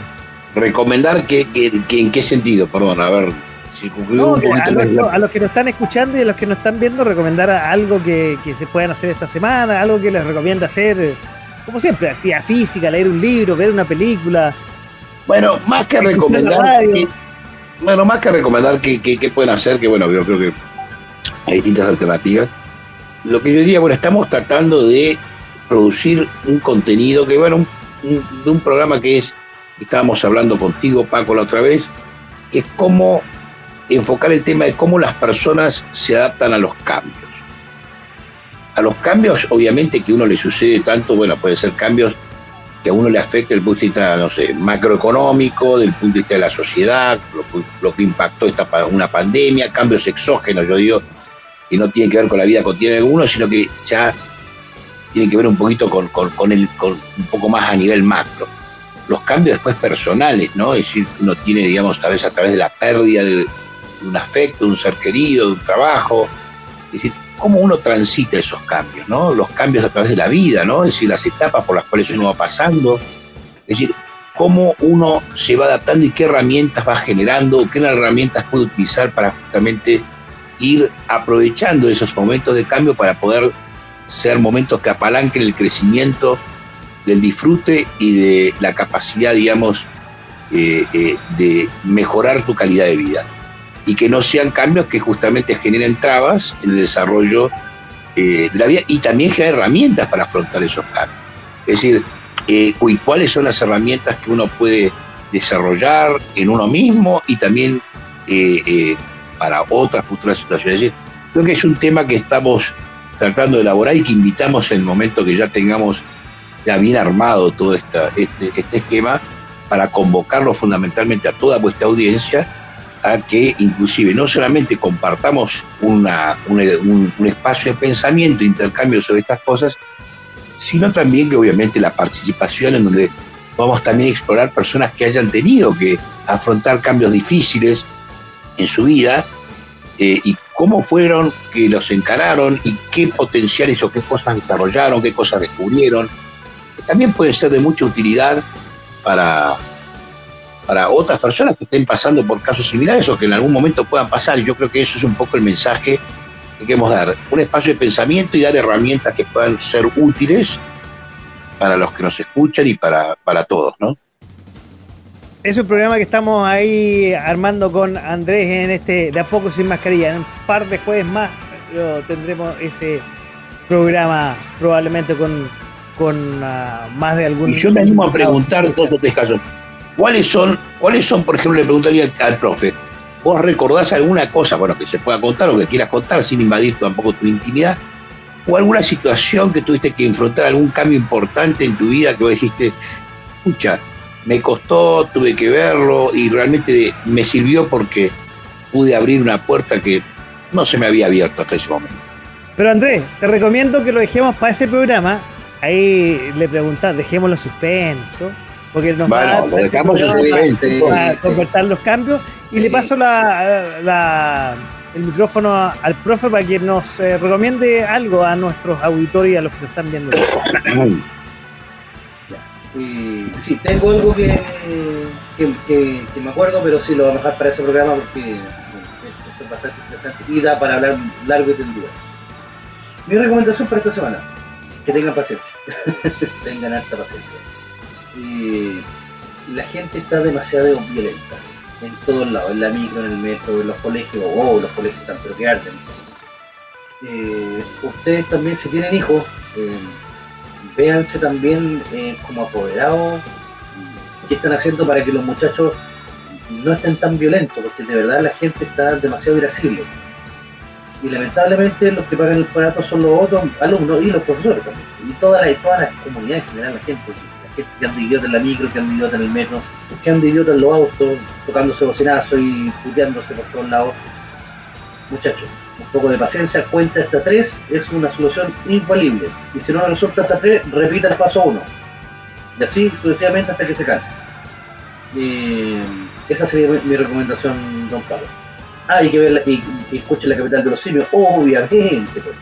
¿Recomendar que, en qué sentido? Perdón, a ver. Si no, a, los, que nos están escuchando y a los que nos están viendo, recomendar algo que, se puedan hacer esta semana, algo que les recomienda hacer, como siempre, actividad física, leer un libro, ver una película. Bueno, más que recomendar, bueno, más que recomendar qué, pueden hacer, que bueno, yo creo que hay distintas alternativas. Lo que yo diría, bueno, estamos tratando de producir un contenido que, bueno, de un programa que es, estábamos hablando contigo, Paco, la otra vez, que es cómo enfocar el tema de cómo las personas se adaptan a los cambios. A los cambios, obviamente, que uno le sucede tanto, bueno, puede ser cambios que a uno le afecte el punto de vista, no sé, macroeconómico, del punto de vista de la sociedad, lo, que impactó esta una pandemia, cambios exógenos, yo digo, que no tienen que ver con la vida cotidiana de uno, sino que ya tienen que ver un poquito con, con, el, con un poco más a nivel macro. Los cambios después personales, ¿no? Es decir, uno tiene, digamos, a veces a través de la pérdida de un afecto, de un ser querido, de un trabajo, es decir, cómo uno transita esos cambios, ¿no? Los cambios a través de la vida, ¿no? Es decir, las etapas por las cuales uno va pasando. Es decir, cómo uno se va adaptando y qué herramientas va generando, qué herramientas puede utilizar para justamente ir aprovechando esos momentos de cambio para poder ser momentos que apalanquen el crecimiento del disfrute y de la capacidad, digamos, eh, eh, de mejorar tu calidad de vida y que no sean cambios que justamente generen trabas en el desarrollo eh, de la vida y también generar herramientas para afrontar esos cambios. Es decir, eh, cuáles son las herramientas que uno puede desarrollar en uno mismo y también eh, para otras futuras situaciones. Es decir, creo que es un tema que estamos tratando de elaborar y que invitamos en el momento que ya tengamos ya bien armado todo esta, este, este esquema para convocarlo fundamentalmente a toda vuestra audiencia a que inclusive no solamente compartamos una, un, espacio de pensamiento, intercambio sobre estas cosas, sino también que obviamente la participación en donde vamos también a explorar personas que hayan tenido que afrontar cambios difíciles en su vida eh, y cómo fueron que los encararon y qué potenciales o qué cosas desarrollaron, qué cosas descubrieron. También puede ser de mucha utilidad para, para otras personas que estén pasando por casos similares o que en algún momento puedan pasar. Y yo creo que eso es un poco el mensaje que queremos dar. Un espacio de pensamiento y dar herramientas que puedan ser útiles para los que nos escuchan y para, para todos, ¿no? Es un programa que estamos ahí armando con Andrés en este De a poco sin mascarilla. En un par de jueves más tendremos ese programa probablemente con, con ah, más de algún... Y yo me animo a preguntar todos estos casos. ¿Cuáles son, ¿Cuáles son, por ejemplo, le preguntaría al, profe, ¿vos recordás alguna cosa, bueno, que se pueda contar o que quieras contar sin invadir tampoco tu intimidad? ¿O alguna situación que tuviste que enfrentar, algún cambio importante en tu vida que vos dijiste, escucha, me costó, tuve que verlo y realmente me sirvió porque pude abrir una puerta que no se me había abierto hasta ese momento? Pero Andrés, te recomiendo que lo dejemos para ese programa. Ahí le preguntás, dejémoslo suspenso porque nos va a dejamos para, los cambios. Y le paso la, el micrófono al profe para que nos eh, recomiende algo a nuestros auditores y a los que lo están viendo. sí, tengo algo que, que, me acuerdo, pero sí lo vamos a dejar para ese programa porque es bastante interesante y da para hablar largo y tendido. Mi recomendación para esta semana, que tengan paciencia, tengan alta paciencia la gente está demasiado violenta en todos lados, en la micro, en el metro, en los colegios, oh, los colegios están pero que arden. Eh, ustedes también si tienen hijos, eh, véanse también eh, como apoderados qué están haciendo para que los muchachos no estén tan violentos, porque de verdad la gente está demasiado irascible. Y lamentablemente los que pagan el barato son los otros alumnos y los profesores también. Y toda la, toda la comunidad en general, la gente, gente que anda idiota en la micro, que anda idiota en el metro, que anda idiota en los autos, tocándose bocinazos y puteándose por todos lados. Muchachos, un poco de paciencia, cuenta hasta tres, es una solución infalible. Y si no resulta hasta tres, repita el paso uno. Y así sucesivamente hasta que se canse. esa sería mi, recomendación, don Pablo. Ah, y que ver y, escuche la capital de los simios, obviamente. Pues.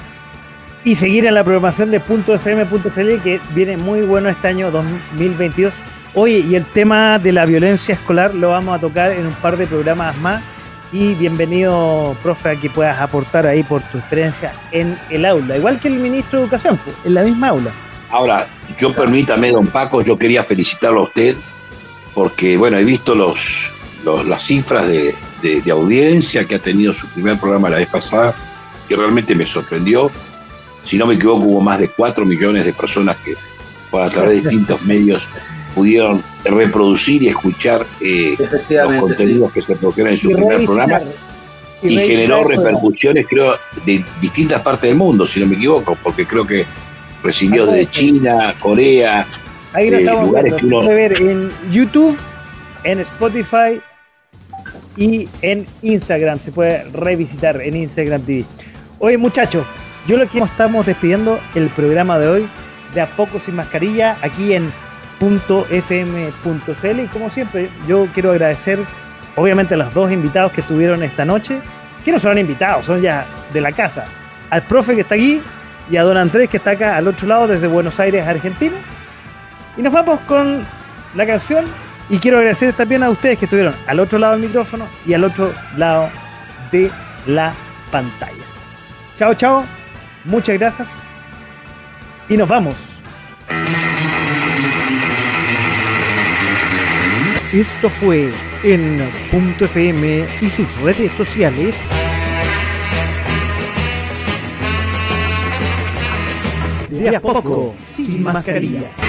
Y seguir en la programación de .fm.cl que viene muy bueno este año 2022. Oye, y el tema de la violencia escolar lo vamos a tocar en un par de programas más. Y bienvenido, profe, a que puedas aportar ahí por tu experiencia en el aula, igual que el ministro de Educación, pues, en la misma aula. Ahora, yo permítame, don Paco, yo quería felicitarlo a usted porque, bueno, he visto los, las cifras de, audiencia que ha tenido su primer programa la vez pasada, que realmente me sorprendió. Si no me equivoco, hubo más de 4 millones de personas que por a través de distintos medios pudieron reproducir y escuchar eh, los contenidos que se produjeron en su primer programa y, generó repercusiones, creo, de distintas partes del mundo, si no me equivoco, porque creo que recibió de China, Corea, Ahí estamos lugares. Que uno... ver en YouTube, en Spotify y en Instagram. Se puede revisitar en Instagram TV. Oye, muchachos, yo lo que estamos despidiendo el programa de hoy de a poco sin mascarilla aquí en .fm.cl y como siempre yo quiero agradecer obviamente a los dos invitados que estuvieron esta noche que no son invitados, son ya de la casa al profe que está aquí y a don Andrés que está acá al otro lado desde Buenos Aires, Argentina. Y nos vamos con la canción y quiero agradecer también a ustedes que estuvieron al otro lado del micrófono y al otro lado de la pantalla. Chao, chao. Muchas gracias. Y nos vamos. Esto fue en Punto FM y sus redes sociales. de a poco, sin mascarilla.